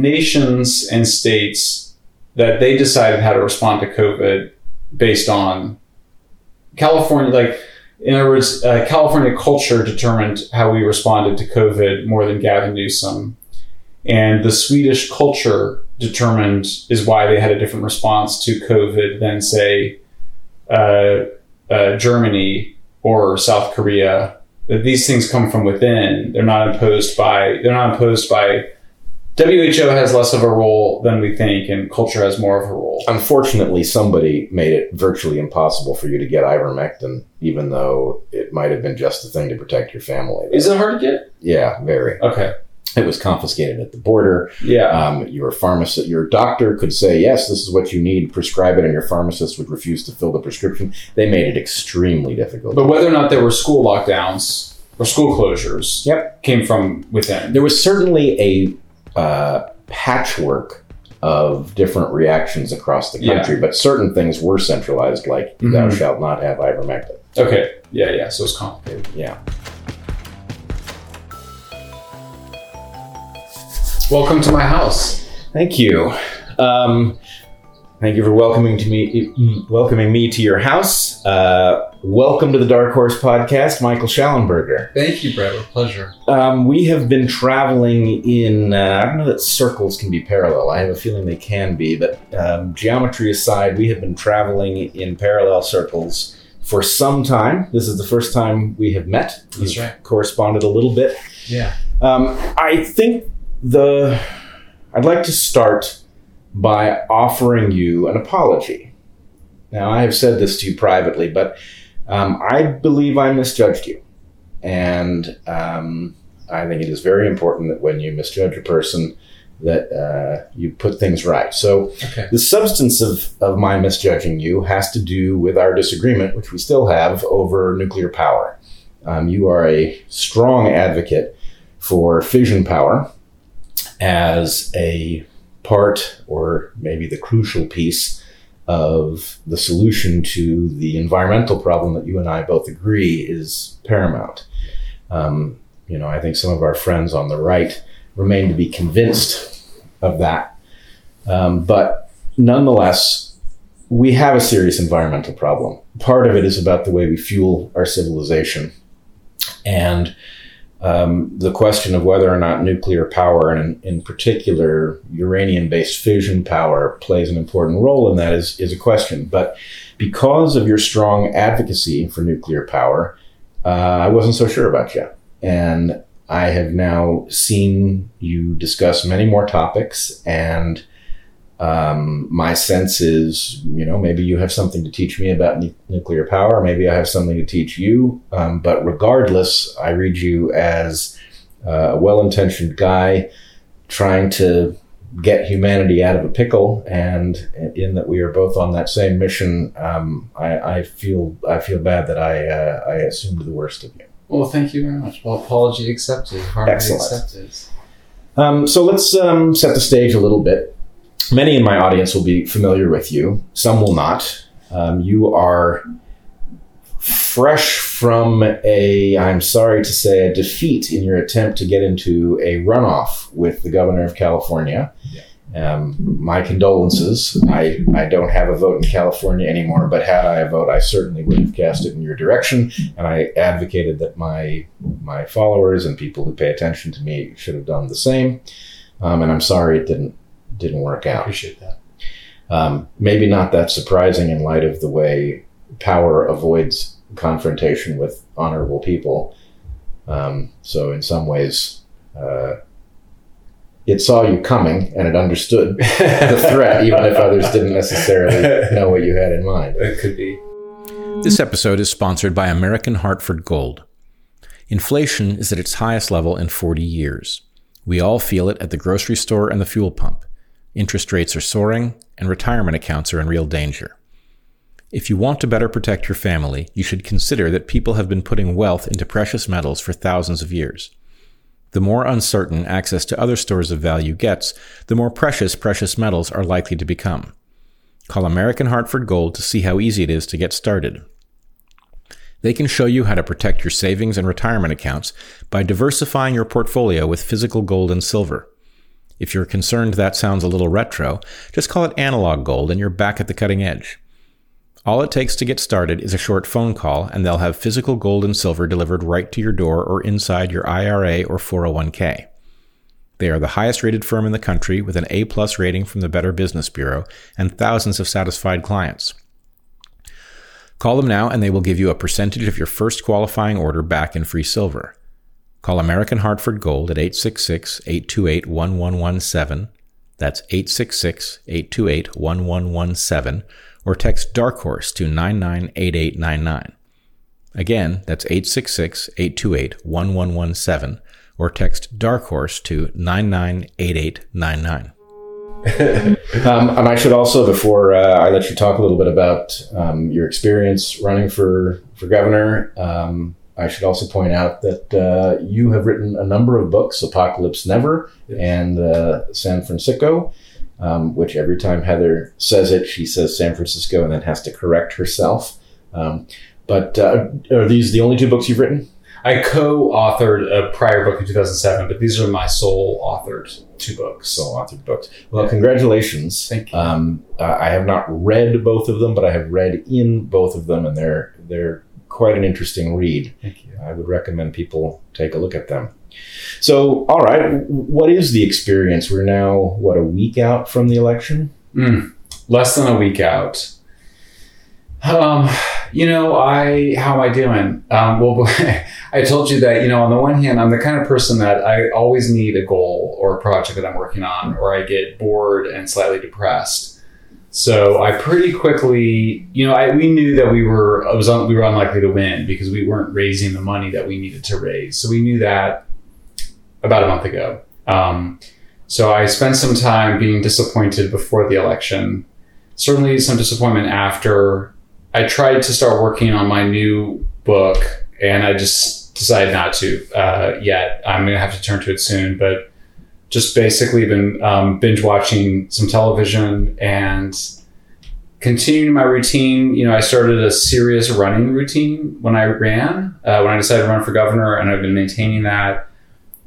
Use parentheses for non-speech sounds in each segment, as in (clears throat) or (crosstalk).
nations and states that they decided how to respond to COVID based on California, like in other words, uh, California culture determined how we responded to COVID more than Gavin Newsom, and the Swedish culture determined is why they had a different response to COVID than say uh, uh, Germany or South Korea. That these things come from within. They're not imposed by. They're not imposed by WHO has less of a role than we think, and culture has more of a role. Unfortunately, somebody made it virtually impossible for you to get ivermectin, even though it might have been just the thing to protect your family. Is it hard to get? Yeah, very. Okay. It was confiscated at the border. Yeah. Um, your pharmacist, your doctor could say, "Yes, this is what you need. Prescribe it," and your pharmacist would refuse to fill the prescription. They made it extremely difficult. But whether or not there were school lockdowns or school closures, Yep. came from within. there was certainly a uh, patchwork of different reactions across the Yeah. country, but certain things were centralized, like "Thou Mhm. shalt not have ivermectin." Okay. Yeah, yeah. So it's complicated. Yeah. Welcome to my house. Thank you. Um, thank you for welcoming to me, welcoming me to your house. Uh, welcome to the Dark Horse Podcast, Michael Shellenberger. Thank you, Bret. With pleasure. Um, we have been traveling in. Uh, I don't know that circles can be parallel. I have a feeling they can be, but um, geometry aside, we have been traveling in parallel circles for some time. This is the first time we have met. That's We've right. Corresponded a little bit. Yeah. Um, I think the I'd like to start by offering you an apology. Now, I have said this to you privately, but um, I believe I misjudged you, and um, I think it is very important that when you misjudge a person, that uh, you put things right. So, Okay. the substance of, of my misjudging you has to do with our disagreement, which we still have over nuclear power. Um, you are a strong advocate for fission power as a part, or maybe the crucial piece, of the solution to the environmental problem that you and I both agree is paramount. Um, you know, I think some of our friends on the right remain to be convinced of that. Um, but nonetheless, we have a serious environmental problem. Part of it is about the way we fuel our civilization. And um, the question of whether or not nuclear power, and in, particular uranium based fusion power, plays an important role in that is, is a question. But because of your strong advocacy for nuclear power, uh, I wasn't so sure about you. And I have now seen you discuss many more topics, and um, my sense is, you know, maybe you have something to teach me about nu- nuclear power. Maybe I have something to teach you. Um, but regardless, I read you as uh, a well intentioned guy trying to get humanity out of a pickle. And in that we are both on that same mission, um, I, I feel I feel bad that I uh, I assumed the worst of you. Well, thank you very much. Well, apology accepted. Heartily Excellent. accepted. Um, so let's um, set the stage a little bit. Many in my audience will be familiar with you, some will not. Um, you are fresh from a, I'm sorry to say, a defeat in your attempt to get into a runoff with the governor of California. Um, my condolences. I, I don't have a vote in California anymore, but had I a vote, I certainly would have cast it in your direction. And I advocated that my my followers and people who pay attention to me should have done the same. Um, and I'm sorry it didn't didn't work I out. appreciate that. Um, maybe not that surprising in light of the way power avoids confrontation with honorable people. Um, so in some ways, uh, it saw you coming and it understood (laughs) the threat, even if others didn't necessarily know what you had in mind. It could be. This episode is sponsored by American Hartford Gold. Inflation is at its highest level in 40 years. We all feel it at the grocery store and the fuel pump. Interest rates are soaring, and retirement accounts are in real danger. If you want to better protect your family, you should consider that people have been putting wealth into precious metals for thousands of years. The more uncertain access to other stores of value gets, the more precious precious metals are likely to become. Call American Hartford Gold to see how easy it is to get started. They can show you how to protect your savings and retirement accounts by diversifying your portfolio with physical gold and silver. If you're concerned that sounds a little retro, just call it analog gold and you're back at the cutting edge. All it takes to get started is a short phone call, and they'll have physical gold and silver delivered right to your door or inside your IRA or 401k. They are the highest rated firm in the country with an A plus rating from the Better Business Bureau and thousands of satisfied clients. Call them now and they will give you a percentage of your first qualifying order back in free silver. Call American Hartford Gold at 866 828 1117. That's 866 828 1117. Or text Dark Horse to 998899. Again, that's 866 828 1117. Or text Dark Horse to 998899. (laughs) um, and I should also, before uh, I let you talk a little bit about um, your experience running for for governor, um, I should also point out that uh, you have written a number of books, Apocalypse Never yes. and uh, San Fransicko, um, which every time Heather says it, she says San Francisco and then has to correct herself. Um, but uh, are these the only two books you've written? I co-authored a prior book in 2007, but these are my sole authored two books. Sole authored books. Well, yeah. congratulations. Thank you. Um, I have not read both of them, but I have read in both of them, and they're they're quite an interesting read. Thank you. I would recommend people take a look at them. So, all right, what is the experience? We're now what a week out from the election. Mm, less than a week out. Um, you know, I how am I doing? Um, well, (laughs) I told you that you know, on the one hand, I'm the kind of person that I always need a goal or a project that I'm working on, or I get bored and slightly depressed. So I pretty quickly, you know, I, we knew that we were I was un, we were unlikely to win because we weren't raising the money that we needed to raise. So we knew that about a month ago. Um, so I spent some time being disappointed before the election. Certainly, some disappointment after I tried to start working on my new book, and I just decided not to uh, yet. I'm going to have to turn to it soon, but just basically been um, binge watching some television and continuing my routine. You know, I started a serious running routine when I ran, uh, when I decided to run for governor, and I've been maintaining that.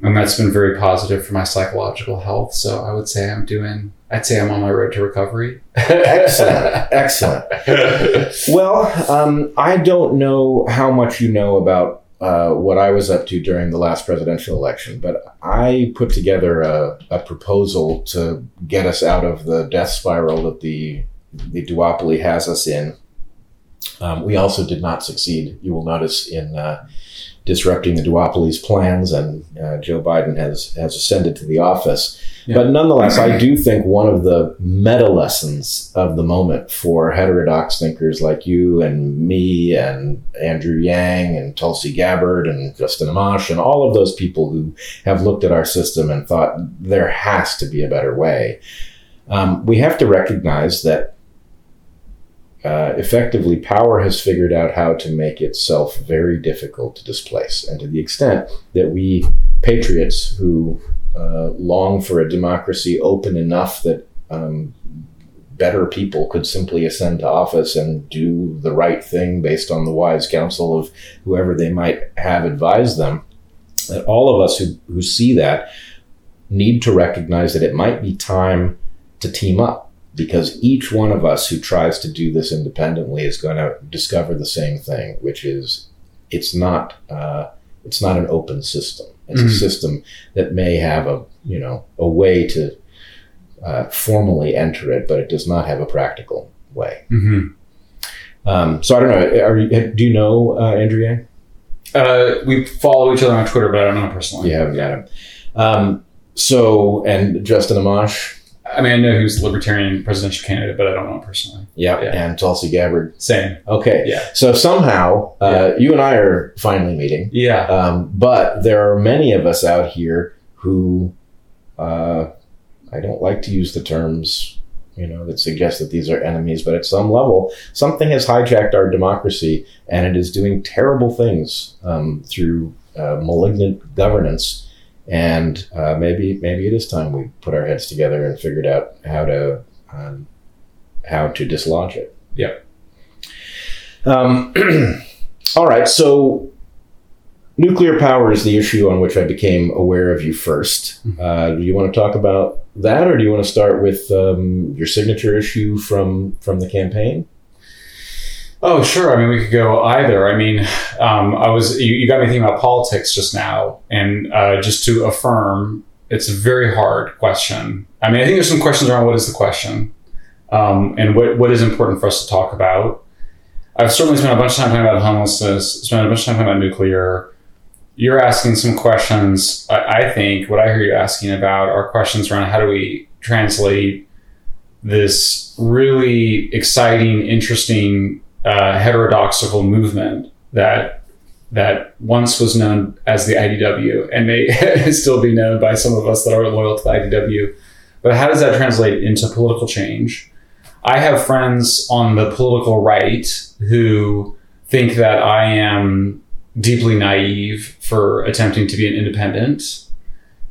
And that's been very positive for my psychological health. So I would say I'm doing I'd say I'm on my road to recovery. excellent, (laughs) excellent. well, um, I don't know how much you know about uh, what I was up to during the last presidential election, but I put together a, a proposal to get us out of the death spiral that the the duopoly has us in. Um, we also did not succeed. You will notice in uh, disrupting the duopoly's plans, and uh, Joe Biden has has ascended to the office. But nonetheless, I do think one of the meta lessons of the moment for heterodox thinkers like you and me and Andrew Yang and Tulsi Gabbard and Justin Amash and all of those people who have looked at our system and thought there has to be a better way. Um, we have to recognize that uh, effectively, power has figured out how to make itself very difficult to displace. And to the extent that we patriots who uh, long for a democracy open enough that um, better people could simply ascend to office and do the right thing based on the wise counsel of whoever they might have advised them, that all of us who, who see that need to recognize that it might be time to team up because each one of us who tries to do this independently is going to discover the same thing, which is it's not uh, it's not an open system. It's mm-hmm. a system that may have a you know a way to uh, formally enter it, but it does not have a practical way. Mm-hmm. Um, so I don't know. You, do you know uh, Andrew? Uh, we follow each other on Twitter, but I don't know personally. You haven't met him. Um, so and Justin Amash. I mean, I know he was a libertarian presidential candidate, but I don't know him personally. Yep. Yeah, and Tulsi Gabbard. Same. Okay. Yeah. So somehow, uh, you and I are finally meeting. Yeah. Um, but there are many of us out here who, uh, I don't like to use the terms, you know, that suggest that these are enemies, but at some level, something has hijacked our democracy and it is doing terrible things um, through uh, malignant governance and uh, maybe maybe it is time we put our heads together and figured out how to um, how to dislodge it. Yeah. Um, (clears throat) all right. So nuclear power is the issue on which I became aware of you first. Uh, do you want to talk about that, or do you want to start with um, your signature issue from from the campaign? Oh, sure. I mean, we could go either. I mean, um, I was you, you got me thinking about politics just now, and uh, just to affirm, it's a very hard question. I mean, I think there's some questions around what is the question, um, and what what is important for us to talk about. I've certainly spent a bunch of time talking about homelessness, spent a bunch of time talking about nuclear. You're asking some questions. I, I think what I hear you asking about are questions around how do we translate this really exciting, interesting uh, heterodoxical movement that that once was known as the IDW and may (laughs) still be known by some of us that are loyal to the IDW. But how does that translate into political change? I have friends on the political right who think that I am deeply naive for attempting to be an independent.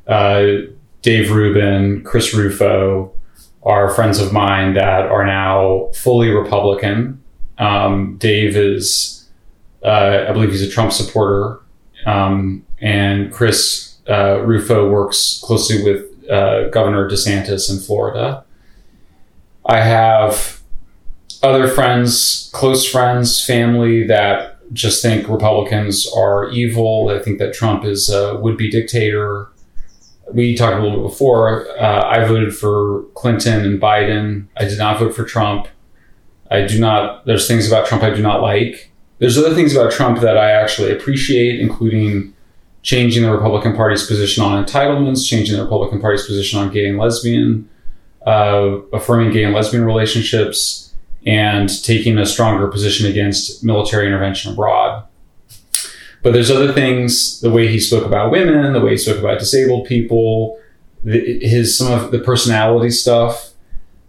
Uh, Dave Rubin, Chris Rufo are friends of mine that are now fully Republican um, Dave is, uh, I believe he's a Trump supporter. Um, and Chris uh, Rufo works closely with uh, Governor DeSantis in Florida. I have other friends, close friends, family that just think Republicans are evil. They think that Trump is a would be dictator. We talked a little bit before. Uh, I voted for Clinton and Biden. I did not vote for Trump. I do not, there's things about Trump I do not like. There's other things about Trump that I actually appreciate, including changing the Republican Party's position on entitlements, changing the Republican Party's position on gay and lesbian, uh, affirming gay and lesbian relationships, and taking a stronger position against military intervention abroad. But there's other things, the way he spoke about women, the way he spoke about disabled people, the, his some of the personality stuff,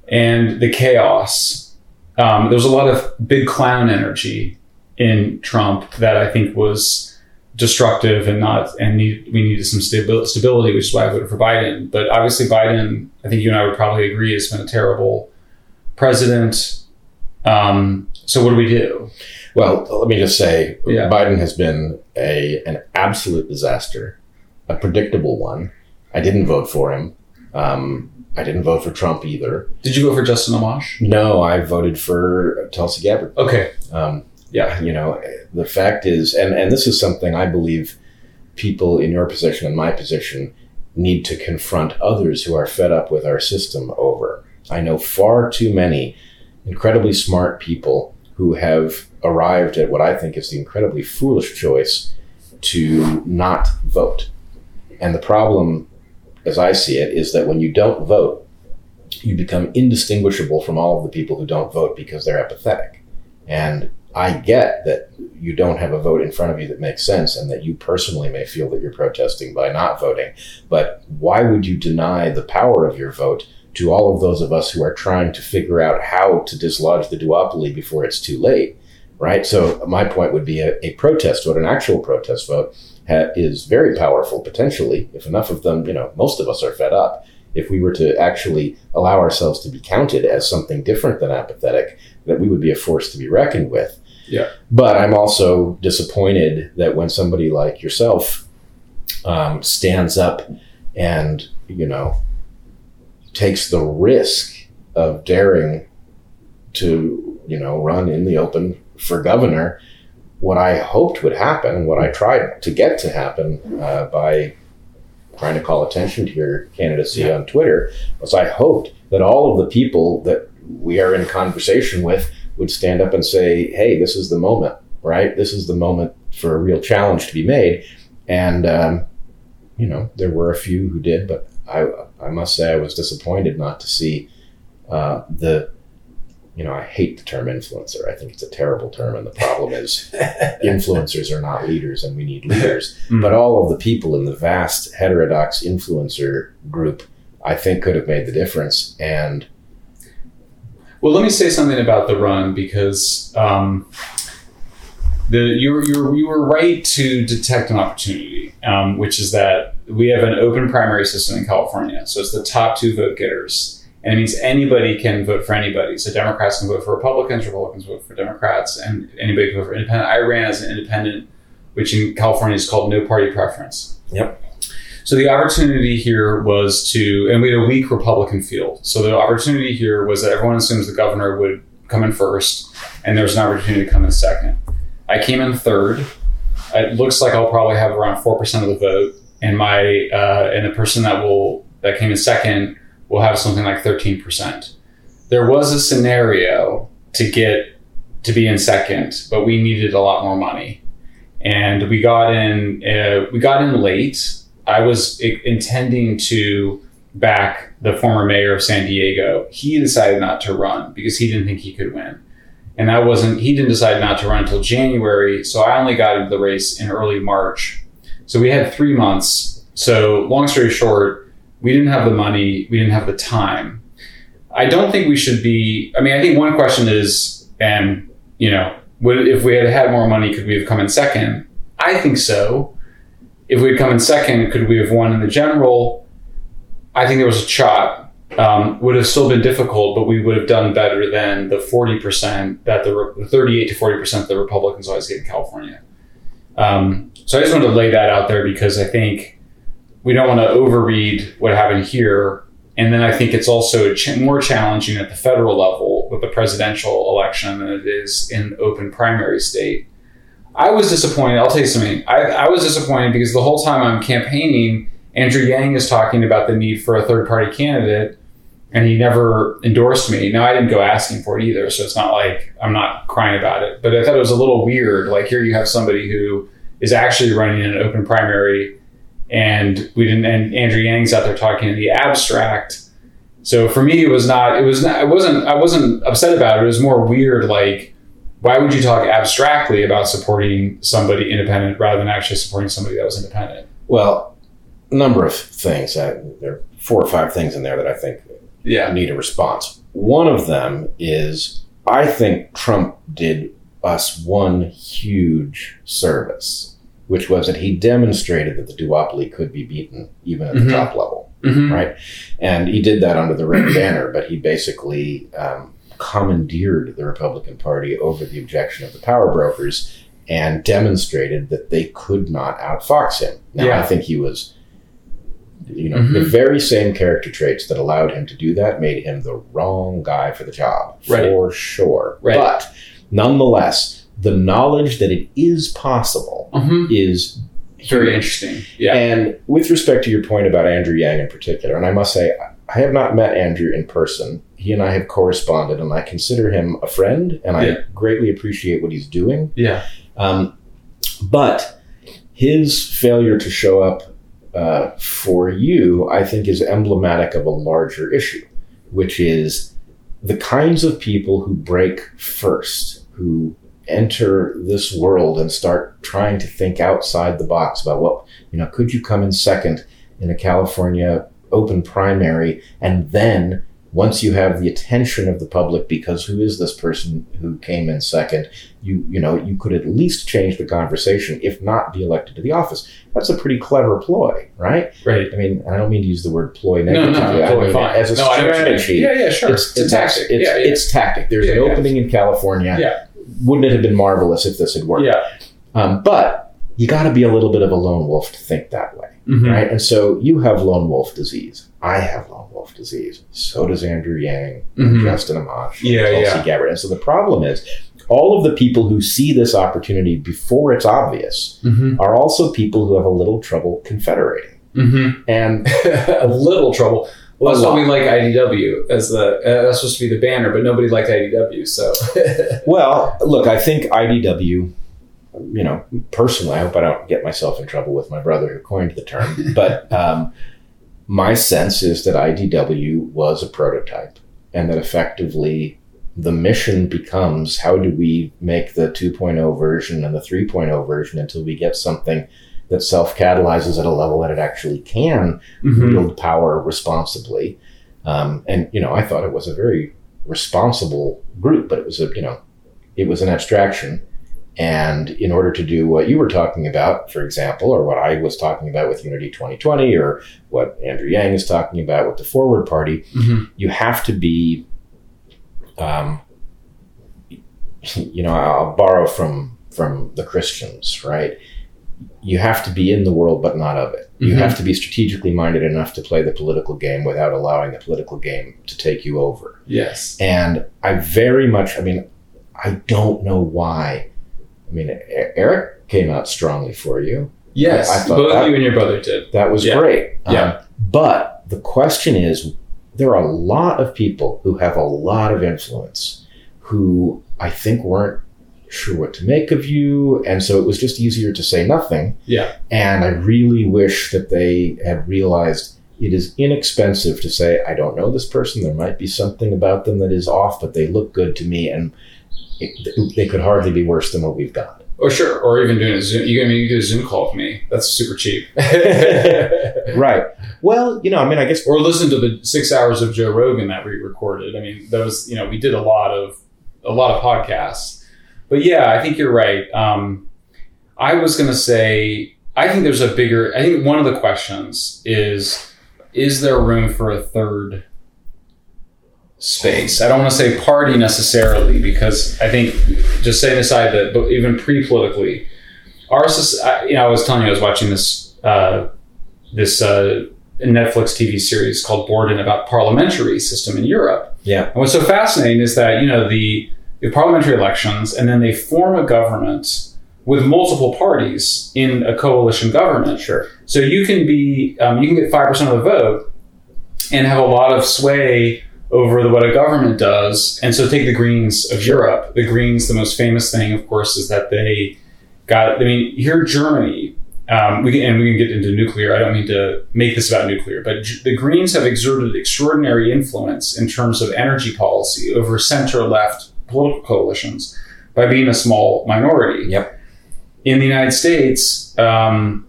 and the chaos um, there was a lot of big clown energy in Trump that I think was destructive and not and need, we needed some stability, which is why I voted for Biden. But obviously, Biden, I think you and I would probably agree, has been a terrible president. Um, so what do we do? Well, let me just say, yeah. Biden has been a an absolute disaster, a predictable one. I didn't vote for him. Um, I didn't vote for Trump either. Did you vote for Justin Amash? No, I voted for Tulsi Gabbard. Okay. Um, yeah, you know, the fact is, and, and this is something I believe people in your position and my position need to confront others who are fed up with our system over. I know far too many incredibly smart people who have arrived at what I think is the incredibly foolish choice to not vote. And the problem as I see it, is that when you don't vote, you become indistinguishable from all of the people who don't vote because they're apathetic. And I get that you don't have a vote in front of you that makes sense and that you personally may feel that you're protesting by not voting. But why would you deny the power of your vote to all of those of us who are trying to figure out how to dislodge the duopoly before it's too late? Right? So, my point would be a, a protest vote, an actual protest vote, ha- is very powerful potentially. If enough of them, you know, most of us are fed up. If we were to actually allow ourselves to be counted as something different than apathetic, that we would be a force to be reckoned with. Yeah. But I'm also disappointed that when somebody like yourself um, stands up and, you know, takes the risk of daring to, you know, run in the open for governor what I hoped would happen, what I tried to get to happen uh, by trying to call attention to your candidacy yeah. on Twitter, was I hoped that all of the people that we are in conversation with would stand up and say, hey, this is the moment, right? This is the moment for a real challenge to be made. And, um, you know, there were a few who did, but I, I must say I was disappointed not to see uh, the you know, I hate the term influencer. I think it's a terrible term. And the problem is (laughs) influencers are not leaders and we need leaders. Mm. But all of the people in the vast heterodox influencer group, I think could have made the difference. And well, let me say something about the run because um, the you you you were right to detect an opportunity, um, which is that we have an open primary system in California. So it's the top two vote getters and it means anybody can vote for anybody. So Democrats can vote for Republicans, Republicans vote for Democrats, and anybody can vote for independent. I ran as an independent which in California is called no party preference. Yep. So the opportunity here was to, and we had a weak Republican field. So the opportunity here was that everyone assumes the governor would come in first, and there was an opportunity to come in second. I came in third. It looks like I'll probably have around four percent of the vote, and my uh, and the person that will that came in second will have something like thirteen percent. There was a scenario to get to be in second, but we needed a lot more money, and we got in. Uh, we got in late. I was intending to back the former mayor of San Diego. He decided not to run because he didn't think he could win. And that wasn't, he didn't decide not to run until January. So I only got into the race in early March. So we had three months. So long story short, we didn't have the money, we didn't have the time. I don't think we should be, I mean, I think one question is, and, you know, would, if we had had more money, could we have come in second? I think so. If we had come in second, could we have won in the general? I think there was a shot. Um, would have still been difficult, but we would have done better than the 40% that the, 38 to 40% of the Republicans always get in California. Um, so I just wanted to lay that out there because I think we don't want to overread what happened here. And then I think it's also ch- more challenging at the federal level with the presidential election than it is in open primary state. I was disappointed. I'll tell you something. I, I was disappointed because the whole time I'm campaigning, Andrew Yang is talking about the need for a third party candidate, and he never endorsed me. Now, I didn't go asking for it either, so it's not like I'm not crying about it. But I thought it was a little weird. Like, here you have somebody who is actually running in an open primary, and we didn't, and Andrew Yang's out there talking in the abstract. So for me, it was not, it was not, I wasn't, I wasn't upset about it. It was more weird, like, why would you talk abstractly about supporting somebody independent rather than actually supporting somebody that was independent? Well, a number of things. Uh, there are four or five things in there that I think Yeah. need a response. One of them is I think Trump did us one huge service, which was that he demonstrated that the duopoly could be beaten even at Mhm. the top level. Mm-hmm. Right. And he did that under the red (clears throat) banner, but he basically um, commandeered the Republican Party over the objection of the power brokers and demonstrated that they could not outfox him. Now, Yeah. I think he was, you know, Mhm. the very same character traits that allowed him to do that made him the wrong guy for the job, Right. for sure. Right. But nonetheless, the knowledge that it is possible Mm-hmm. is Very interesting. Yeah. and with respect to your point about Andrew Yang in particular, and I must say, I have not met Andrew in person. He and I have corresponded, and I consider him a friend, and I greatly appreciate what he's doing. yeah. Um, but his failure to show up uh, for you, I think, is emblematic of a larger issue, which is the kinds of people who break first, who enter this world and start trying to think outside the box about what, you know, could you come in second in a California open primary and then once you have the attention of the public because who is this person who came in second you you know you could at least change the conversation if not be elected to the office that's a pretty clever ploy right Right. i mean i don't mean to use the word ploy negatively no, no, I mean, fine. as a no, I know what you mean. strategy Yeah, yeah, sure. it's, it's, tactic. It's, yeah, yeah. it's tactic. There's Yeah, an opening in California. Yeah. Wouldn't it have been marvelous if this had worked? yeah. Um, but you got to be a little bit of a lone wolf to think that way, Mhm. right? And so you have lone wolf disease. I have lone wolf disease. So does Andrew Yang, Mhm. Justin Amash, Yeah, Tulsi yeah. Gabbard. And so the problem is, all of the people who see this opportunity before it's obvious Mhm. are also people who have a little trouble confederating. Mhm. And (laughs) a little trouble. Well, that's A why we like IDW as the uh, that's supposed to be the banner, but nobody liked IDW. So (laughs) Well, look, I think IDW, you know, personally, I hope I don't get myself in trouble with my brother who coined the term, (laughs) but um, my sense is that IDW was a prototype and that effectively the mission becomes how do we make the 2.0 version and the 3.0 version until we get something that self catalyzes at a level that it actually can Mhm. wield power responsibly. Um, and you know, I thought it was a very responsible group, but it was a you know, it was an abstraction. And in order to do what you were talking about, for example, or what I was talking about with Unity 2020, or what Andrew Yang is talking about with the Forward Party, Mhm. you have to be, um, you know, I'll borrow from from the Christians, right? You have to be in the world but not of it. You Mhm. have to be strategically minded enough to play the political game without allowing the political game to take you over. Yes. And I very much, I mean, I don't know why. I mean, Eric came out strongly for you. Yes. I thought Both that- you and your brother did. That was Yeah. great. Yeah. Um, but the question is there are a lot of people who have a lot of influence who I think weren't sure what to make of you. And so it was just easier to say nothing. Yeah. And I really wish that they had realized it is inexpensive to say, I don't know this person. There might be something about them that is off, but they look good to me. And it, they could hardly be worse than what we've got. Or oh, sure. Or even doing a Zoom. You, I mean, you do a Zoom call with me. That's super cheap. (laughs) (laughs) Right. Well, you know, I mean, I guess or listen to the six hours of Joe Rogan that we recorded. I mean, that was you know we did a lot of a lot of podcasts. But yeah, I think you're right. Um, I was going to say I think there's a bigger. I think one of the questions is is there room for a third space? I don't want to say party necessarily because I think just setting aside that, but even pre-politically, our you know I was telling you I was watching this uh, this. Uh, Netflix TV series called Borgen about parliamentary system in Europe. Yeah. And what's so fascinating is that you know the the parliamentary elections, and then they form a government with multiple parties in a coalition government. Sure. So you can be um, you can get five percent of the vote and have a lot of sway over the, what a government does. And so take the Greens of Europe. The Greens, the most famous thing, of course, is that they got. I mean, here Germany. Um, we can, and we can get into nuclear. I don't mean to make this about nuclear, but G- the Greens have exerted extraordinary influence in terms of energy policy over center-left political coalitions by being a small minority. Yep. In the United States, um,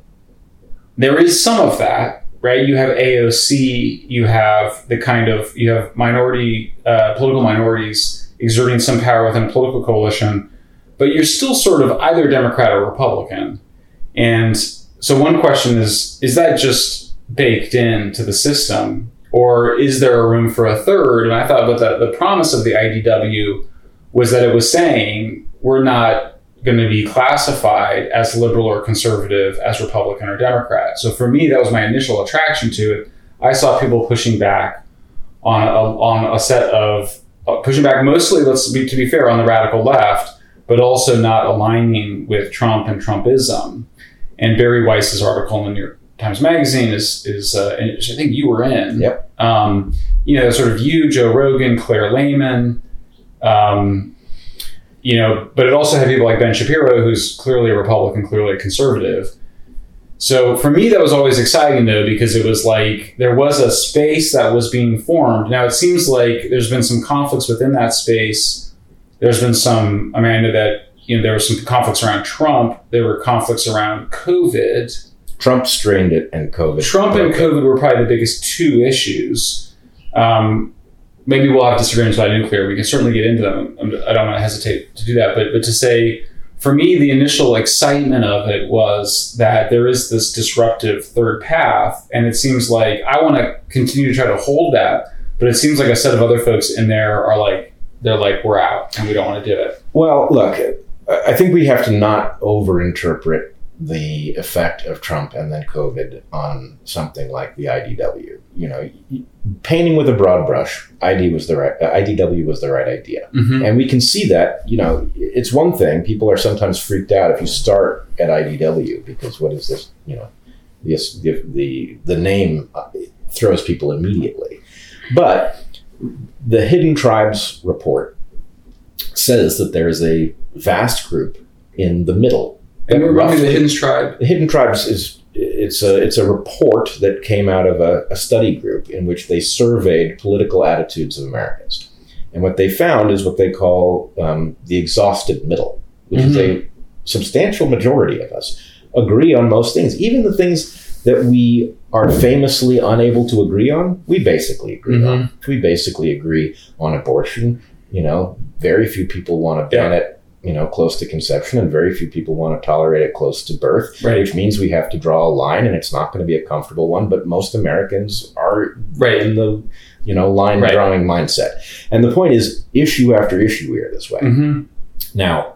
there is some of that, right? You have AOC, you have the kind of you have minority uh, political minorities exerting some power within a political coalition, but you're still sort of either Democrat or Republican. And so one question is is that just baked into the system or is there a room for a third? And I thought about that the, the promise of the IDW was that it was saying we're not going to be classified as liberal or conservative, as Republican or Democrat. So for me, that was my initial attraction to it. I saw people pushing back on a, on a set of uh, pushing back mostly, let's be to be fair, on the radical left, but also not aligning with Trump and Trumpism. And Bari Weiss's article in the New York Times Magazine is is uh, which I think you were in. Yep. Um, you know, sort of you, Joe Rogan, Claire Lehmann. Um, you know, but it also had people like Ben Shapiro, who's clearly a Republican, clearly a conservative. So for me, that was always exciting though, because it was like there was a space that was being formed. Now it seems like there's been some conflicts within that space. There's been some, I mean, I know that, you know, there were some conflicts around Trump. There were conflicts around COVID. Trump strained it and COVID. Trump and COVID were probably the biggest two issues. Um, maybe we'll have disagreements about nuclear. We can certainly get into them. I'm- I don't want to hesitate to do that. But but to say, for me, the initial excitement of it was that there is this disruptive third path, and it seems like I want to continue to try to hold that. But it seems like a set of other folks in there are like they're like we're out and we don't want to do it. Well, look, I think we have to not overinterpret the effect of Trump and then COVID on something like the IDW. You know, painting with a broad brush, ID was the right, uh, IDW was the right idea. Mm-hmm. And we can see that, you know, it's one thing. People are sometimes freaked out if you start at IDW because what is this, you know, this, the, the, the name uh, throws people immediately. But the Hidden Tribes report says that there is a vast group in the middle. And we're running the Hidden Tribe. the Hidden Tribes is it's a it's a report that came out of a, a study group in which they surveyed political attitudes of Americans, and what they found is what they call um, the exhausted middle, which is a substantial majority of us agree on most things, even the things that we are famously unable to agree on. We basically agree on. We basically agree on abortion. You know, very few people want to ban it. You know, close to conception, and very few people want to tolerate it close to birth Right. which means we have to draw a line and it's not going to be a comfortable one but most americans are Right. in the you know line Right. drawing mindset and the point is issue after issue we are this way Mm-hmm. now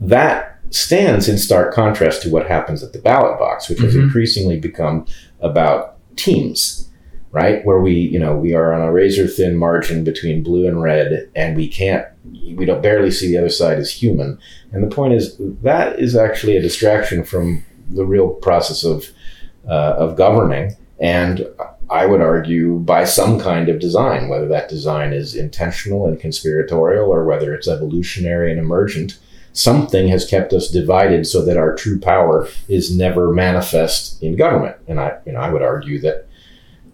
that stands in stark contrast to what happens at the ballot box, which has Mhm. increasingly become about teams, right? Where we, you know, we are on a razor thin margin between blue and red, and we can't, we don't barely see the other side as human. And the point is that is actually a distraction from the real process of uh, of governing, and I would argue by some kind of design, whether that design is intentional and conspiratorial or whether it's evolutionary and emergent. Something has kept us divided so that our true power is never manifest in government. And I, you know, I would argue that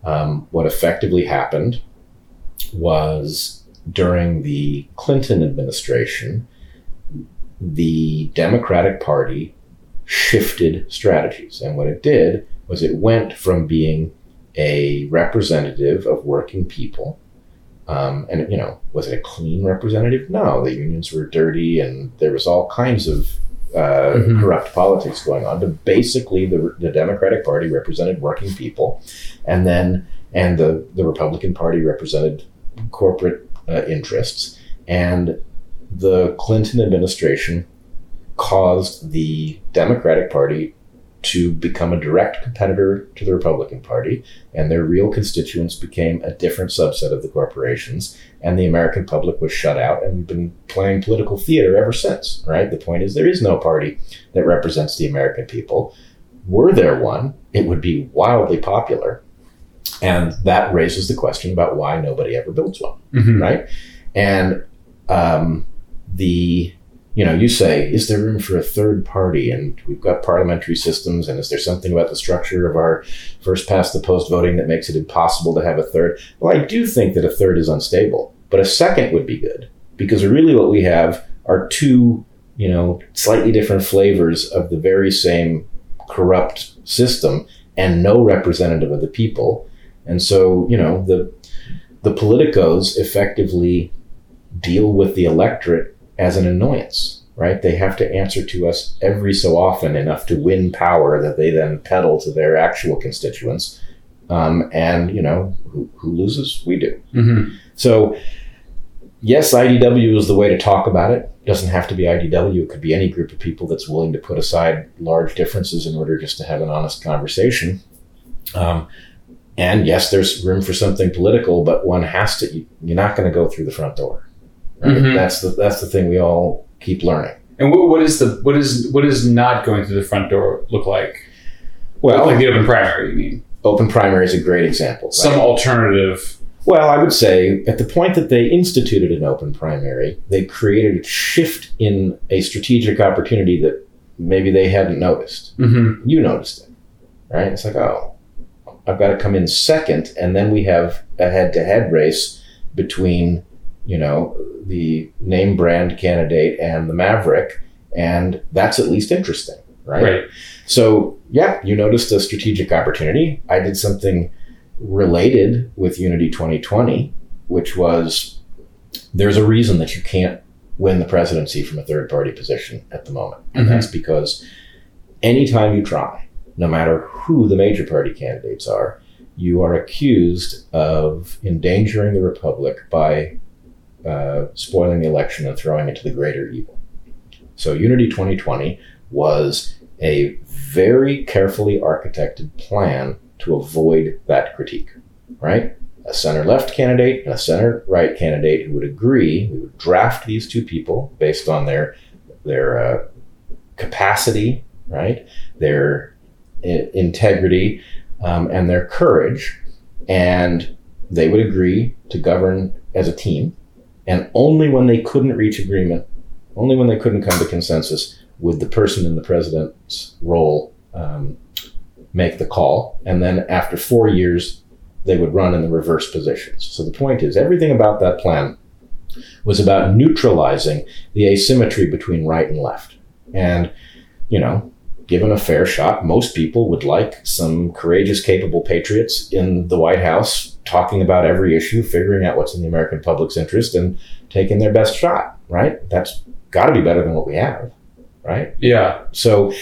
um, what effectively happened was during the Clinton administration, the Democratic Party shifted strategies. And what it did was it went from being a representative of working people. Um, and, you know, was it a clean representative? No, the unions were dirty and there was all kinds of uh, Mhm. corrupt politics going on. But basically, the, the Democratic Party represented working people. And then, and the, the Republican Party represented corporate uh, interests. And the Clinton administration caused the Democratic Party to become a direct competitor to the Republican Party, and their real constituents became a different subset of the corporations, and the American public was shut out, and we've been playing political theater ever since, right? The point is, there is no party that represents the American people. Were there one, it would be wildly popular. And that raises the question about why nobody ever builds one Mhm. right? And um, the you know you say is there room for a third party and we've got parliamentary systems and is there something about the structure of our first past the post voting that makes it impossible to have a third well i do think that a third is unstable but a second would be good because really what we have are two you know slightly different flavors of the very same corrupt system and no representative of the people and so you know the the politicos effectively deal with the electorate as an annoyance, right? They have to answer to us every so often enough to win power that they then peddle to their actual constituents. Um, and, you know, who, who loses? We do. Mhm. So, yes, IDW is the way to talk about it. It doesn't have to be IDW. It could be any group of people that's willing to put aside large differences in order just to have an honest conversation. Um, and yes, there's room for something political, but one has to. you- You're not going to go through the front door. Right? Mhm. That's the that's the thing we all keep learning. And what, what is the what is what is not going through the front door look like? Well, like the open primary, you mean? open primary is a great example. Right? Some alternative. Well, I would say at the point that they instituted an open primary, they created a shift in a strategic opportunity that maybe they hadn't noticed. Mm-hmm. You noticed it, right? It's like, oh, I've got to come in second, and then we have a head-to-head race between, you know, the name brand candidate and the Maverick, and that's at least interesting, right? Right. So, yeah, you noticed a strategic opportunity. I did something related with Unity 2020, which was there's a reason that you can't win the presidency from a third party position at the moment. And Mhm. that's because anytime you try, no matter who the major party candidates are, you are accused of endangering the republic by uh, spoiling the election and throwing it to the greater evil. So, Unity 2020 was a very carefully architected plan to avoid that critique, right? A center left candidate and a center right candidate who would agree, we would draft these two people based on their their uh, capacity, right? Their integrity um, and their courage, and they would agree to govern as a team. And only when they couldn't reach agreement, only when they couldn't come to consensus, would the person in the president's role um, make the call. And then after four years, they would run in the reverse positions. So the point is, everything about that plan was about neutralizing the asymmetry between right and left. And, you know, given a fair shot, most people would like some courageous, capable patriots in the White House talking about every issue, figuring out what's in the American public's interest, and taking their best shot, right? That's got to be better than what we have, right? Yeah. So,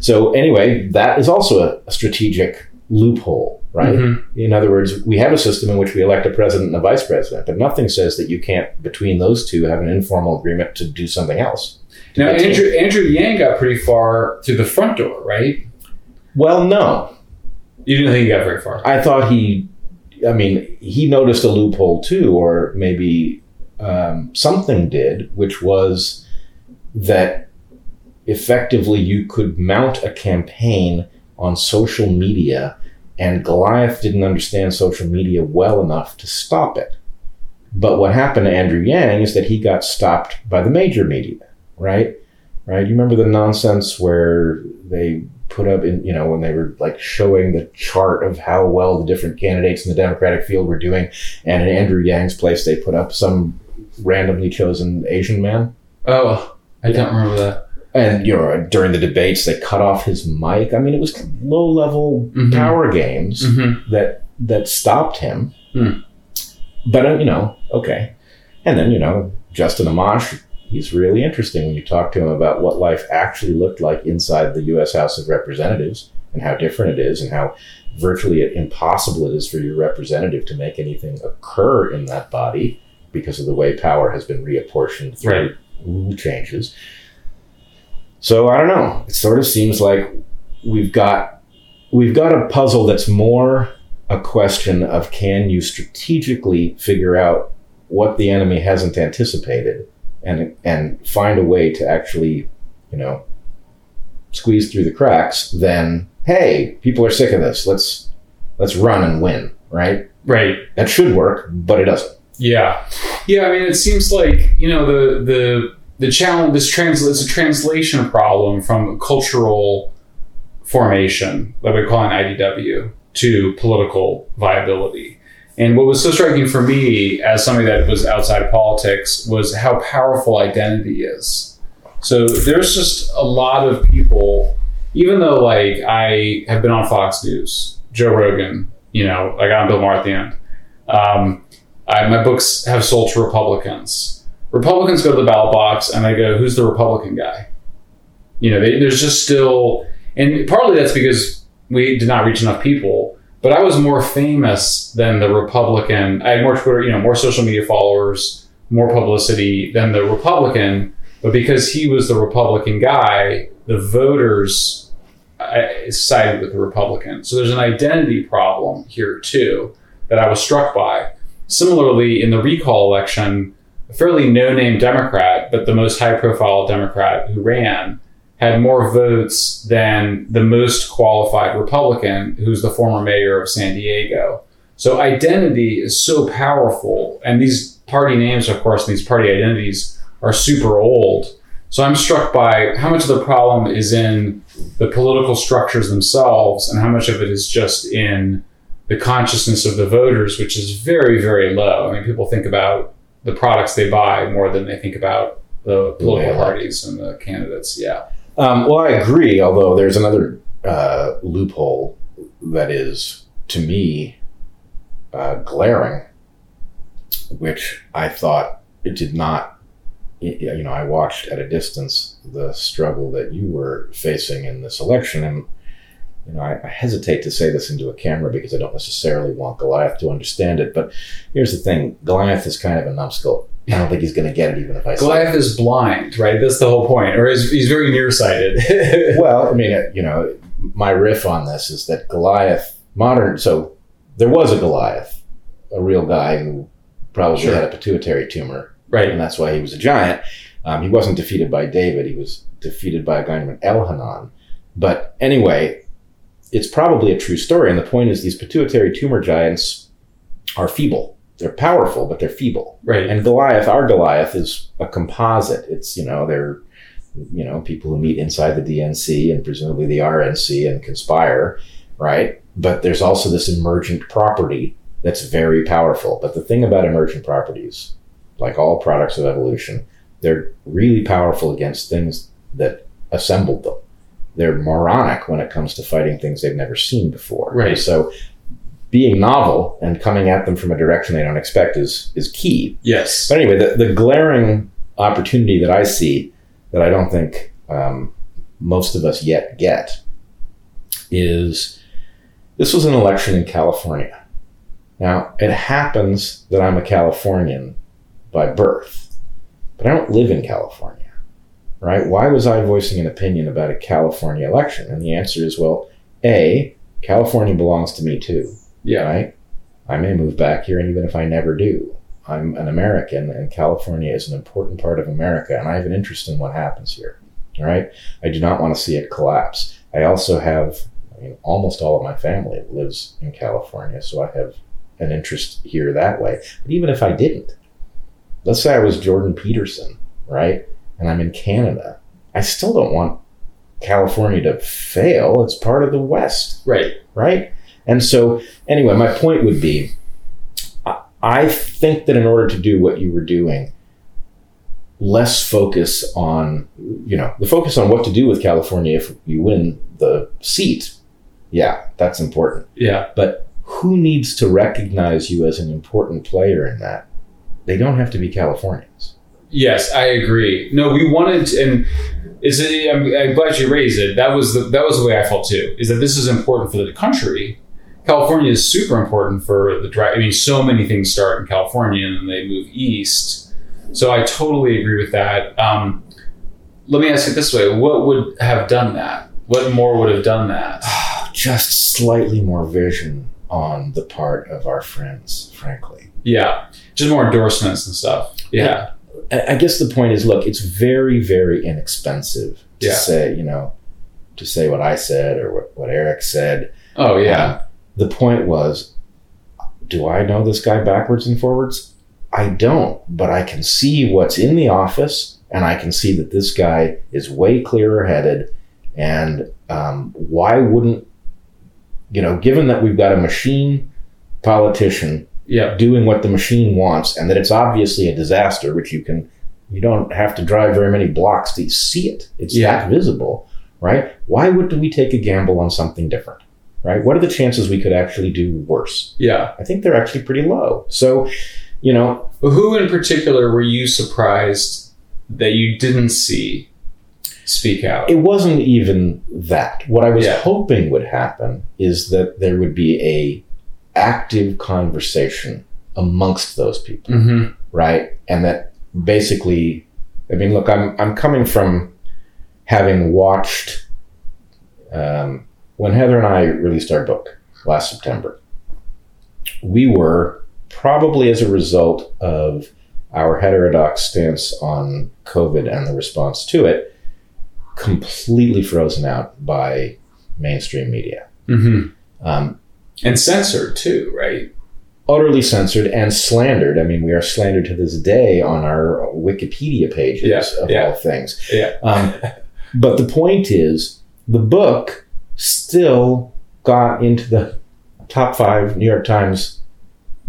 so anyway, that is also a, strategic loophole, right? Mhm. In other words, we have a system in which we elect a president and a vice president, but nothing says that you can't, between those two, have an informal agreement to do something else. Now, Andrew, Andrew Yang got pretty far through the front door, right? Well, no. You didn't think he got very far. I thought he, I mean, he noticed a loophole too, or maybe um, something did, which was that effectively you could mount a campaign on social media, and Goliath didn't understand social media well enough to stop it. But what happened to Andrew Yang is that he got stopped by the major media, right? Right? You remember the nonsense where they put up in, you know, when they were like showing the chart of how well the different candidates in the Democratic field were doing, and in Andrew Yang's place, they put up some randomly chosen Asian man. Oh, I don't remember that. And you know, during the debates, they cut off his mic. I mean, it was low level Mhm. power games Mm-hmm. that that stopped him. Hmm. But uh, you know, okay. And then you know, Justin Amash, he's really interesting when you talk to him about what life actually looked like inside the U.S. House of Representatives and how different it is, and how virtually impossible it is for your representative to make anything occur in that body because of the way power has been reapportioned through Right. rule changes. So I don't know. It sort of seems like we've got we've got a puzzle that's more a question of can you strategically figure out what the enemy hasn't anticipated and and find a way to actually, you know, squeeze through the cracks, then hey, people are sick of this. Let's let's run and win, right? Right. That should work, but it doesn't. Yeah. Yeah. I mean, it seems like you know the the the challenge. This trans it's a translation problem from cultural formation that we call an IDW to political viability. And what was so striking for me as somebody that was outside of politics was how powerful identity is. So there's just a lot of people, even though like I have been on Fox News, Joe Rogan, you know, I got on Bill Maher at the end. Um, I, my books have sold to Republicans. Republicans go to the ballot box and they go, "Who's the Republican guy?" You know, they, there's just still, and partly that's because we did not reach enough people. But I was more famous than the Republican. I had more Twitter, you know, more social media followers, more publicity than the Republican. But because he was the Republican guy, the voters sided with the Republican. So there's an identity problem here too that I was struck by. Similarly, in the recall election, a fairly no-name Democrat, but the most high-profile Democrat who ran, had more votes than the most qualified Republican, who's the former mayor of San Diego. So identity is so powerful, and these party names, of course, these party identities are super old. So I'm struck by how much of the problem is in the political structures themselves, and how much of it is just in the consciousness of the voters, which is very, very low. I mean, people think about the products they buy more than they think about the political Yeah. parties and the candidates. Yeah. Um, well, I agree. Although there's another uh, loophole that is, to me, uh, glaring, which I thought it did not. You know, I watched at a distance the struggle that you were facing in this election, and you know, I, I hesitate to say this into a camera because I don't necessarily want Goliath to understand it. But here's the thing: Goliath is kind of a numbskull. I don't think he's going to get it, even if I say. Goliath is blind, right? That's the whole point. Or he's, he's very nearsighted. (laughs) well, I mean, (laughs) you know, my riff on this is that Goliath, modern, so there was a Goliath, a real guy who probably Sure. had a pituitary tumor, right. and that's why he was a giant. Um, he wasn't defeated by David, he was defeated by a guy named Elhanan. But anyway, it's probably a true story, and the point is these pituitary tumor giants are feeble. They're powerful, but they're feeble. Right. And Goliath, our Goliath, is a composite. It's you know they're you know people who meet inside the DNC and presumably the RNC and conspire, right? But there's also this emergent property that's very powerful. But the thing about emergent properties, like all products of evolution, they're really powerful against things that assembled them. They're moronic when it comes to fighting things they've never seen before. Right. So being novel and coming at them from a direction they don't expect is is key. yes. But anyway, the, the glaring opportunity that I see that I don't think um, most of us yet get is this was an election in California. Now, it happens that I'm a Californian by birth, but I don't live in California. right? Why was I voicing an opinion about a California election? And the answer is, well, A, California belongs to me too, Yeah. right? I may move back here, and even if I never do, I'm an American, and California is an important part of America, and I have an interest in what happens here. All right, I do not want to see it collapse. I also have, I mean, almost all of my family lives in California, so I have an interest here that way. But even if I didn't, let's say I was Jordan Peterson, right, and I'm in Canada, I still don't want California to fail. It's part of the West Right. right? And so, anyway, my point would be I- think that in order to do what you were doing, less focus on, you know, the focus on what to do with California if you win the seat. Yeah, that's important. Yeah. But who needs to recognize you as an important player in that? They don't have to be Californians. Yes, I agree. No, we wanted, to, and is it? I'm, I'm glad you raised it. That was the that was the way I felt too. Is that this is important for the country. California is super important for the drive. I mean, so many things start in California and then they move east. So I totally agree with that. Um, let me ask it this way: What would have done that? What more would have done that? (sighs) Just slightly more vision on the part of our friends, frankly. Yeah, just more endorsements and stuff. Yeah, I I guess the point is, look, it's very, very inexpensive to Yeah. say, you know, to say what I said or what, what Eric said. Oh yeah. Um, the point was, do I know this guy backwards and forwards? I don't, but I can see what's in the office, and I can see that this guy is way clearer headed. And um, why wouldn't, you know, given that we've got a machine politician yeah. doing what the machine wants and that it's obviously a disaster which you can you don't have to drive very many blocks to see it it's Yeah. that visible right why would we take a gamble on something different right what are the chances we could actually do worse Yeah. i think they're actually pretty low so you know But who in particular were you surprised that you didn't see speak out? it wasn't even that what i was Yeah. hoping would happen is that there would be a active conversation amongst those people mm-hmm. right? And that basically, I mean, look, I'm I'm coming from having watched um, when Heather and I released our book last September. We were probably as a result of our heterodox stance on COVID and the response to it, completely frozen out by mainstream media. Mm-hmm. Um, And censored too, right? utterly censored and slandered. I mean, we are slandered to this day on our Wikipedia pages Yeah, of yeah. all things. Yeah. Um, but the point is, the book still got into the top five New York Times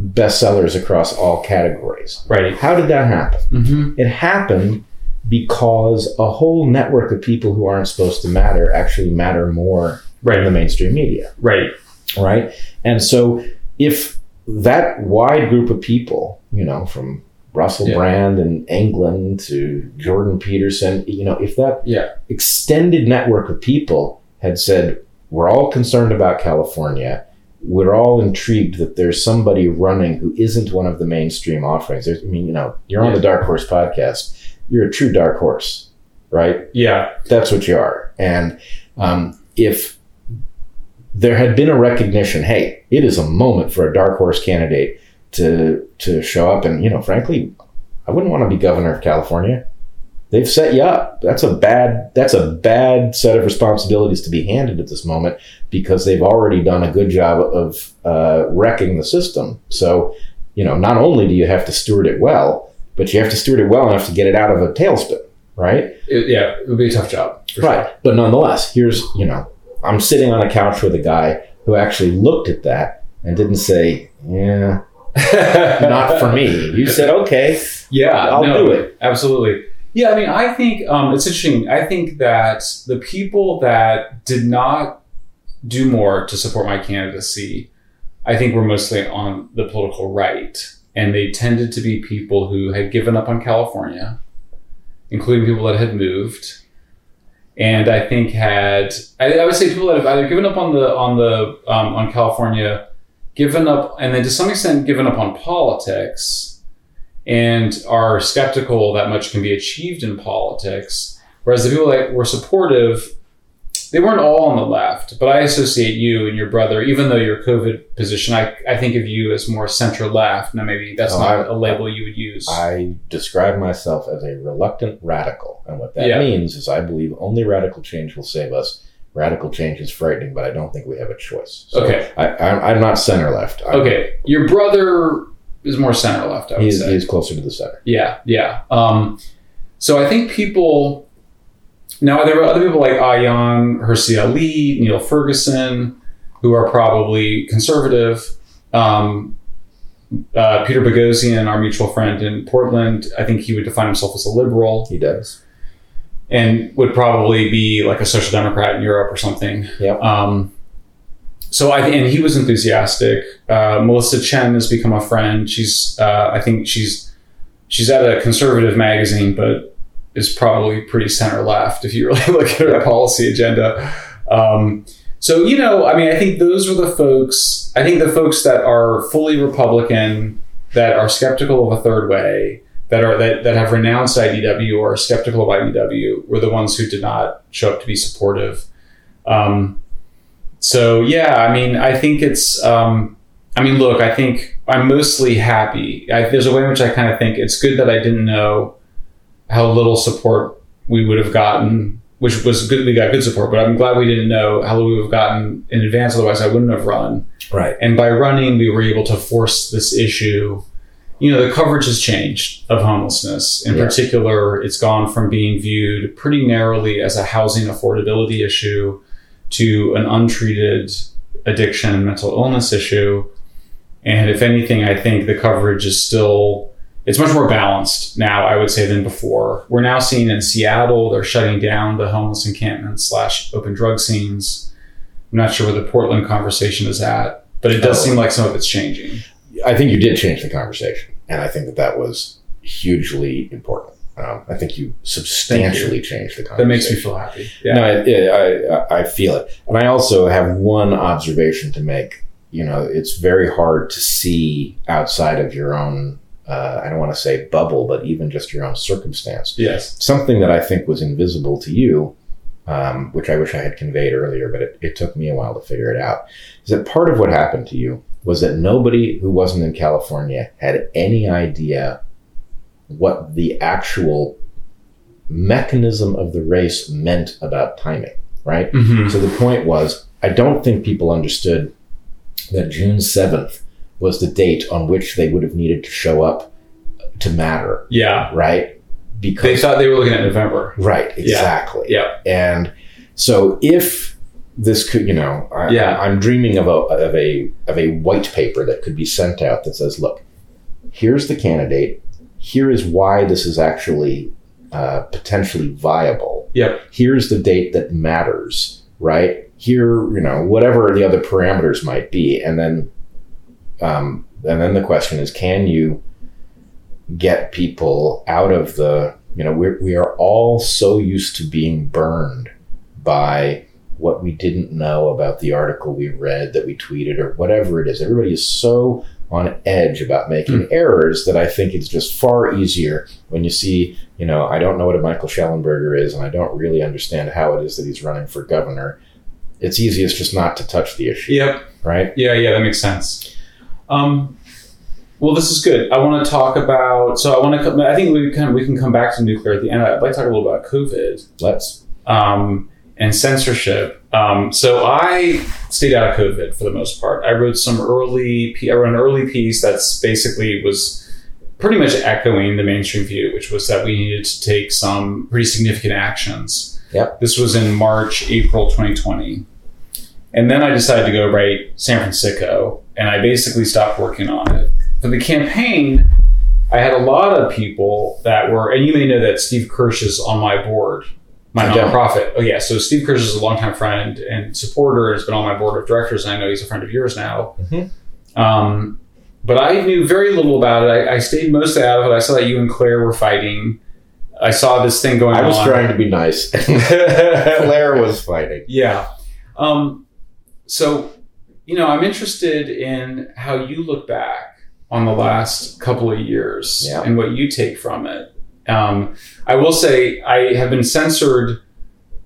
bestsellers across all categories. Right. How did that happen? Mm-hmm. It happened because a whole network of people who aren't supposed to matter actually matter more right. in the mainstream media Right. right? And so if that wide group of people, you know, from Russell Yeah. Brand in England to Jordan Peterson, you know, if that Yeah. extended network of people had said, we're all concerned about California, we're all intrigued that there's somebody running who isn't one of the mainstream offerings. There's, I mean, you know, you're on Yeah. the Dark Horse podcast, you're a true dark horse, right? Yeah. That's what you are. And um, if there had been a recognition, hey, it is a moment for a dark horse candidate to to show up, and you know, frankly, I wouldn't want to be governor of California. They've set you up. That's a bad. That's a bad set of responsibilities to be handed at this moment because they've already done a good job of uh, wrecking the system. So, you know, not only do you have to steward it well, but you have to steward it well enough to get it out of a tailspin, right? It, yeah. It would be a tough job. Right. But nonetheless, here's, you know, I'm sitting on a couch with a guy who actually looked at that and didn't say, yeah, (laughs) not for me. You said, okay, Yeah, I'll no, do it. Absolutely. Yeah, I mean, I think um, it's interesting. I think that the people that did not do more to support my candidacy, I think were mostly on the political right. And they tended to be people who had given up on California, including people that had moved. And I think had I, I would say people that have either given up on the on the um, on California, given up, and then to some extent given up on politics, and are skeptical that much can be achieved in politics, Whereas the people that were supportive, they weren't all on the left, but I associate you and your brother, even though your COVID position, I, I think of you as more center left. Now, maybe that's not I- a label you would use. I describe myself as a reluctant radical. And what that Yeah. means is I believe only radical change will save us. Radical change is frightening, but I don't think we have a choice. So Okay. I, I'm, I'm not center left. I'm, okay. Your brother is more center left, I would He's, say. he's closer to the center. Yeah, yeah. Um, so I think people now there were other people like Ayaan Hirsi Ali, Niall Ferguson, who are probably conservative. Um, uh, Peter Boghossian, our mutual friend in Portland, I think he would define himself as a liberal He does. and would probably be like a social democrat in Europe or something. Yep. Um, so I and he was enthusiastic. Uh, Melissa Chen has become a friend. She's uh, I think she's she's at a conservative magazine, but is probably pretty center left if you really (laughs) look at her policy agenda. Um, so you know, I mean, I think those are the folks. I think the folks that are fully Republican, that are skeptical of a third way, that are that, that have renounced IDW or are skeptical of IDW, were the ones who did not show up to be supportive. Um, so yeah, I mean, I think it's. Um, I mean, look, I think I'm mostly happy. I, there's a way in which I kind of think it's good that I didn't know how little support we would have gotten, which was good. We got good support, but I'm glad we didn't know how little we would have gotten in advance. Otherwise, I wouldn't have run. Right. And by running, we were able to force this issue. You know, the coverage has changed of homelessness. In Yeah. particular, it's gone from being viewed pretty narrowly as a housing affordability issue to an untreated addiction and mental illness issue. And if anything, I think the coverage is still it's much more balanced now, I would say, than before. We're now seeing in Seattle, they're shutting down the homeless encampments slash open drug scenes. I'm not sure where the Portland conversation is at, but it does Oh. seem like some of it's changing. I think you did change the conversation, and I think that that was hugely important. Um, I think you substantially changed the conversation. That makes me feel happy. Yeah. No, I, I, I feel it. And I also have one observation to make. You know, it's very hard to see outside of your own, uh, I don't want to say bubble, but even just your own circumstance. yes. Something that I think was invisible to you, um, which I wish I had conveyed earlier, but it, it took me a while to figure it out, is that part of what happened to you was that nobody who wasn't in California had any idea what the actual mechanism of the race meant about timing, right? hmm So the point was, I don't think people understood that June 7th was the date on which they would have needed to show up to matter, Yeah. right? Because they thought they were looking at November. right, exactly. Yeah. And so if this could, you know, I, Yeah. I'm dreaming of a, of a, of a white paper that could be sent out that says, look, here's the candidate. Here is why this is actually uh, potentially viable Yep. here's the date that matters, right? Here, you know, whatever the other parameters might be, and then, um, and then the question is, can you get people out of the, you know, we're, we are all so used to being burned by what we didn't know about the article we read that we tweeted or whatever it is. Everybody is so on edge about making errors that I think it's just far easier when you see, you know, I don't know what a Michael Shellenberger is and I don't really understand how it is that he's running for governor. It's easiest just not to touch the issue, Yep. right? Yeah, yeah, that makes sense. Um, well, this is good. I want to talk about. So I want to. I think we can we can come back to nuclear at the end. I'd like to talk a little about COVID Let's. um, and censorship. Um, so I stayed out of COVID for the most part. I wrote some early. I wrote an early piece that's basically was pretty much echoing the mainstream view, which was that we needed to take some pretty significant actions. Yep. This was in March, April 2020. And then I decided to go write San Fransicko, and I basically stopped working on it. For the campaign, I had a lot of people that were, and you may know that Steve Kirsch is on my board, my don't. nonprofit. Oh, yeah. So Steve Kirsch is a longtime friend and supporter, has been on my board of directors, and I know he's a friend of yours now. Mhm. Um, but I knew very little about it. I, I stayed mostly out of it. I saw that you and Claire were fighting. I saw this thing going on. I was on. trying to be nice. (laughs) Claire was fighting. Yeah. Um, so, you know, I'm interested in how you look back on the last couple of years Yeah. and what you take from it. Um, I will say I have been censored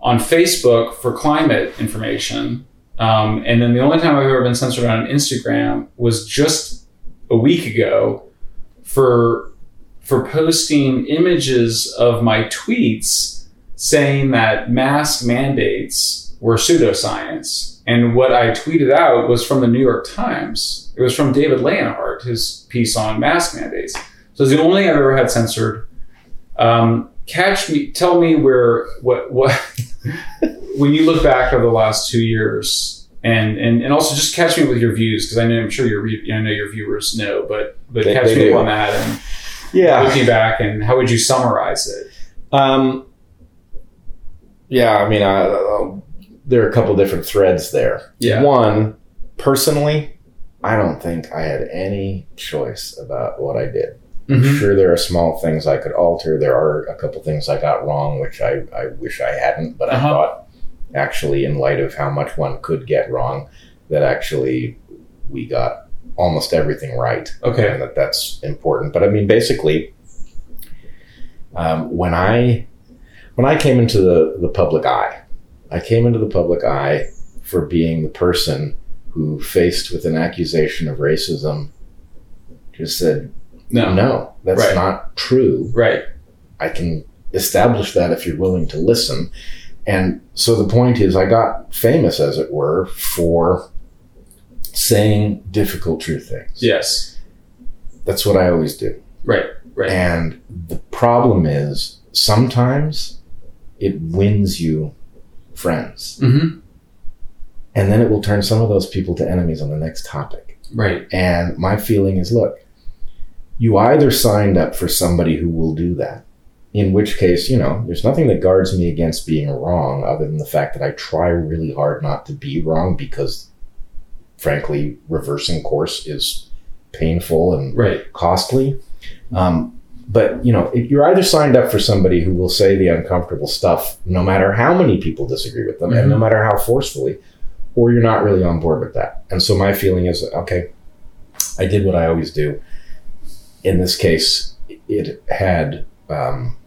on Facebook for climate information. Um, and then the only time I've ever been censored on Instagram was just a week ago for for posting images of my tweets saying that mask mandates were pseudoscience. And what I tweeted out was from the New York Times. It was from David Leonhardt, his piece on mask mandates. So it's the only I've ever had censored. Um, catch me, tell me where, what, what, (laughs) when you look back over the last two years, and and, and also just catch me with your views because I know I'm sure your re- I know your viewers know, but but They- catch they me do. on that and Yeah. looking back and how would you summarize it? Um, yeah, I mean, I, uh, there are a couple different threads there. Yeah. One, personally, I don't think I had any choice about what I did. Mm-hmm. Sure, there are small things I could alter. There are a couple things I got wrong, which I, I wish I hadn't, but I Uh-huh. thought, actually, in light of how much one could get wrong, that actually we got almost everything right Okay. and that that's important. But I mean, basically, um, when I when I came into the, the public eye, I came into the public eye for being the person who, faced with an accusation of racism, just said, No. "No, that's Right. not true. Right. I can establish that if you're willing to listen." And so the point is, I got famous, as it were, for saying difficult, true things. Yes. That's what I always do. Right. Right. And the problem is sometimes it wins you friends. Mm-hmm. And then it will turn some of those people to enemies on the next topic. Right. And my feeling is look, you either signed up for somebody who will do that, in which case, you know, there's nothing that guards me against being wrong other than the fact that I try really hard not to be wrong because, frankly, reversing course is painful and Right. costly. Um, but you know, if you're either signed up for somebody who will say the uncomfortable stuff, no matter how many people disagree with them, and no matter how forcefully, or you're not really on board with that. And so my feeling is, okay, I did what I always do. In this case, it had um,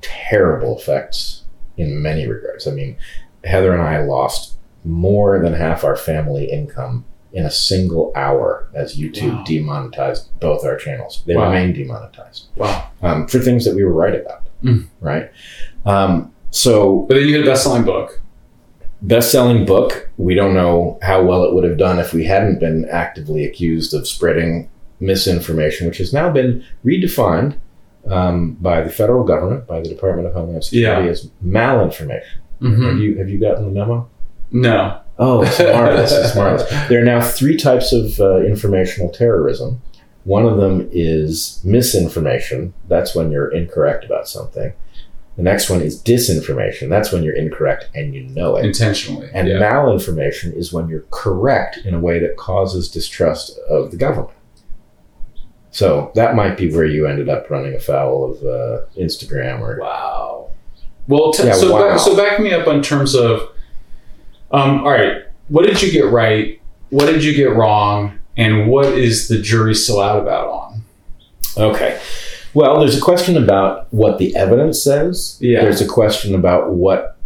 terrible effects in many regards. I mean, Heather and I lost more than half our family income in a single hour as YouTube Wow. demonetized both our channels. They Wow. remain demonetized Wow. um, for things that we were right about, Mm. right? Um, so, But then you had a best-selling book. Best-selling book. We don't know how well it would have done if we hadn't been actively accused of spreading misinformation, which has now been redefined um, by the federal government, by the Department of Homeland Security, Yeah. as malinformation. Mm-hmm. Have you have you gotten the memo? No. Oh, it's (laughs) marvelous! it's marvelous. There are now three types of uh, informational terrorism. One of them is misinformation. That's when you're incorrect about something. The next one is disinformation. That's when you're incorrect and you know it. Intentionally. And yeah. malinformation is when you're correct in a way that causes distrust of the government. So that might be where you ended up running afoul of uh, Instagram or Wow. Well, t- Yeah, so wow. Back, so back me up in terms of, um, all right, what did you get right? What did you get wrong? And what is the jury still out about on? Okay. Well, there's a question about what the evidence says. Yeah. There's a question about what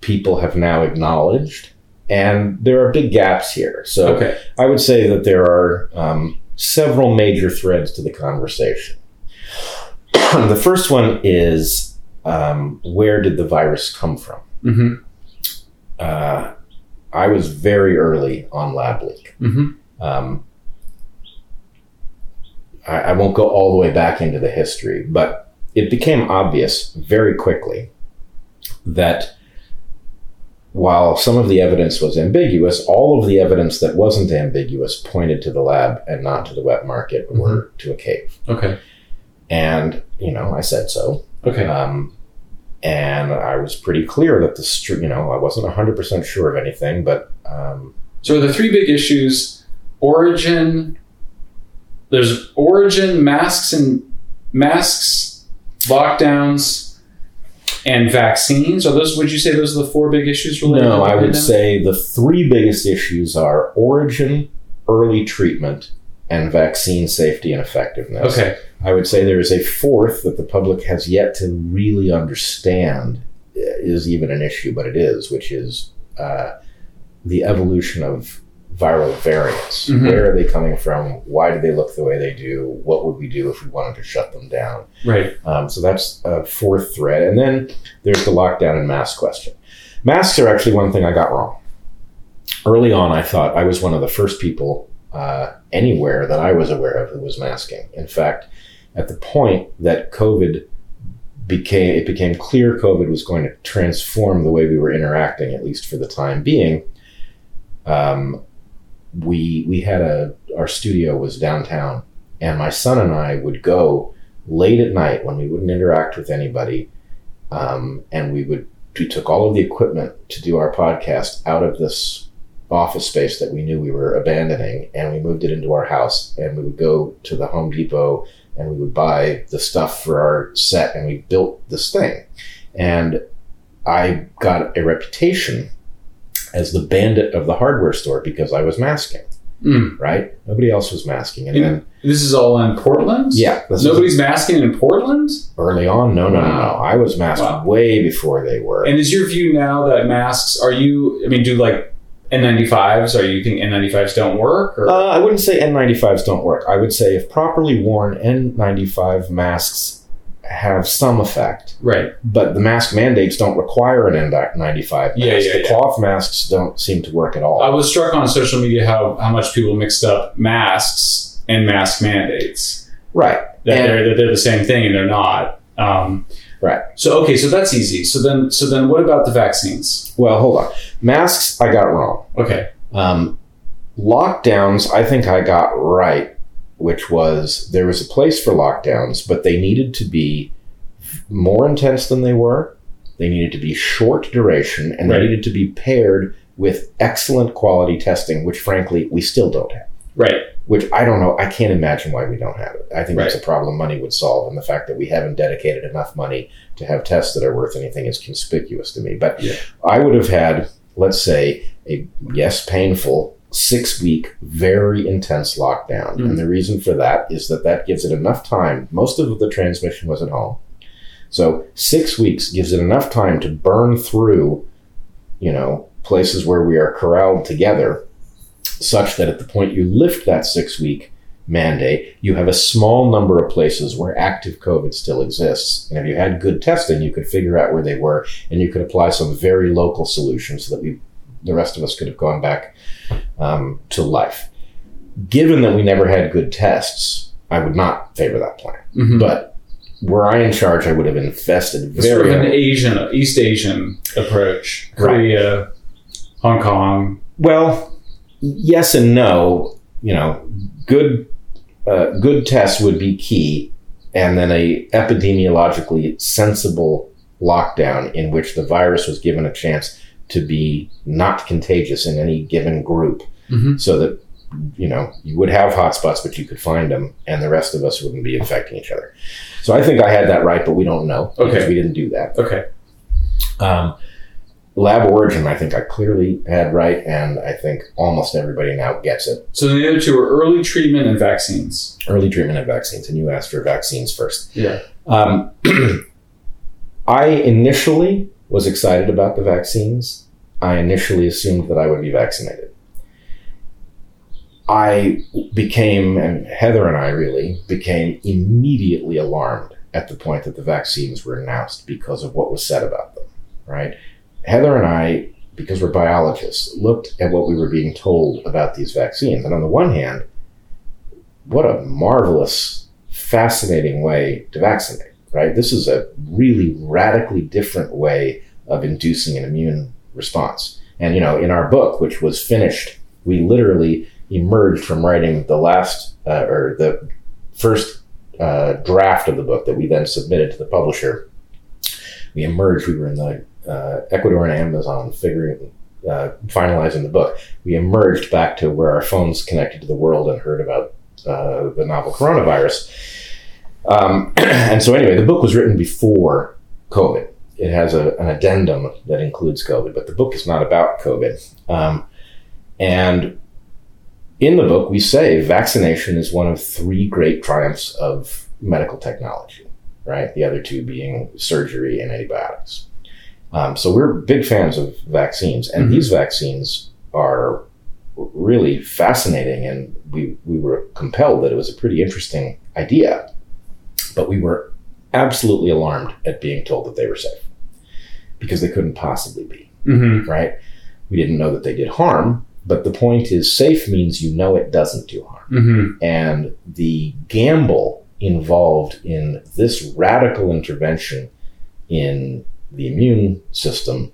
people have now acknowledged. And there are big gaps here. So Okay. I would say that there are um, several major threads to the conversation. (clears throat) the first one is um, where did the virus come from? Mm-hmm. Uh, I was very early on lab leak. Mm-hmm. Um, I, I won't go all the way back into the history, but it became obvious very quickly that while some of the evidence was ambiguous, all of the evidence that wasn't ambiguous pointed to the lab and not to the wet market or to a cave. Okay. And, you know, I said so. Okay. Um, and I was pretty clear that the, str- you know, I wasn't 100% sure of anything, but um, So the three big issues: origin. There's origin, masks and masks, lockdowns, and vaccines. Are those? Would you say those are the four big issues related? No, to the I would say the three biggest issues are origin, early treatment, and vaccine safety and effectiveness. Okay. I would say there is a fourth that the public has yet to really understand uh, is even an issue, but it is, which is uh, the evolution of viral variants. Mhm. Where are they coming from? Why do they look the way they do? What would we do if we wanted to shut them down? Right. Um, so that's a fourth thread. And then there's the lockdown and mask question. Masks are actually one thing I got wrong. Early on, I thought I was one of the first people uh, anywhere that I was aware of who was masking. In fact, at the point that COVID became, it became clear COVID was going to transform the way we were interacting, at least for the time being. Um, we we had a our studio was downtown, and my son and I would go late at night when we wouldn't interact with anybody, um, and we would we took all of the equipment to do our podcast out of this office space that we knew we were abandoning, and we moved it into our house, and we would go to the Home Depot and we would buy the stuff for our set, and we built this thing, and I got a reputation as the bandit of the hardware store because I was masking. Mm. Right? Nobody else was masking, and then This is all in Portland. yeah, is- Nobody's masking in Portland. early on. No, no, no, no. I was masked Wow. way before they were. And is your view now that masks are you? I mean, do like N95s? Are you think N95s don't work? Or Uh, I wouldn't say N95s don't work. I would say if properly worn, N95 masks have some effect, right. but the mask mandates don't require an N95 mask. Yeah, yeah, the yeah. cloth masks don't seem to work at all. I was struck on social media how how much people mixed up masks and mask mandates. right. That And- they're that they're the same thing and they're not. Um, Right. So okay, so that's easy. So then so then what about the vaccines? Well, hold on. Masks, I got wrong. Okay. Um, lockdowns, I think I got right, which was there was a place for lockdowns, but they needed to be more intense than they were. They needed to be short duration, and Right. they needed to be paired with excellent quality testing, which frankly we still don't have. Right. Which I don't know. I can't imagine why we don't have it. I think that's a problem money would solve, and the fact that we haven't dedicated enough money to have tests that are worth anything is conspicuous to me. But Yeah. I would have had, let's say, a yes, painful six week, very intense lockdown. Mhm. And the reason for that is that that gives it enough time. Most of the transmission was at home. So six weeks gives it enough time to burn through, you know, places where we are corralled together, such that at the point you lift that six week mandate, you have a small number of places where active COVID still exists. And if you had good testing, you could figure out where they were and you could apply some very local solutions so that we, the rest of us could have gone back um, to life. Given that we never had good tests, I would not favor that plan. Mhm. But were I in charge, I would have invested It's sort very of an Asian, East Asian approach. Right. Korea, Hong Kong. Well, yes and no. You know, good uh, good tests would be key, and then a epidemiologically sensible lockdown in which the virus was given a chance to be not contagious in any given group, Mhm. so that you know you would have hotspots, but you could find them, and the rest of us wouldn't be infecting each other. So I think I had that right, but we don't know because Okay. we didn't do that. Okay. Um, lab origin, I think I clearly had right, and I think almost everybody now gets it. So the other two are early treatment and vaccines. Early treatment and vaccines, and you asked for vaccines first. Yeah. Um, (clears throat) I initially was excited about the vaccines. I initially assumed that I would be vaccinated. I became, and Heather and I really became immediately alarmed at the point that the vaccines were announced because of what was said about them, right? Heather and I, because we're biologists, looked at what we were being told about these vaccines. And on the one hand, what a marvelous, fascinating way to vaccinate, right? This is a really radically different way of inducing an immune response. And, you know, in our book, which was finished, we literally emerged from writing the last uh, or the first uh, draft of the book that we then submitted to the publisher. We emerged, we were in the uh, Ecuador and Amazon figuring, uh, finalizing the book. We emerged back to where our phones connected to the world and heard about uh, the novel coronavirus. Um, (clears throat) and so, anyway, the book was written before COVID. It has a, an addendum that includes COVID, but the book is not about COVID. Um, and in the book, we say vaccination is one of three great triumphs of medical technology, right? The other two being surgery and antibiotics. Um, so we're big fans of vaccines, and Mhm. these vaccines are really fascinating, and we, we were compelled that it was a pretty interesting idea, but we were absolutely alarmed at being told that they were safe because they couldn't possibly be Mm-hmm. right? We didn't know that they did harm, but the point is safe means you know it doesn't do harm. Mm-hmm. And the gamble involved in this radical intervention in the immune system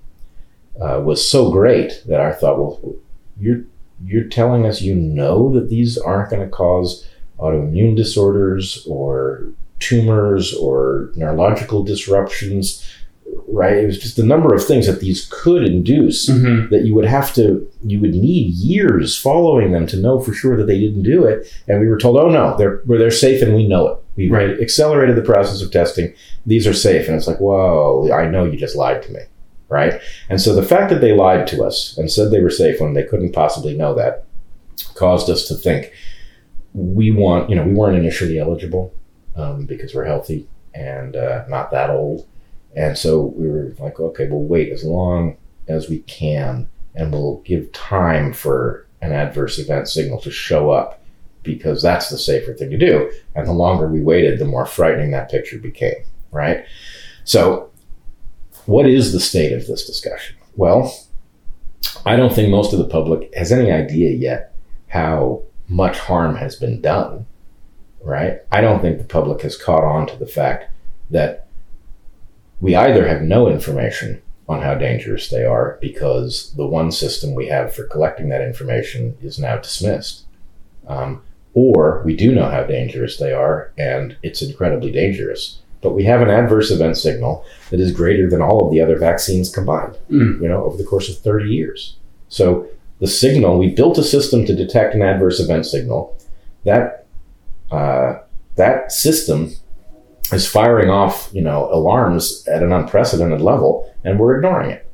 uh, was so great that I thought, well, you're you're telling us you know that these aren't going to cause autoimmune disorders or tumors or neurological disruptions, right? It was just a number of things that these could induce Mm-hmm. that you would have to you would need years following them to know for sure that they didn't do it and we were told oh no they're they're safe and we know it we Right. accelerated the process of testing these are safe and it's like whoa i know you just lied to me right and so the fact that they lied to us and said they were safe when they couldn't possibly know that caused us to think we want you know we weren't initially eligible um, because we're healthy and uh, not that old. And so we were like okay we'll wait as long as we can and we'll give time for an adverse event signal to show up because that's the safer thing to do. And the longer we waited the more frightening that picture became right? So what is the state of this discussion? Well i don't think most of the public has any idea yet how much harm has been done right i don't think the public has caught on to the fact that we either have no information on how dangerous they are because the one system we have for collecting that information is now dismissed. Um, or we do know how dangerous they are and it's incredibly dangerous. But we have an adverse event signal that is greater than all of the other vaccines combined, Mm. you know, over the course of 30 years. So the signal, we built a system to detect an adverse event signal. That uh, that system is firing off, you know, alarms at an unprecedented level, and we're ignoring it.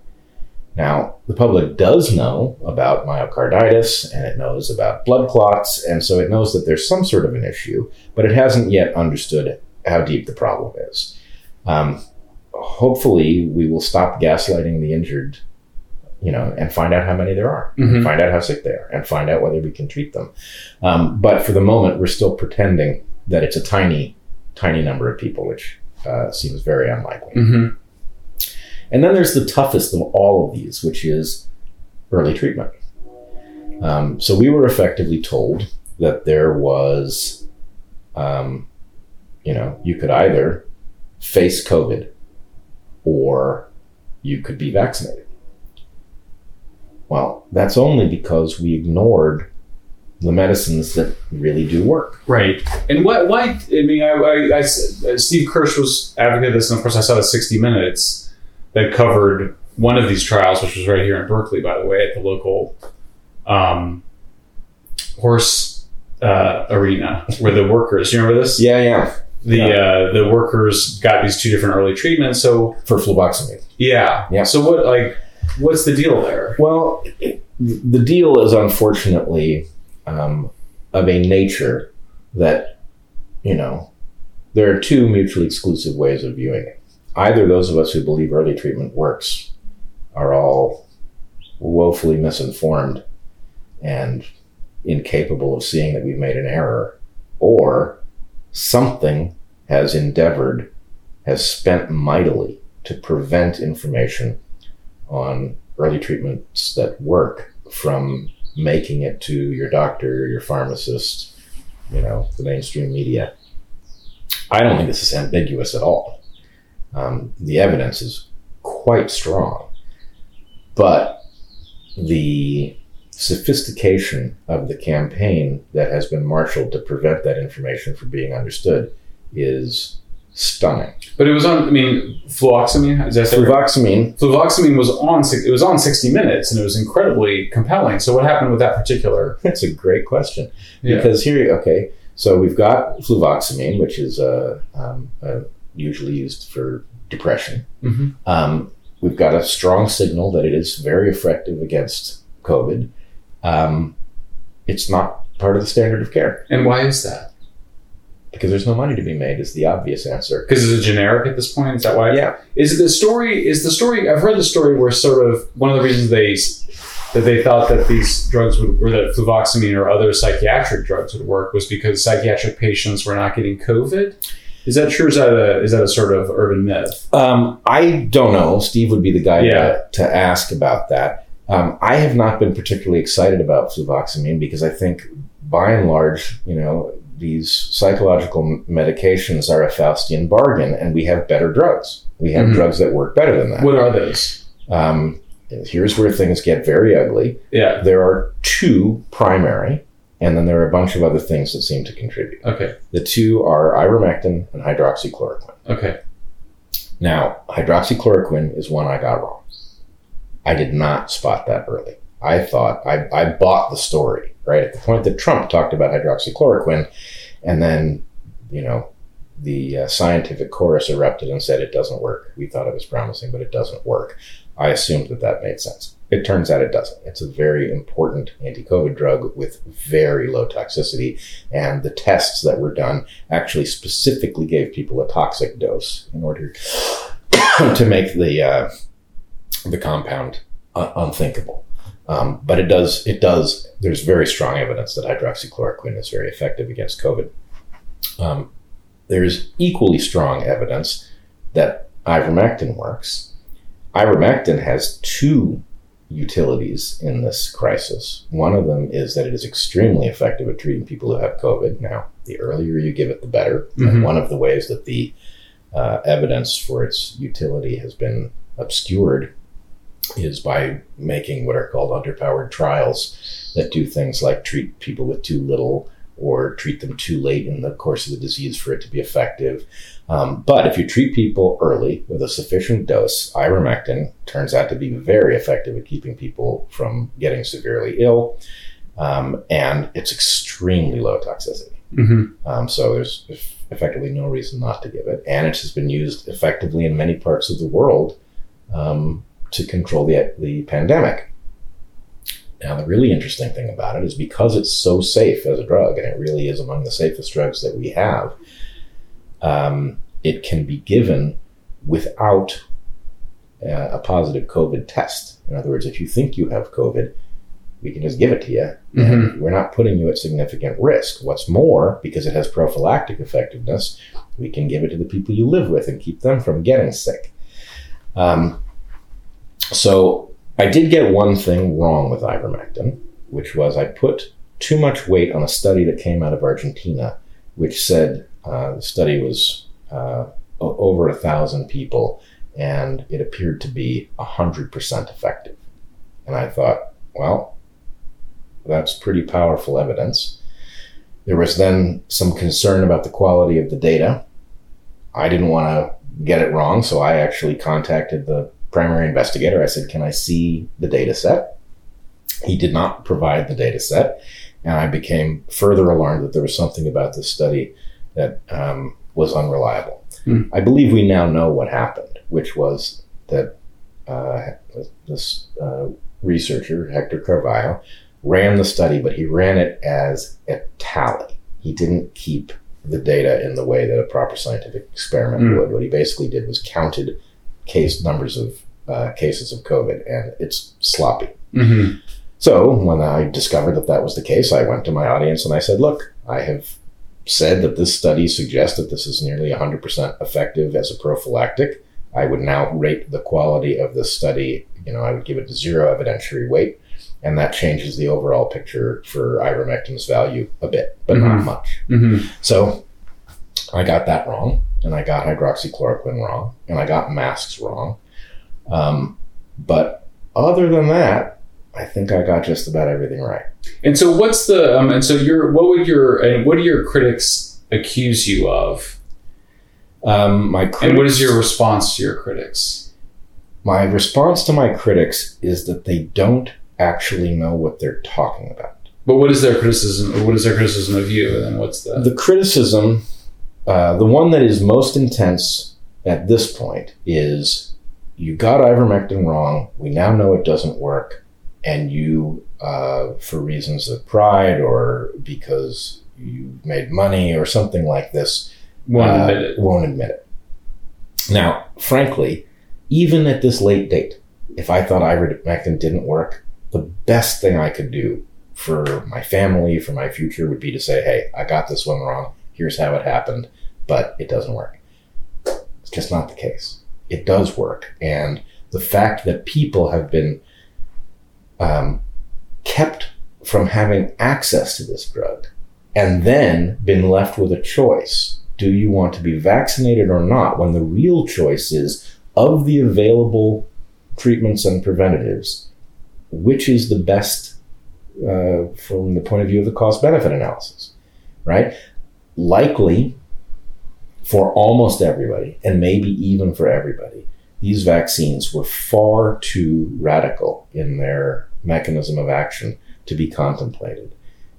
Now, the public does know about myocarditis and it knows about blood clots, and so it knows that there's some sort of an issue, but it hasn't yet understood how deep the problem is. Um, hopefully, we will stop gaslighting the injured, you know, and find out how many there are, Mhm. find out how sick they are, and find out whether we can treat them. Um, but for the moment, we're still pretending that it's a tiny, tiny number of people, which uh, seems very unlikely. Mm-hmm. And then there's the toughest of all of these, which is early treatment. Um, so we were effectively told that there was, um, you know, you could either face COVID or you could be vaccinated. Well, that's only because we ignored the medicines that really do work. Right. And what? Why? I mean, I, I, I- Steve Kirsch was advocate of this, and of course, I saw the 60 Minutes that covered one of these trials, which was right here in Berkeley, by the way, at the local um, horse uh, arena, where the workers. You remember this? Yeah, yeah. The Yeah. uh, the workers got these two different early treatments. So For fluvoxamine. yeah, Yeah. So what? Like, what's the deal there? Well, the deal is unfortunately um, of a nature that, you know, there are two mutually exclusive ways of viewing it. Either those of us who believe early treatment works are all woefully misinformed and incapable of seeing that we've made an error, or something has endeavored, has spent mightily to prevent information on early treatments that work from making it to your doctor, your pharmacist, you know, the mainstream media. I don't think this is ambiguous at all. Um, the evidence is quite strong, but the sophistication of the campaign that has been marshaled to prevent that information from being understood is stunning. But it was on. I mean, fluoxamine. Is that? Fluvoxamine Fluvoxamine was on. It was on 60 Minutes, and it was incredibly compelling. So what happened with that particular? (laughs) That's a great question. Yeah. Because here, okay, so we've got fluvoxamine, which is uh, um, uh, usually used for depression. hmm Um, we've got a strong signal that it is very effective against COVID. Um, it's not part of the standard of care And why is that? Because there's no money to be made. Is the obvious answer. Because it's a generic at this point. Is that why? Yeah. Is the story? Is the story? I've heard the story where sort of one of the reasons they that they thought that these drugs would, or that fluvoxamine or other psychiatric drugs would work was because psychiatric patients were not getting COVID. Is that true? Is that a is that a sort of urban myth? Um, I don't know. Steve would be the guy Yeah. to, to ask about that. Um, I have not been particularly excited about fluvoxamine because I think, by and large, you know, these psychological medications are a Faustian bargain, and we have better drugs. We have Mhm. drugs that work better than that. What are those? Um, here's where things get very ugly. Yeah. There are two primary, and then there are a bunch of other things that seem to contribute. Okay. The two are ivermectin and hydroxychloroquine. Okay. Now, hydroxychloroquine is one I got wrong. I did not spot that early. I thought I, I bought the story right at the point that Trump talked about hydroxychloroquine, and then you know the uh, scientific chorus erupted and said it doesn't work. We thought it was promising, but it doesn't work. I assumed that that made sense. It turns out it doesn't. It's a very important anti-COVID drug with very low toxicity, and the tests that were done actually specifically gave people a toxic dose in order (coughs) to make the uh, the compound unthinkable. Um, but it does it does. There's very strong evidence that hydroxychloroquine is very effective against COVID. Um, there's equally strong evidence that ivermectin works. Ivermectin has two utilities in this crisis. One of them is that it is extremely effective at treating people who have COVID. Now, the earlier you give it, the better. Mhm. One of the ways that the uh, evidence for its utility has been obscured is by making what are called underpowered trials that do things like treat people with too little or treat them too late in the course of the disease for it to be effective. Um, but if you treat people early with a sufficient dose, ivermectin turns out to be very effective at keeping people from getting severely ill, um, and it's extremely low toxicity. Mm-hmm. Um, so there's effectively no reason not to give it, and it has been used effectively in many parts of the world um, to control the the pandemic. Now, the really interesting thing about it is because it's so safe as a drug, and it really is among the safest drugs that we have. Um, it can be given without uh, a positive COVID test. In other words, if you think you have COVID, we can just give it to you. And we're not putting you at significant risk. What's more, because it has prophylactic effectiveness, we can give it to the people you live with and keep them from getting sick. Um, so I did get one thing wrong with ivermectin, which was I put too much weight on a study that came out of Argentina, which said uh, the study was uh, over a thousand people and it appeared to be 100% effective. And I thought, well, that's pretty powerful evidence. There was then some concern about the quality of the data. I didn't want to get it wrong, so I actually contacted the primary investigator. I said, Can I see the data set? He did not provide the data set, and I became further alarmed that there was something about this study that um, was unreliable. Hmm. I believe we now know what happened, which was that uh, this uh, researcher, Hector Carvallo, ran the study, but he ran it as a tally. He didn't keep the data in the way that a proper scientific experiment Mm. would. What he basically did was counted case numbers of uh, cases of COVID, and it's sloppy. Mm-hmm. So when I discovered that that was the case, I went to my audience and I said, "Look, I have said that this study suggests that this is nearly 100% effective as a prophylactic. I would now rate the quality of this study. You know, I would give it zero evidentiary weight, and that changes the overall picture for ivermectin's value a bit, but not Mhm. much. Mm-hmm. So I got that wrong, and I got hydroxychloroquine wrong, and I got masks wrong. Um, but other than that, I think I got just about everything right. And so, what's the um, and so your what would your and what do your critics accuse you of? Um, my critics, And what is your response to your critics? my response to my critics is that they don't actually know what they're talking about. But what is their criticism? Or what is their criticism of you? And then what's the The criticism, uh, the one that is most intense at this point, is you got ivermectin wrong. We now know it doesn't work, and you, uh, for reasons of pride or because you made money or something like this, Won't uh, admit it. won't admit it. Now, frankly, even at this late date, if I thought ivermectin didn't work, the best thing I could do for my family, for my future, would be to say, "Hey, I got this one wrong. Here's how it happened, but it doesn't work." It's just not the case. It does work, and the fact that people have been um, kept from having access to this drug and then been left with a choice do you want to be vaccinated or not when the real choice is of the available treatments and preventatives which is the best uh, from the point of view of the cost benefit analysis right? Likely for almost everybody and maybe even for everybody these vaccines were far too radical in their mechanism of action to be contemplated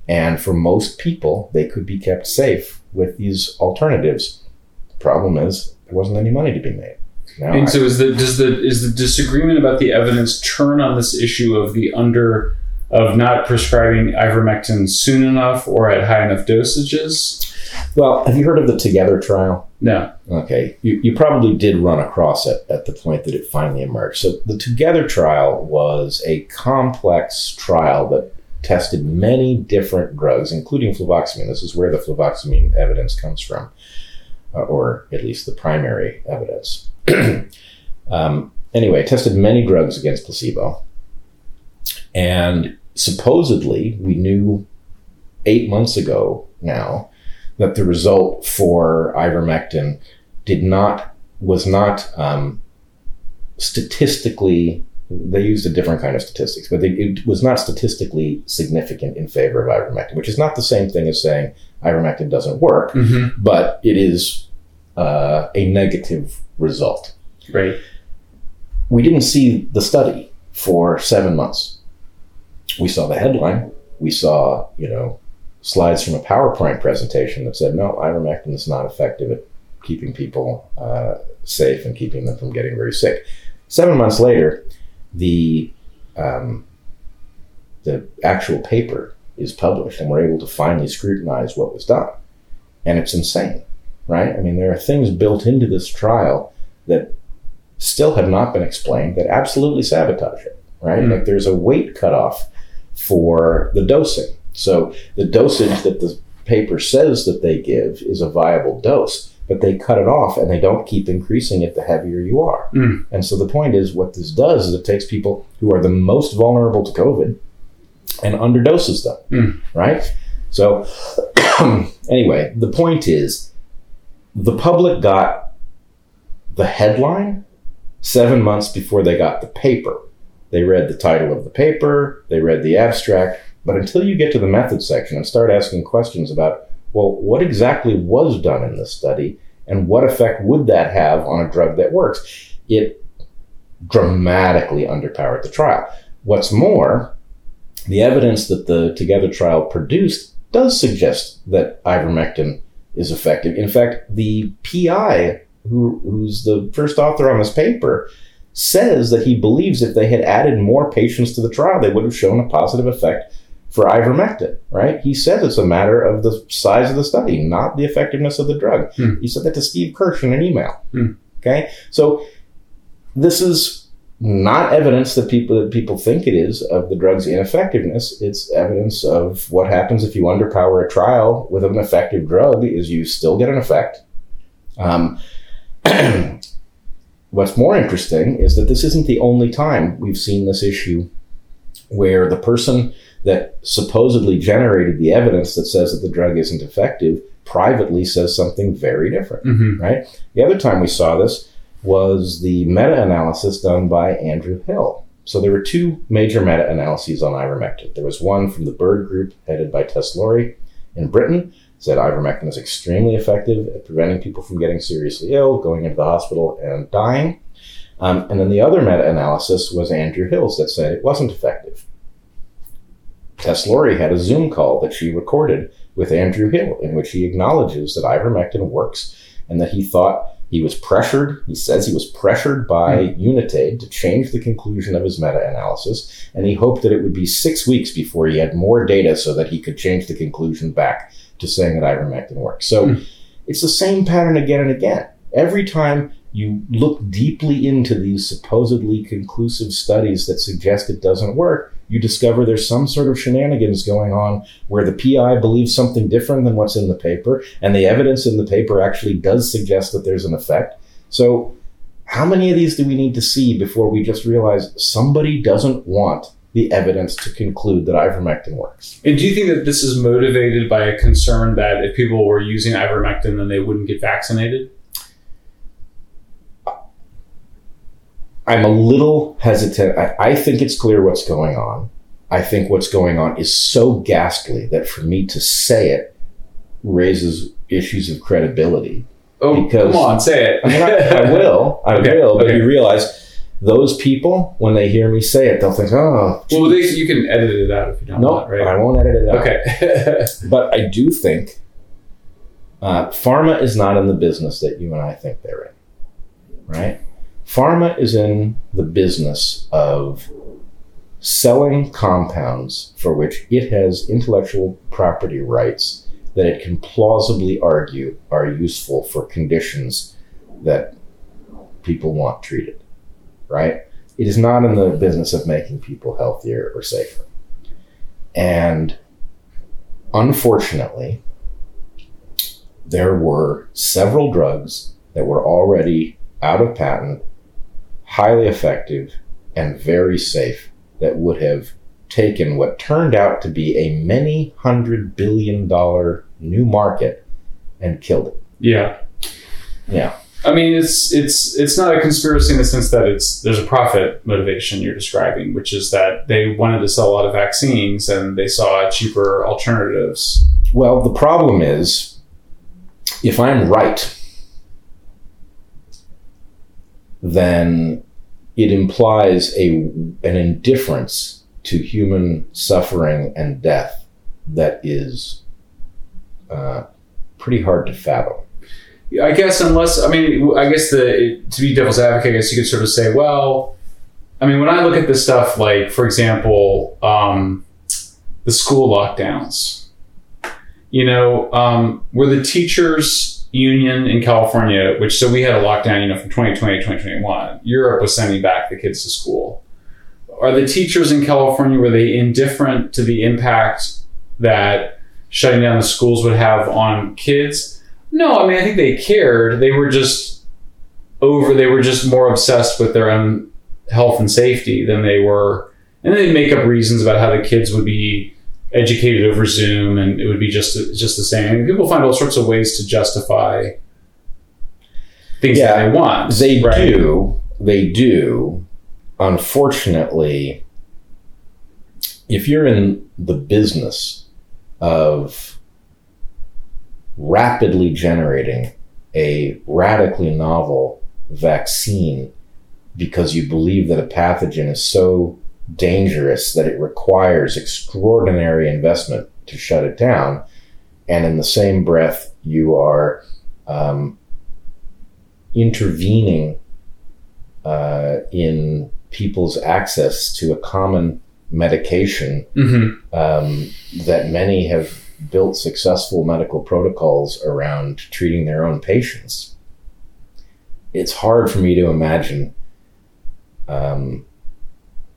and for most people, they could be kept safe with these alternatives. The problem is there wasn't any money to be made. Now, And I- so is the does the is the disagreement about the evidence turn on this issue of the under of not prescribing ivermectin soon enough or at high enough dosages? well, have you heard of the Together trial? No. Okay, you, you probably did run across it at the point that it finally emerged. So the Together trial was a complex trial that tested many different drugs, including fluvoxamine. This is where the fluvoxamine evidence comes from, uh, or at least the primary evidence. (clears throat) um, anyway, tested many drugs against placebo, and supposedly we knew eight months ago now that the result for ivermectin did not was not um, statistically they used a different kind of statistics but they, it was not statistically significant in favor of ivermectin which is not the same thing as saying ivermectin doesn't work Mm-hmm. but it is uh, a negative result Right. we didn't see the study for seven months. We saw the headline. We saw, you know, slides from a PowerPoint presentation that said, no, ivermectin is not effective at keeping people uh, safe and keeping them from getting very sick. Seven months later, the um, the actual paper is published, and we're able to finally scrutinize what was done. And it's insane, right? I mean, there are things built into this trial that still have not been explained that absolutely sabotage it, right? Mm. Like there's a weight cutoff for the dosing. So the dosage that the paper says that they give is a viable dose, but they cut it off and they don't keep increasing it the heavier you are. Mm. And so the point is, what this does is it takes people who are the most vulnerable to COVID and underdoses them, Mm. right? So (clears throat) anyway, the point is, the public got the headline seven months before they got the paper. They read the title of the paper, they read the abstract, but until you get to the method section and start asking questions about, well, what exactly was done in this study and what effect would that have on a drug that works, it dramatically underpowered the trial. What's more, the evidence that the Together trial produced does suggest that ivermectin is effective. In fact, the PI who, who's the first author on this paper, says that he believes if they had added more patients to the trial, they would have shown a positive effect for ivermectin, right? He says it's a matter of the size of the study, not the effectiveness of the drug. Hmm. He said that to Steve Kirsch in an email. Hmm. Okay? So this is not evidence that people that people think it is of the drug's ineffectiveness. It's evidence of what happens if you underpower a trial with an effective drug is you still get an effect. Um, (clears throat) what's more interesting is that this isn't the only time we've seen this issue where the person that supposedly generated the evidence that says that the drug isn't effective privately says something very different. Mm-hmm. Right? The other time we saw this was the meta analysis done by Andrew Hill. So there were two major meta analyses on ivermectin. There was one from the Bird Group, headed by Tess Lawrie in Britain, said ivermectin is extremely effective at preventing people from getting seriously ill, going into the hospital, and dying. Um, and then the other meta analysis was Andrew Hill's that said it wasn't effective. Tess Lawrie had a Zoom call that she recorded with Andrew Hill in which he acknowledges that ivermectin works and that he thought He was pressured, he says he was pressured by Unitaid to change the conclusion of his meta analysis, and he hoped that it would be six weeks before he had more data so that he could change the conclusion back to saying that ivermectin works. So Hmm. it's the same pattern again and again. Every time you look deeply into these supposedly conclusive studies that suggest it doesn't work, you discover there's some sort of shenanigans going on where the PI believes something different than what's in the paper, and the evidence in the paper actually does suggest that there's an effect. So, how many of these do we need to see before we just realize somebody doesn't want the evidence to conclude that ivermectin works? And do you think that this is motivated by a concern that if people were using ivermectin, then they wouldn't get vaccinated? I'm a little hesitant. I, I think it's clear what's going on. I think what's going on is so ghastly that for me to say it raises issues of credibility. Oh, Because- come on, say it. I mean, I, I will, I (laughs) Okay, will, but okay. you realize those people, when they hear me say it, they'll think, oh, well, they, you can edit it out if you don't no, want, right? I won't edit it out. Okay. (laughs) But I do think uh, pharma is not in the business that you and I think they're in, right? Pharma is in the business of selling compounds for which it has intellectual property rights that it can plausibly argue are useful for conditions that people want treated, right? It is not in the business of making people healthier or safer. And unfortunately, there were several drugs that were already out of patent, highly effective, and very safe that would have taken what turned out to be a many hundred billion dollar new market and killed it. yeah. Yeah. I mean, it's it's it's not a conspiracy in the sense that it's there's a profit motivation you're describing, which is that they wanted to sell a lot of vaccines and they saw cheaper alternatives. Well, the problem is if I'm right, then it implies a an indifference to human suffering and death that is uh, pretty hard to fathom. I guess unless I mean I guess the to be devil's advocate, I guess you could sort of say, well, I mean when I look at this stuff, like for example, um, the school lockdowns, you know, um, were the teachers union in California, which so we had a lockdown, you know, from 2020 to 2021. Europe was sending back the kids to school. Are the teachers in California were they indifferent to the impact that shutting down the schools would have on kids? No, I mean I think they cared. They were just over. They were just more obsessed with their own health and safety than they were, and then they make up reasons about how the kids would be educated over Zoom, and it would be just just the same. Mean, people find all sorts of ways to justify things Yeah, that they want. They right? do. They do. Unfortunately, if you're in the business of rapidly generating a radically novel vaccine because you believe that a pathogen is so dangerous that it requires extraordinary investment to shut it down, and in the same breath, you are um, intervening uh, in people's access to a common medication Mhm. um, that many have built successful medical protocols around treating their own patients. It's hard for me to imagine um,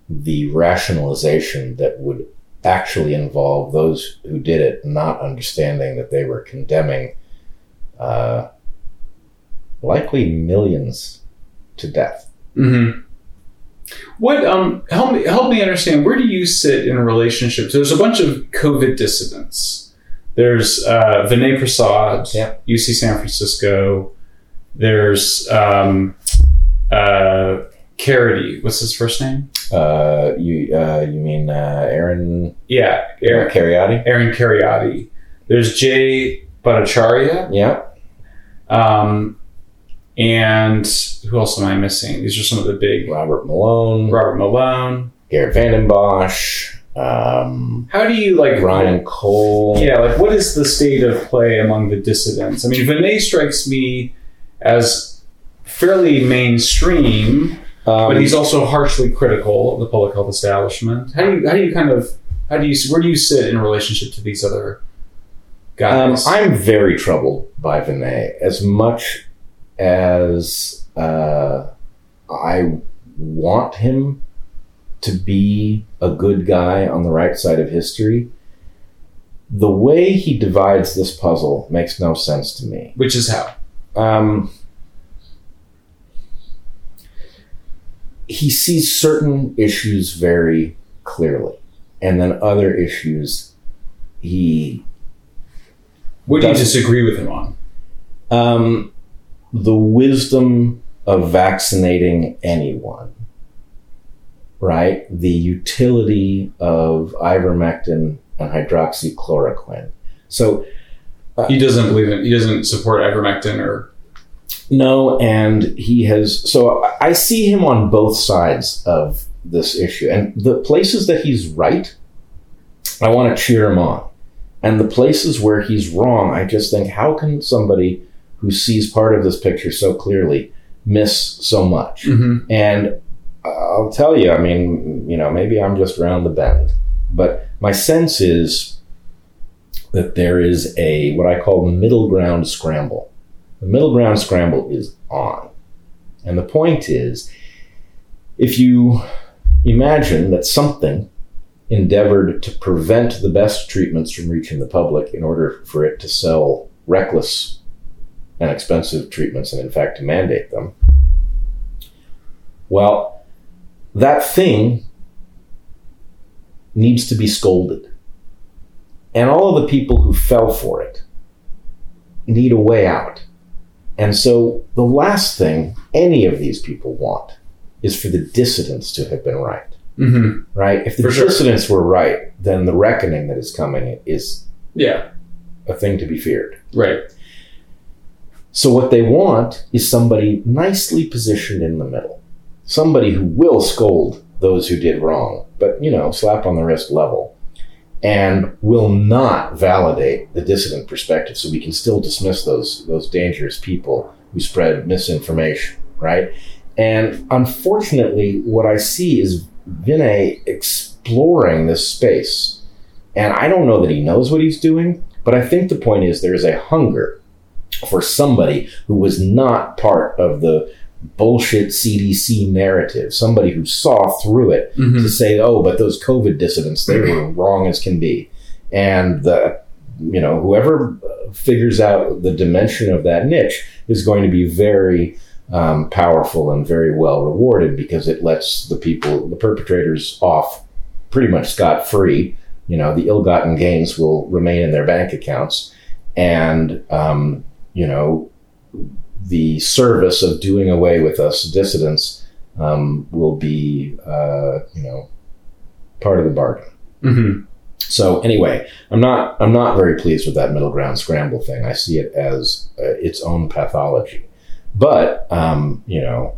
the rationalization that would actually involve those who did it not understanding that they were condemning uh, likely millions to death. hmm What um help me help me understand where do you sit in a relationship? So there's a bunch of COVID dissidents. There's uh, Vinay Prasad, Yeah. UC San Francisco. There's um, uh, Carity. What's his first name? Uh, you uh, you mean uh, Aaron Yeah, Aaron, Kheriaty? Aaron Kheriaty. There's Jay Bhattacharya. Yeah. Um, and who else am I missing? These are some of the big Robert Malone, Robert Malone. Garrett Vanden Bossche, um, How do you like Ryan Cole. Yeah, like what is the state of play among the dissidents? I mean, Vinay strikes me as fairly mainstream, Um, but he's also harshly critical of the public health establishment. How do you how do you kind of how do you where do you sit in relationship to these other Um, guys? I'm very troubled by Vinay. As much as uh, I want him to be a good guy on the right side of history, the way he divides this puzzle makes no sense to me. Which is how? Um, he sees certain issues very clearly, and then other issues he What do you disagree with him on? Um, the wisdom of vaccinating anyone, right? The utility of ivermectin and hydroxychloroquine. So, He doesn't believe in. He doesn't support ivermectin or. no, and he has. So, I- I see him on both sides of this issue. And the places that he's right, I want to cheer him on. And the places where he's wrong, I just think, how can somebody who sees part of this picture so clearly miss so much? Mm-hmm. And I'll tell you, I mean, you know, maybe I'm just around the bend, but my sense is that there is a what I call middle ground scramble. The middle ground scramble is on. And the point is if you imagine that something endeavored to prevent the best treatments from reaching the public in order for it to sell reckless and expensive treatments and, in fact, to mandate them, well, that thing needs to be scolded. And all of the people who fell for it need a way out. And so the last thing any of these people want is for the dissidents to have been right. Mm-hmm. Right? If the For sure. dissidents were right, then the reckoning that is coming is Yeah. a thing to be feared. Right. So what they want is somebody nicely positioned in the middle. Somebody who will scold those who did wrong, but you know, slap on the wrist level. And will not validate the dissident perspective, so we can still dismiss those those dangerous people who spread misinformation, right? And unfortunately, what I see is Vinay exploring this space. And I don't know that he knows what he's doing, but I think the point is there is a hunger for somebody who was not part of the bullshit CDC narrative, somebody who saw through it Mm-hmm. to say, oh, but those COVID dissidents, they were (clears throat) wrong as can be. And the, you know, whoever uh, figures out the dimension of that niche is going to be very um, powerful and very well rewarded because it lets the people, the perpetrators, off pretty much scot free. You know, the ill gotten gains will remain in their bank accounts. And, um, you know, the service of doing away with us dissidents um, will be, uh, you know, part of the bargain. Mm-hmm. So anyway, I'm not I'm not very pleased with that middle ground scramble thing. I see it as uh, its own pathology. But um, you know,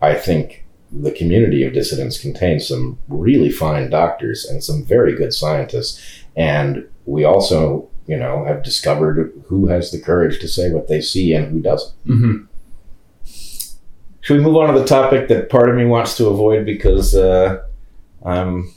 I think the community of dissidents contains some really fine doctors and some very good scientists, and we also you know have discovered who has the courage to say what they see and who doesn't. Mm-hmm. Should we move on to the topic that part of me wants to avoid because uh, I'm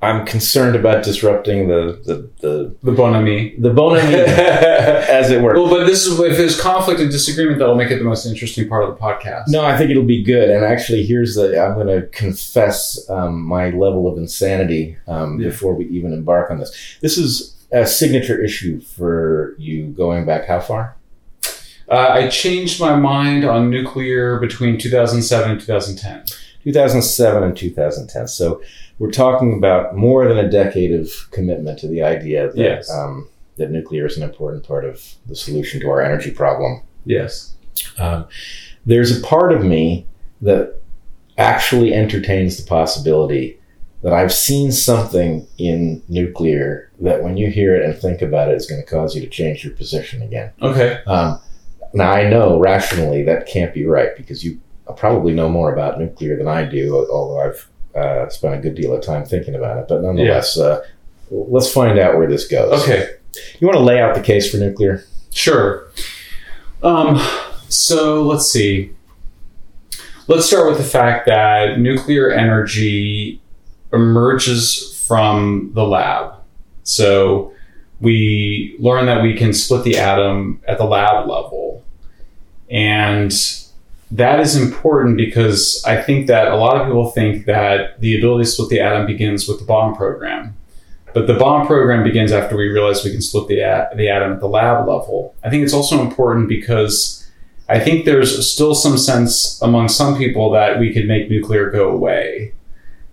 I'm concerned about disrupting the the the, The bon ami. the bon ami, (laughs) as it were. Well, but this is if there's conflict and disagreement, that'll make it the most interesting part of the podcast. No, I think it'll be good. And actually, here's the I'm going to confess um, my level of insanity um, Yeah. before we even embark on this. This is a signature issue for you going back how far? Uh, I changed my mind on nuclear between 2007 and 2010. 2007 and 2010. So we're talking about more than a decade of commitment to the idea that Yes. um, that nuclear is an important part of the solution to our energy problem. Yes. Um, there's a part of me that actually entertains the possibility that I've seen something in nuclear that when you hear it and think about it, is going to cause you to change your position again. Okay. Um, now, I know rationally that can't be right because you probably know more about nuclear than I do, although I've uh, spent a good deal of time thinking about it. But nonetheless, uh, let's find out where this goes. Okay. You want to lay out the case for nuclear? Sure. Um, so let's see. let's start with the fact that nuclear energy emerges from the lab. So we learn that we can split the atom at the lab level. And that is important because I think that a lot of people think that the ability to split the atom begins with the bomb program. But the bomb program begins after we realize we can split the, a- the atom at the lab level. I think it's also important because I think there's still some sense among some people that we could make nuclear go away.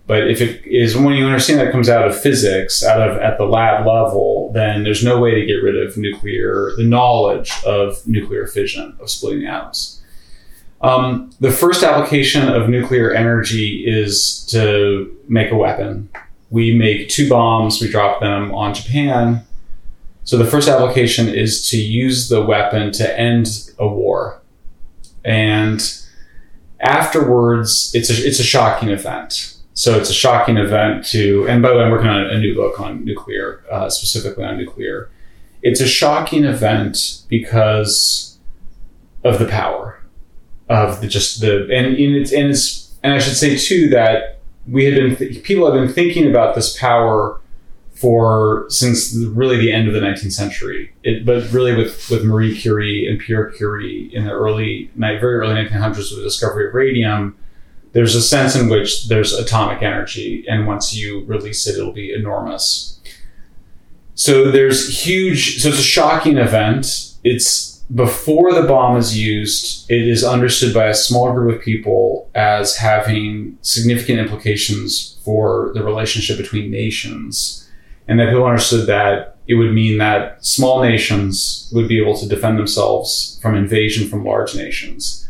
But if it is when you understand that comes out of physics, out of at the lab level, then there's no way to get rid of nuclear, the knowledge of nuclear fission, of splitting atoms. Um, the first application of nuclear energy is to make a weapon. We make two bombs, we drop them on Japan. So the first application is to use the weapon to end a war. And afterwards, it's a, it's a shocking event. So it's a shocking event to, and by the way, I'm working on a new book on nuclear, uh, specifically on nuclear. It's a shocking event because of the power of the just the and, and it's and it's and I should say too that we had been th- people have been thinking about this power for since really the end of the 19th century. It, but really with with Marie Curie and Pierre Curie in the early very early 1900s with the discovery of radium, there's a sense in which there's atomic energy, and once you release it, it'll be enormous. So there's huge. So it's a shocking event. It's before the bomb is used, it is understood by a small group of people as having significant implications for the relationship between nations. And that people understood that it would mean that small nations would be able to defend themselves from invasion from large nations.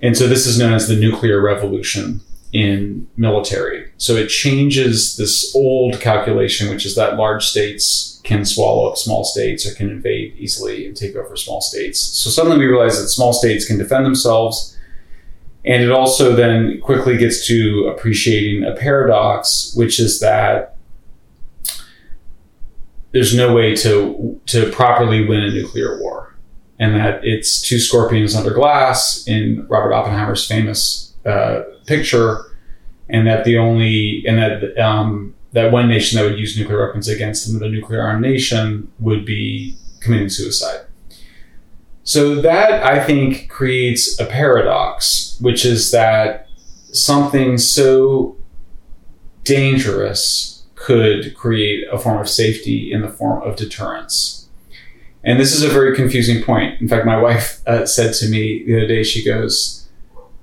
And so this is known as the nuclear revolution in military. So it changes this old calculation, which is that large states can swallow up small states or can invade easily and take over small states. So suddenly we realize that small states can defend themselves. And it also then quickly gets to appreciating a paradox, which is that there's no way to to properly win a nuclear war, and that it's two scorpions under glass in Robert Oppenheimer's famous uh, picture, and that the only and that um, that one nation that would use nuclear weapons against another nuclear armed nation would be committing suicide. So that I think creates a paradox, which is that something so dangerous could create a form of safety in the form of deterrence. And this is a very confusing point. In fact, my wife uh, said to me the other day, she goes,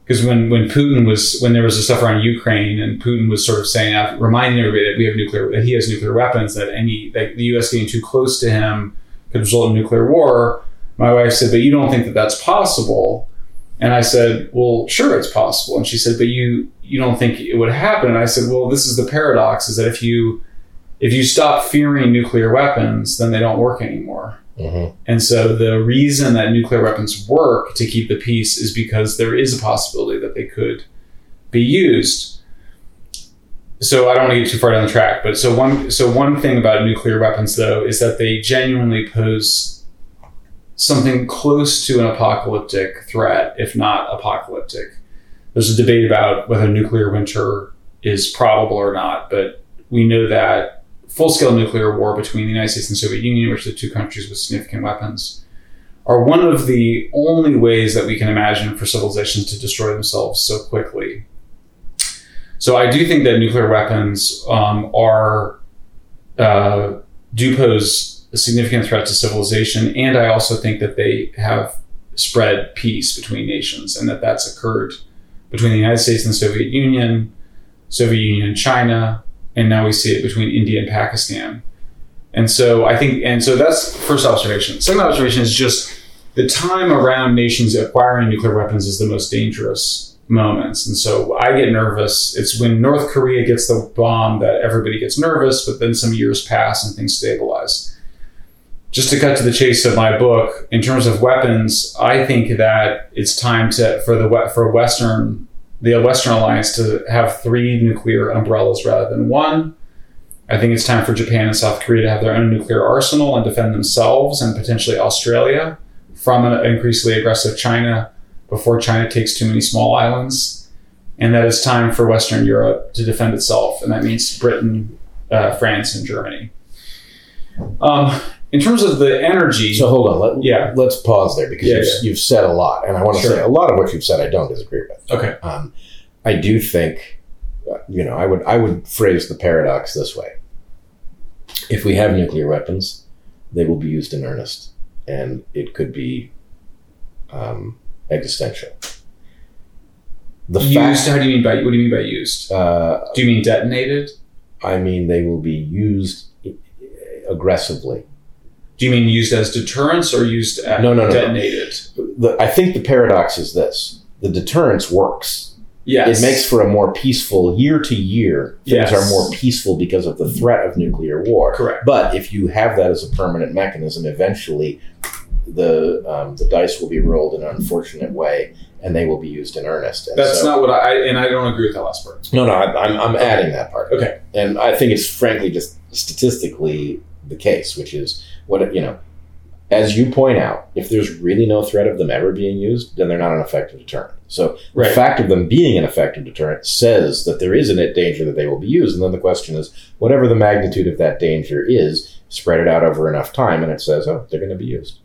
because when, when Putin was when there was the stuff around Ukraine and Putin was sort of saying uh, reminding everybody that we have nuclear that he has nuclear weapons that any that the U.S. getting too close to him could result in nuclear war. My wife said, "But you don't think that that's possible?" And I said, "Well, sure, it's possible." And she said, "But you you don't think it would happen?" And I said, "Well, this is the paradox: is that if you if you stop fearing nuclear weapons, then they don't work anymore." Mm-hmm. And so the reason that nuclear weapons work to keep the peace is because there is a possibility that they could be used. So I don't want to get too far down the track, but so one so one thing about nuclear weapons though is that they genuinely pose something close to an apocalyptic threat, if not apocalyptic. There's a debate about whether nuclear winter is probable or not, but we know that full scale nuclear war between the United States and the Soviet Union, which are the two countries with significant weapons, are one of the only ways that we can imagine for civilizations to destroy themselves so quickly. So I do think that nuclear weapons um, are uh, do pose a significant threat to civilization, and I also think that they have spread peace between nations, and that that's occurred between the United States and the Soviet Union, Soviet Union and China, and now we see it between India and Pakistan. And so I think, and so that's first observation. Second observation is just the time around nations acquiring nuclear weapons is the most dangerous moments. And so I get nervous. It's when North Korea gets the bomb that everybody gets nervous, but then some years pass and things stabilize. Just to cut to the chase of my book, in terms of weapons, I think that it's time to for the for Western the Western alliance to have three nuclear umbrellas rather than one. I think it's time for Japan and South Korea to have their own nuclear arsenal and defend themselves and potentially Australia from an increasingly aggressive China. before China takes too many small islands, and that it's time for Western Europe to defend itself, and that means Britain, uh, France, and Germany. Um, in terms of the energy, So hold on. Let, Yeah. Let's pause there because Yeah, you've, yeah. you've said a lot, and I want to Sure. say a lot of what you've said I don't disagree with. okay, Um, I do think, uh, you know, I would I would phrase the paradox this way: if we have nuclear weapons, they will be used in earnest, and it could be um, existential. The used. fact, How do you mean by what do you mean by used? uh, Do you mean detonated? I mean, they will be used aggressively. Do you mean used as deterrence or used as No, no, no, no. detonated? The, I think the paradox is this: the deterrence works. Yes, It makes for a more peaceful year to year. Things Yes. are more peaceful because of the threat of nuclear war. correct. But if you have that as a permanent mechanism, eventually the um, the dice will be rolled in an unfortunate way, and they will be used in earnest. And That's so- not what I, I and I don't agree with that last part. No, no, I- I'm, I'm adding that part. Okay. And I think it's frankly just statistically the case, which is what you know. As you point out, if there's really no threat of them ever being used, then they're not an effective deterrent. So the fact of them being an effective deterrent says that there is a danger that they will be used. And then the question is, whatever the magnitude of that danger is, spread it out over enough time, and it says, oh, they're going to be used.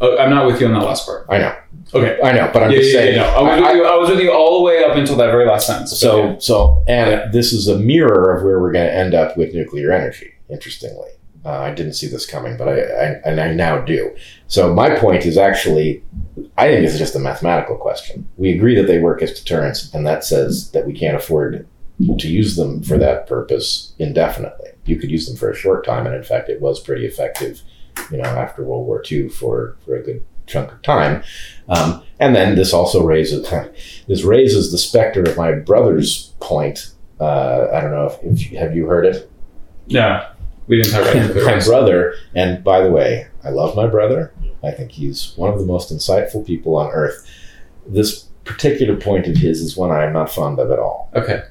Oh, I'm not with you on that last part. I know, Okay. I know, but I'm yeah, just yeah, saying. yeah, no. I was, I- with you, I was with you all the way up until that very last sentence. So, so, and this is a mirror of where we're going to end up with nuclear energy. Interestingly, uh, I didn't see this coming, but I, I, and I now do. So, my point is actually, I think it's just a mathematical question. We agree that they work as deterrents, and that says that we can't afford to use them for that purpose indefinitely. You could use them for a short time, and in fact, it was pretty effective. You know, after World War II for for a good chunk of time. Um, and then this also raises (laughs) this raises the specter of my brother's point. Uh, I don't know if, if you, have you heard it. no, we didn't talk about my brother, and by the way, I love my brother. I think he's one of the most insightful people on earth. This particular point of his is one I am not fond of at all. Okay.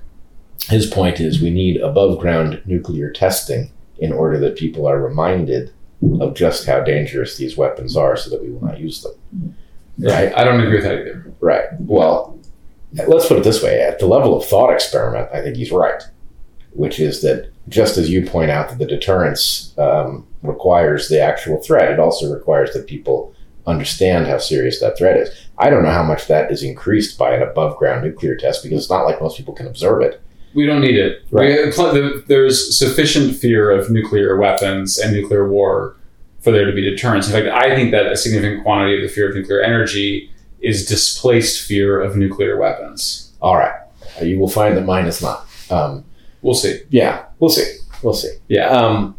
His point is we need above ground nuclear testing in order that people are reminded of just how dangerous these weapons are so that we will not use them. Right? I don't agree with that either. Right. Well, let's put it this way: at the level of thought experiment, I think he's right, which is that just as you point out that the deterrence um, requires the actual threat, it also requires that people understand how serious that threat is. I don't know how much that is increased by an above ground nuclear test because it's not like most people can observe it. We don't need it. Right. We- there's sufficient fear of nuclear weapons and nuclear war for there to be deterrence. In fact, I think that a significant quantity of the fear of nuclear energy is displaced fear of nuclear weapons. All right, Uh, you will find that mine is not. Um, We'll see. yeah, we'll see. We'll see. Yeah. Um,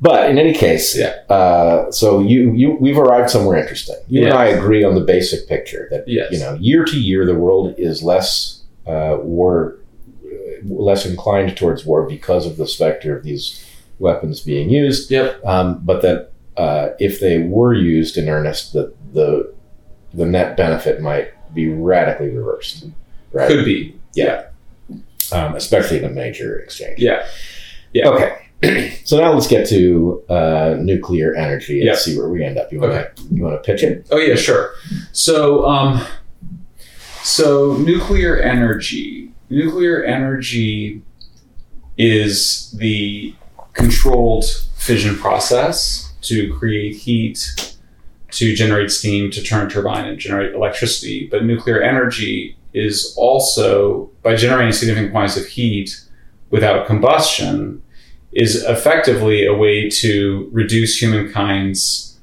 but in any case, Yeah. Uh, so you you we've arrived somewhere interesting. You and I agree on the basic picture that Yes. you know year to year the world is less uh, war, less inclined towards war because of the specter of these weapons being used. Yep. Um, but that uh, if they were used in earnest, that the the net benefit might be radically reversed. Right. Could be. Um, especially in a major exchange. Yeah. Yeah. Okay. (clears throat) so now let's get to uh, nuclear energy and Yeah. see where we end up. You want to you want to pitch it? Oh yeah, sure. So, um, so nuclear energy. Nuclear energy is the controlled fission process to create heat, to generate steam, to turn a turbine and generate electricity. But nuclear energy is also by generating significant quantities of heat without combustion is effectively a way to reduce humankind's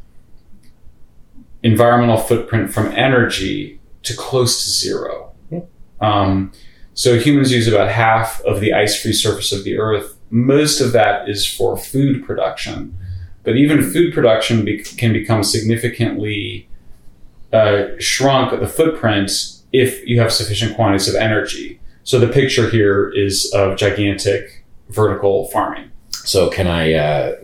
environmental footprint from energy to close to zero. Um, so humans use about half of the ice-free surface of the Earth. Most of that is for food production, but even food production be- can become significantly uh, shrunk the footprint if you have sufficient quantities of energy. So the picture here is of gigantic vertical farming. So can I uh,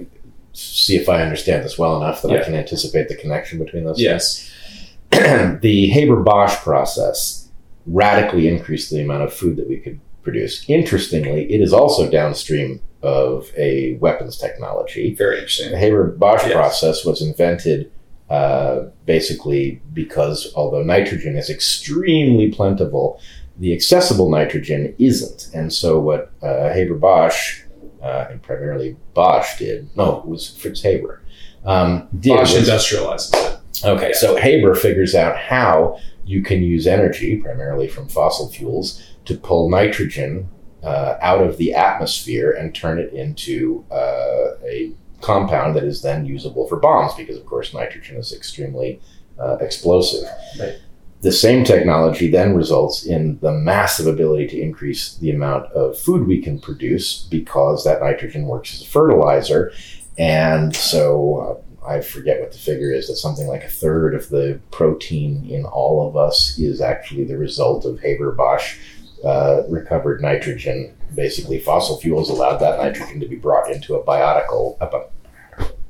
see if I understand this well enough that I can anticipate the connection between those? Yes. (clears throat) the Haber-Bosch process radically increased the amount of food that we could produce. Interestingly, it is also downstream of a weapons technology. Very interesting. The. Haber-Bosch Yes. process was invented uh, basically because although nitrogen is extremely plentiful, the accessible nitrogen isn't. And so what uh, Haber Bosch uh, and primarily Bosch did, no, it was Fritz Haber, um, did Bosch was- industrializes it. Okay, so Haber figures out how you can use energy, primarily from fossil fuels, to pull nitrogen uh, out of the atmosphere and turn it into uh, a compound that is then usable for bombs, because of course nitrogen is extremely uh, explosive. Right. The same technology then results in the massive ability to increase the amount of food we can produce because that nitrogen works as a fertilizer. And so uh, I forget what the figure is, that something like a third of the protein in all of us is actually the result of Haber Bosch uh, recovered nitrogen. Basically, fossil fuels allowed that nitrogen to be brought into a biotical,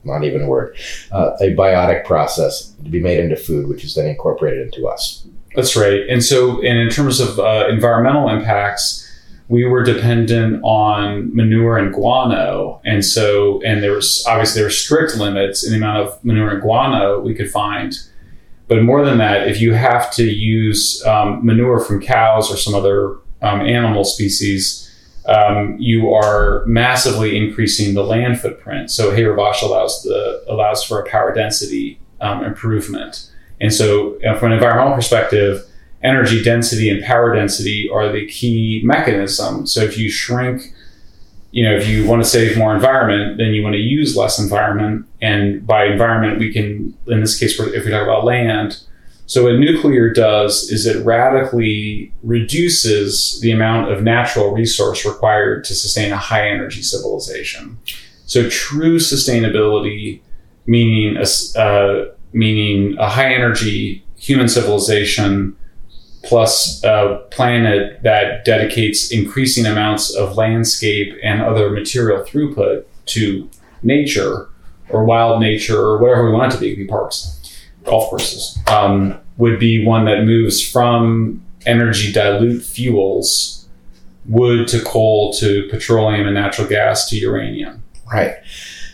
not even a word, uh, a biotic process to be made into food, which is then incorporated into us. That's right. And so, and in terms of uh, environmental impacts, we were dependent on manure and guano, and so, and there was obviously there were strict limits in the amount of manure and guano we could find. But more than that, if you have to use um, manure from cows or some other um, animal species, um, you are massively increasing the land footprint. So Haber Bosch allows the allows for a power density um, improvement. And so, uh, from an environmental perspective, energy density and power density are the key mechanism. So, if you shrink, you know, if you want to save more environment, then you want to use less environment. And by environment, we can, in this case, if we talk about land, so what nuclear does is it radically reduces the amount of natural resource required to sustain a high energy civilization. So true sustainability, meaning a, uh, meaning a high energy human civilization plus a planet that dedicates increasing amounts of landscape and other material throughput to nature or wild nature or whatever we want it to be, it be parks, golf courses, um, would be one that moves from energy dilute fuels, wood to coal to petroleum and natural gas to uranium. Right.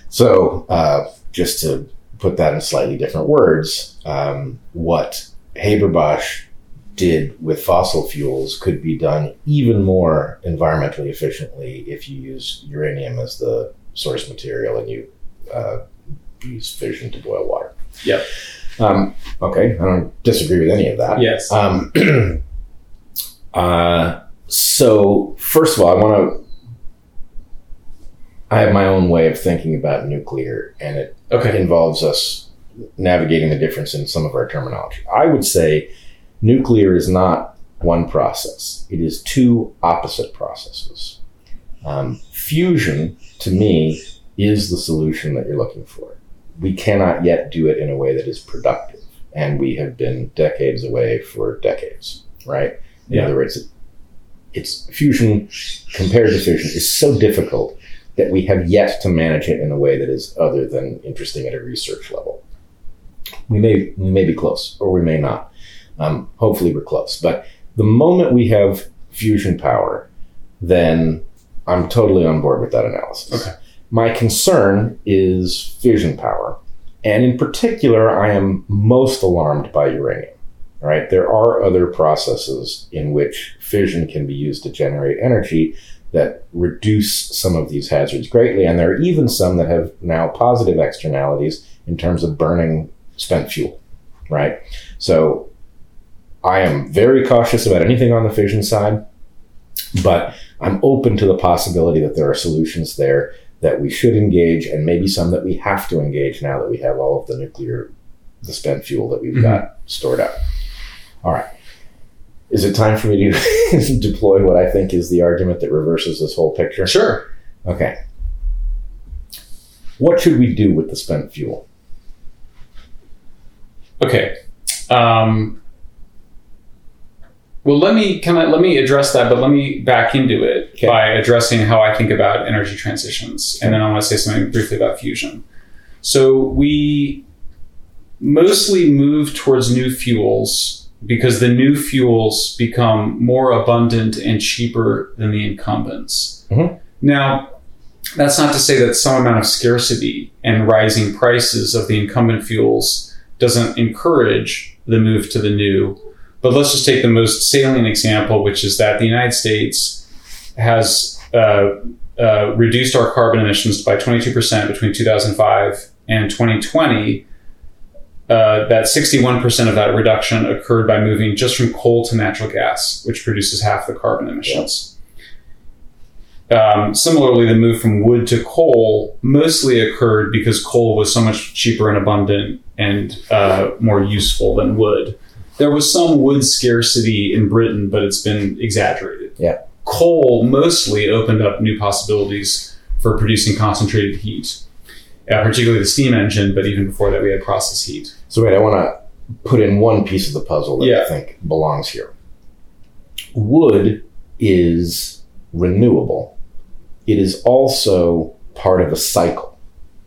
So, uh, just to put that in slightly different words, um, what Haber Bosch did with fossil fuels could be done even more environmentally efficiently if you use uranium as the source material and you uh, use fission to boil water. Yep. Um, okay, I don't disagree with any of that. Yes. Um, (clears throat) uh, so, first of all, I want to. I have my own way of thinking about nuclear, and it Okay. involves us navigating the difference in some of our terminology. I would say nuclear is not one process, it is two opposite processes. Um, fusion, to me, is the solution that you're looking for. We cannot yet do it in a way that is productive, and we have been decades away for decades, right? In Yeah. other words, it's fusion compared to fission is so difficult that we have yet to manage it in a way that is other than interesting at a research level. We may we may be close, or we may not. Um, hopefully, we're close. But the moment we have fusion power, then I'm totally on board with that analysis. Okay. My concern is fission power, and in particular, I am most alarmed by uranium. Right? There are other processes in which fission can be used to generate energy that reduce some of these hazards greatly. And there are even some that have now positive externalities in terms of burning spent fuel, right? So I am very cautious about anything on the fission side, but I'm open to the possibility that there are solutions there that we should engage and maybe some that we have to engage now that we have all of the nuclear, the spent fuel that we've Mhm. got stored up. All right. Is it time for me to (laughs) deploy what I think is the argument that reverses this whole picture? Sure. Okay. What should we do with the spent fuel? Okay. Um, well, let me can I let me address that, but let me back into it Okay. by addressing how I think about energy transitions, and then I want to say something briefly about fusion. So we mostly move towards new fuels because the new fuels become more abundant and cheaper than the incumbents. Mhm. Now, that's not to say that some amount of scarcity and rising prices of the incumbent fuels doesn't encourage the move to the new. But let's just take the most salient example, which is that the United States has uh, uh, reduced our carbon emissions by 22% between 2005 and 2020. Uh, that 61% of that reduction occurred by moving just from coal to natural gas, which produces half the carbon emissions. Um, similarly, the move from wood to coal mostly occurred because coal was so much cheaper and abundant and uh, more useful than wood. There was some wood scarcity in Britain, but it's been exaggerated. Yeah. Coal mostly opened up new possibilities for producing concentrated heat, uh, particularly the steam engine, but even before that, we had process heat. So wait, I want to put in one piece of the puzzle that Yeah. I think belongs here. Wood is renewable. It is also part of a cycle,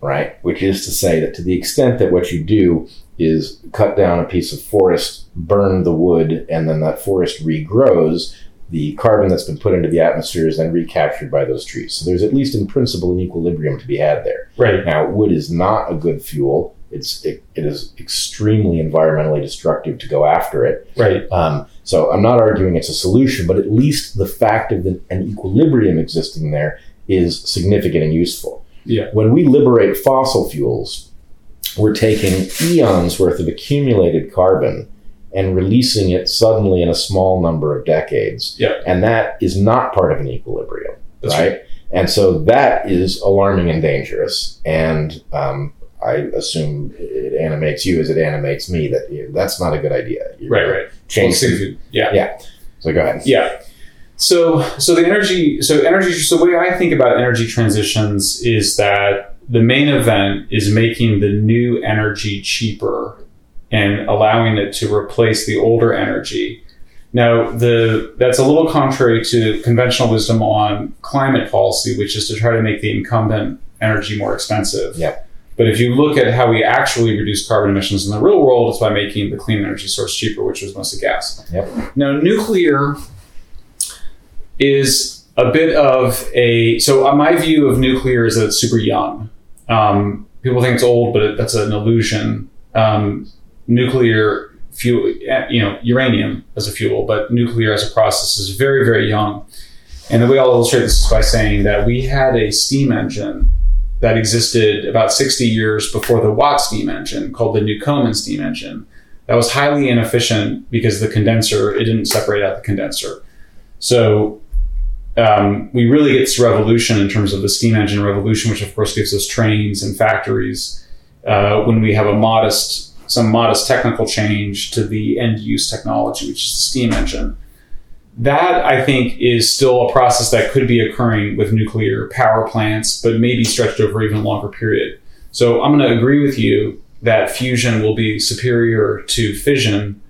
right? Which is to say that to the extent that what you do is cut down a piece of forest, burn the wood, and then that forest regrows, the carbon that's been put into the atmosphere is then recaptured by those trees. So there's at least in principle an equilibrium to be had there. Right. Now, wood is not a good fuel. It's it, it is extremely environmentally destructive to go after it. Right. Um, so I'm not arguing it's a solution, but at least the fact of the, an equilibrium existing there is significant and useful. Yeah. When we liberate fossil fuels, we're taking eons worth of accumulated carbon and releasing it suddenly in a small number of decades. Yeah. And that is not part of an equilibrium That's right? And so that is alarming and dangerous. And um, I assume it animates you as it animates me that you that's not a good idea. You're Right. Right. Change. Well, see- yeah. So go ahead. Yeah. So so the energy so energy so the way I think about energy transitions is that the main event is making the new energy cheaper and allowing it to replace the older energy. Now the that's a little contrary to conventional wisdom on climate policy, which is to try to make the incumbent energy more expensive. Yeah. But if you look at how we actually reduce carbon emissions in the real world, it's by making the clean energy source cheaper, which was mostly gas. Yep. Now, nuclear is a bit of a so uh, my view of nuclear is that it's super young. Um, people think it's old, but it, that's an illusion. Um, nuclear fuel, eh, you know, uranium as a fuel, but nuclear as a process is very, very young. And the way I'll illustrate this is by saying that we had a steam engine that existed about 60 years before the Watt steam engine called the Newcomen steam engine. That was highly inefficient because the condenser, it didn't separate out the condenser. So um, we really get this revolution in terms of the steam engine revolution, which of course gives us trains and factories uh, when we have a modest, some modest technical change to the end use technology, which is the steam engine. That I think is still a process that could be occurring with nuclear power plants, but maybe stretched over even longer period. So I'm going to agree with you that fusion will be superior to fission.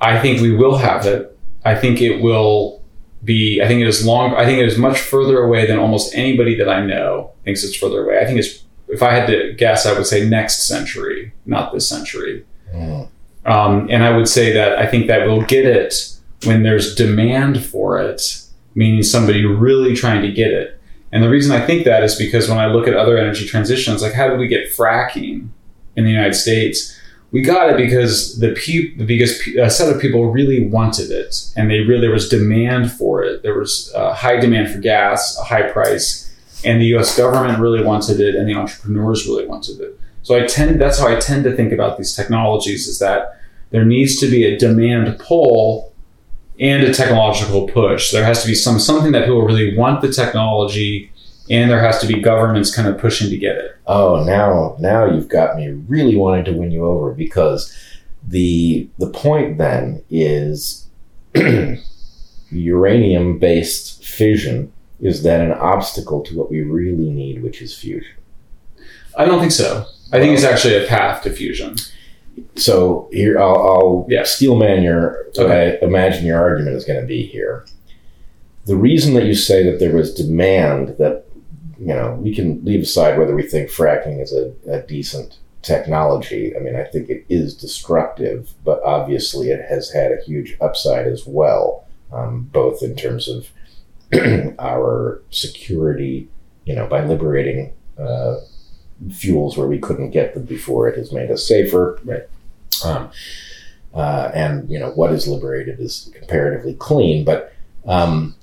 I think we will have it. I think it will be. I think it is long. I think it is much further away than almost anybody that I know thinks it's further away. I think it's. If I had to guess, I would say next century, not this century. Mm. Um, and I would say that I think that we'll get it when there's demand for it, meaning somebody really trying to get it. And the reason I think that is because when I look at other energy transitions, like how did we get fracking in the United States? We got it because the pe- because a set of people really wanted it, and they really there was demand for it. There was uh, high demand for gas, a high price, and the U.S. government really wanted it, and the entrepreneurs really wanted it. So I tend that's how I tend to think about these technologies is that there needs to be a demand pull and a technological push. There has to be some something that people really want the technology, and there has to be governments kind of pushing to get it. Oh, now now you've got me really wanting to win you over because the the point then is (clears throat) uranium based fission is then an obstacle to what we really need, which is fusion. I don't think so. I think it's actually a path to fusion. So here I'll, I'll Yeah. steelman your Okay. I imagine your argument is going to be here. The reason that you say that there was demand that you know we can leave aside whether we think fracking is a, a decent technology. I mean, I think it is destructive, but obviously it has had a huge upside as well, um, both in terms of (clears throat) our security, you know, by liberating uh, fuels where we couldn't get them before. It has made us safer. Right. Um, uh, and you know what is liberated is comparatively clean, but um,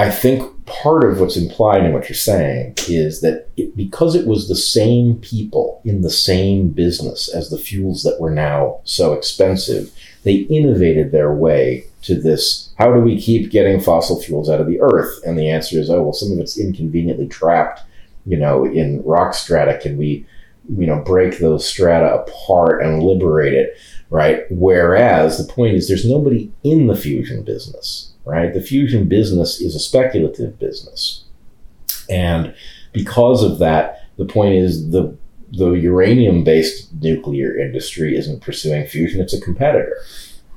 I think part of what's implied in what you're saying is that it, because it was the same people in the same business as the fuels that were now so expensive, they innovated their way to this. How do we keep getting fossil fuels out of the earth? And the answer is, oh well, some of it's inconveniently trapped, you know, in rock strata. Can we, you know, break those strata apart and liberate it? Right. Whereas the point is, there's nobody in the fusion business right? The fusion business is a speculative business. And because of that, the point is the the uranium based nuclear industry isn't pursuing fusion, it's a competitor.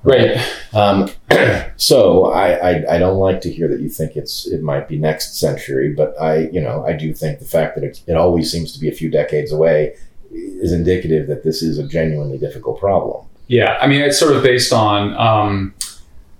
Right. Um, (clears throat) so I, I, I don't like to hear that you think it's it might be next century, but I you know I do think the fact that it, it always seems to be a few decades away is indicative that this is a genuinely difficult problem. Yeah, I mean it's sort of based on um,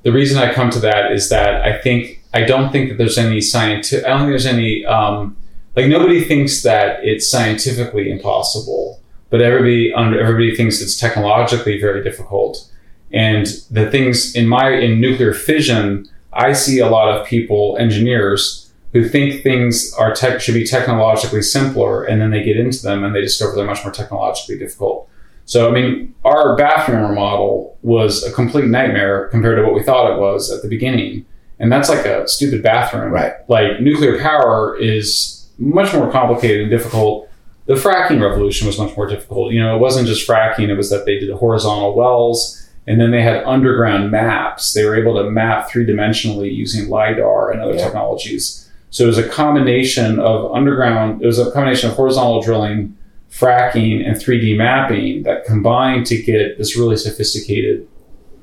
the reason I come to that is that I think I don't think that there's any scientific. I don't think there's any um, like nobody thinks that it's scientifically impossible, but everybody under everybody thinks it's technologically very difficult. And the things in my in nuclear fission, I see a lot of people, engineers, who think things are tech should be technologically simpler, and then they get into them and they discover they're much more technologically difficult. So, I mean, our bathroom remodel was a complete nightmare compared to what we thought it was at the beginning. And that's like a stupid bathroom. Right. Like nuclear power is much more complicated and difficult. The fracking revolution was much more difficult. You know, it wasn't just fracking, it was that they did horizontal wells and then they had underground maps. They were able to map three dimensionally using LIDAR and other Yeah. technologies. So it was a combination of underground, it was a combination of horizontal drilling, fracking, and 3D mapping that combine to get this really sophisticated.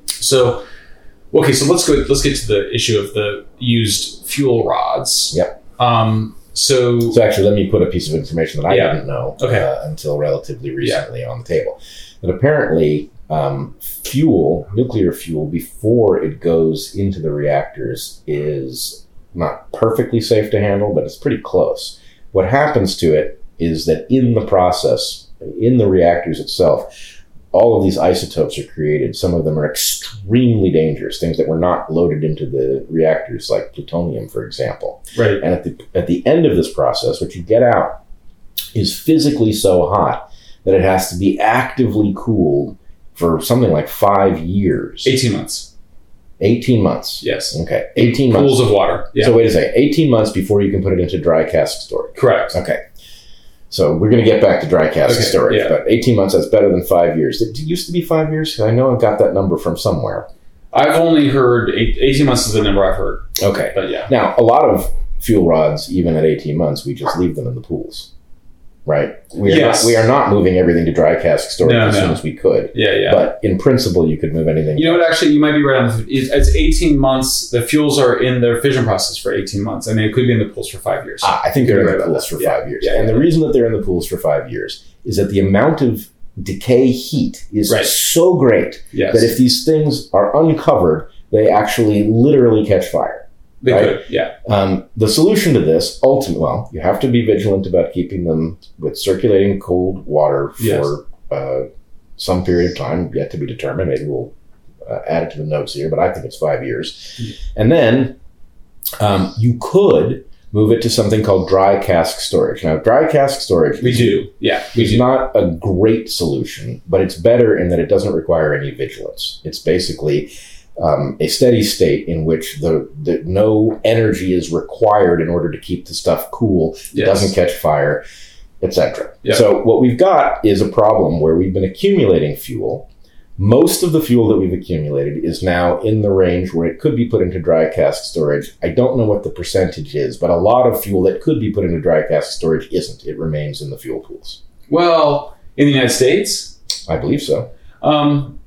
So, okay, so let's go. Let's get to the issue of the used fuel rods. Yep. Um, so, So actually, let me put a piece of information that I Yeah. didn't know Okay. uh, until relatively recently on the table. That apparently, um, fuel, nuclear fuel, before it goes into the reactors, is not perfectly safe to handle, but it's pretty close. What happens to it is that in the process, in the reactors itself, all of these isotopes are created. Some of them are extremely dangerous, things that were not loaded into the reactors, like plutonium, for example. right. And at the at the end of this process, what you get out is physically so hot that it has to be actively cooled for something like five years, 18 months. eighteen months. Yes. Okay, eighteen months. Pools of water. Yeah. So wait a second, eighteen months before you can put it into dry cask storage. Correct. Okay. So we're going to get back to dry cask Okay, storage, yeah. but 18 months, that's better than five years. It used to be five years. I know I've got that number from somewhere. I've only heard eight, 18 months is the number I've heard. Okay. But yeah. Now, a lot of fuel rods, even at 18 months, we just leave them in the pools, right? We are, Yes. not, we are not moving everything to dry cask storage No, as no. soon as we could. Yeah, yeah. But in principle, you could move anything. You know what? Actually, you might be right on. The, it's it's 18 months. The fuels are in their fission process for 18 months. I mean, it could be in the pools for five years. Ah, I think they're in the pools that. for Yeah. five years. Yeah, and yeah. the reason that they're in the pools for five years is that the amount of decay heat is Right. so great yes, that if these things are uncovered, they actually literally catch fire. They right? could. Yeah, Um, the solution to this, ultimately, well, you have to be vigilant about keeping them with circulating cold water for Yes. uh, some period of time, yet to be determined. Maybe we'll uh, add it to the notes here, but I think it's five years. Yeah. And then um, you could move it to something called dry cask storage. Now, dry cask storage we do. Yeah, we is do. not a great solution, but it's better in that it doesn't require any vigilance. It's basically um, a steady state in which the, the no energy is required in order to keep the stuff cool. It Yes. doesn't catch fire, etc. Yeah. So what we've got is a problem where we've been accumulating fuel. Most of the fuel that we've accumulated is now in the range where it could be put into dry cask storage. I don't know what the percentage is, but a lot of fuel that could be put into dry cask storage isn't. It remains in the fuel pools. Well, in the United States, I believe so. um,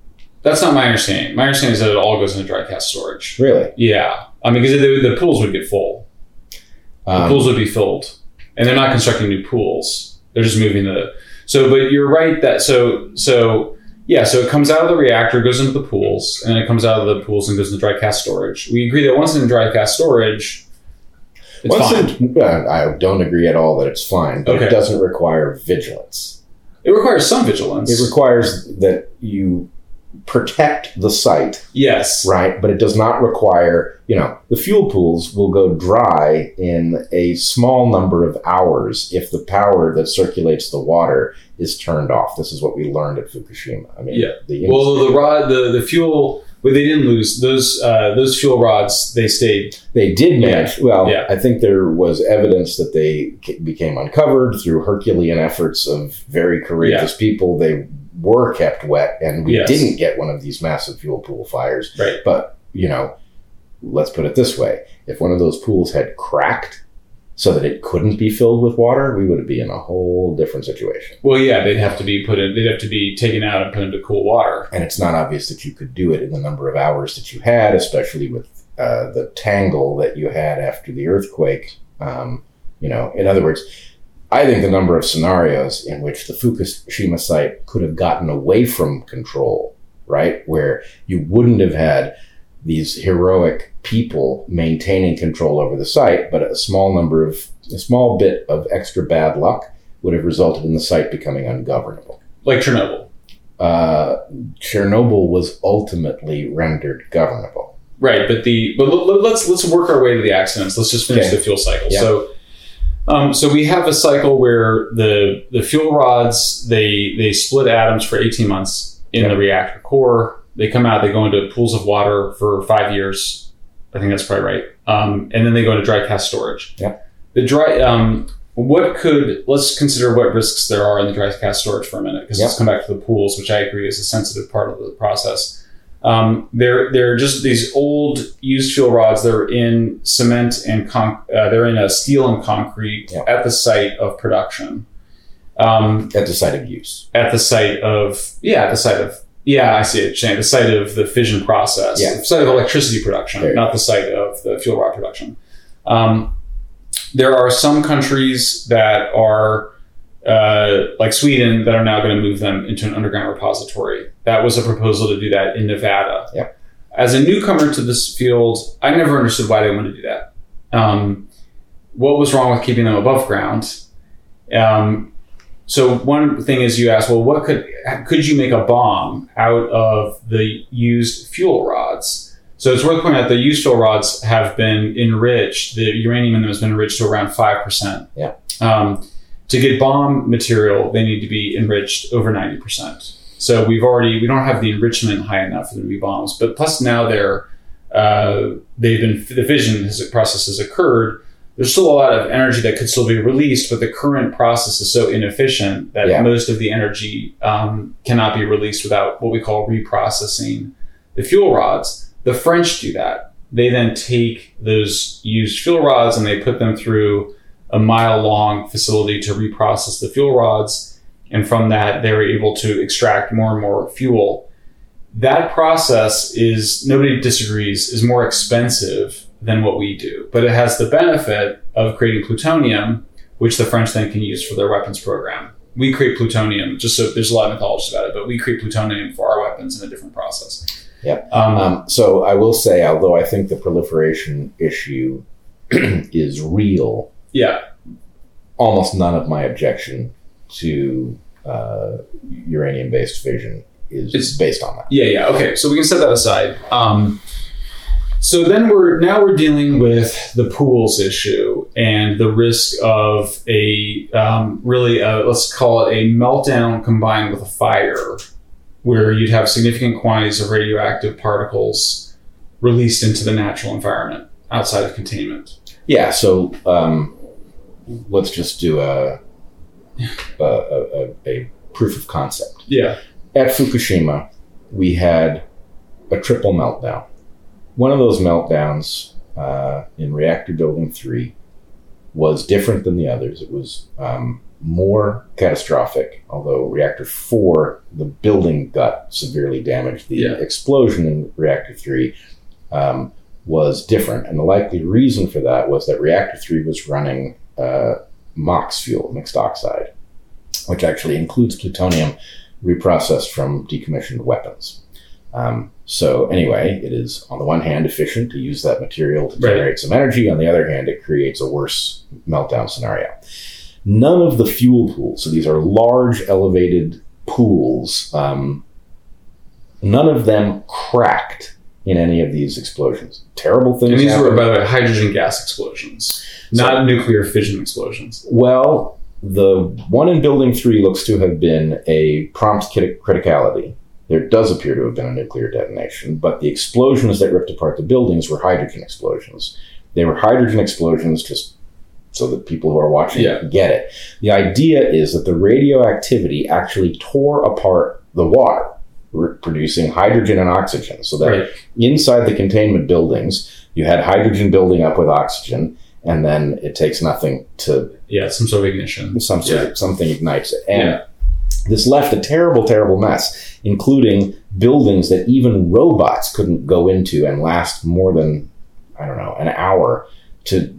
that's not my understanding. My understanding is that it all goes into dry cask storage. Really? Yeah, I mean, because the, the pools would get full. The Um, pools would be filled, and they're not constructing new pools. They're just moving the. So, but you're right that so so yeah. So it comes out of the reactor, goes into the pools, and it comes out of the pools and goes into dry cask storage. We agree that once it's in dry cask storage, it's once fine. it- I don't agree at all that it's fine, but Okay. it doesn't require vigilance. It requires some vigilance. It requires that you protect the site, yes. right? But it does not require, you know, the fuel pools will go dry in a small number of hours if the power that circulates the water is turned off. This is what we learned at Fukushima. I mean, Yeah. the Well, the rod, the the fuel, well, they didn't lose those uh, those fuel rods. They stayed. They did manage. Well, Yeah. I think there was evidence that they became uncovered through Herculean efforts of very courageous people. They were kept wet, and we Yes. didn't get one of these massive fuel pool fires. Right. But, you know, let's put it this way if one of those pools had cracked so that it couldn't be filled with water, we would be in a whole different situation. Well, yeah, they'd have to be put in. They'd have to be taken out and put into cool water. And it's not obvious that you could do it in the number of hours that you had, especially with uh, the tangle that you had after the earthquake. Um, you know, in other words, I think the number of scenarios in which the Fukushima site could have gotten away from control, right, where you wouldn't have had these heroic people maintaining control over the site, but a small number of a small bit of extra bad luck would have resulted in the site becoming ungovernable. Like Chernobyl. Uh, Chernobyl was ultimately rendered governable. Right, but the but let's let's work our way to the accidents. Let's just finish Okay. the fuel cycle. Yeah. So, um, so we have a cycle where the the fuel rods they they split atoms for eighteen months in Yeah. the reactor core. They come out. They go into pools of water for five years. I think that's probably right. Um, and then they go into dry cask storage. Yeah. The dry. Um, what could let's consider what risks there are in the dry cask storage for a minute because let's come back to the pools, which I agree is a sensitive part of the process. Um, they're they're just these old used fuel rods. They're in cement and con- uh, they're in a steel and concrete Yeah. at the site of production. Um, At the site of use. at the site of yeah, at the site of yeah, I see it, Shane. The site of the fission process, Yeah. the site of electricity production, not the site of the fuel rod production. Um, there are some countries that are uh, like Sweden that are now going to move them into an underground repository. That was a proposal to do that in Nevada. Yep. As a newcomer to this field, I never understood why they wanted to do that. Um, what was wrong with keeping them above ground? Um, so one thing is you ask, well, what could could you make a bomb out of the used fuel rods? So it's worth pointing out the used fuel rods have been enriched. The uranium in them has been enriched to around five percent. Yeah. Um, to get bomb material, they need to be enriched over ninety percent. So we've already we don't have the enrichment high enough for them to be bombs. But plus now they're uh, they've been the fission process has occurred there's still a lot of energy that could still be released, but the current process is so inefficient that Yeah. most of the energy um, cannot be released without what we call reprocessing the fuel rods. The French do that. They then take those used fuel rods and they put them through a mile long facility to reprocess the fuel rods. And from that, they're able to extract more and more fuel. That process is, nobody disagrees, is more expensive than what we do. But it has the benefit of creating plutonium, which the French then can use for their weapons program. We create plutonium, just so there's a lot of mythology about it, but we create plutonium for our weapons in a different process. Yep. Um, Um, so I will say, although I think the proliferation issue (clears throat) is real, yeah. almost none of my objection to uh, uranium-based fission is It's- based on that. Yeah, yeah. Okay, so we can set that aside. Um, so then we're now we're dealing with the pools issue and the risk of a um, really a, let's call it a meltdown combined with a fire, where you'd have significant quantities of radioactive particles released into the natural environment outside of containment. Yeah. So um, let's just do a a, a, a proof of concept. Yeah. At Fukushima, we had a triple meltdown. One of those meltdowns uh, in reactor building three was different than the others. It was um, more catastrophic, although reactor four, the building got severely damaged. The Yeah. explosion in reactor three um, was different. And the likely reason for that was that reactor three was running uh, MOX fuel, mixed oxide, which actually includes plutonium reprocessed from decommissioned weapons. Um, so anyway, it is on the one hand efficient to use that material to Right. generate some energy. On the other hand, it creates a worse meltdown scenario. None of the fuel pools, so these are large elevated pools, um, none of them cracked in any of these explosions. Terrible things. And these were, happened. by the way, hydrogen gas explosions, not nuclear fission explosions. Well, the one in Building 3 looks to have been a prompt criticality. There does appear to have been a nuclear detonation, but the explosions that ripped apart the buildings were hydrogen explosions. They were hydrogen explosions just so that people who are watching Yeah. get it. The idea is that the radioactivity actually tore apart the water, producing hydrogen and oxygen, so that Right. inside the containment buildings, you had hydrogen building up with oxygen, and then it takes nothing to Yeah, some sort of ignition. some sort of, something ignites it. And Yeah. this left a terrible, terrible mess, including buildings that even robots couldn't go into and last more than, I don't know, an hour to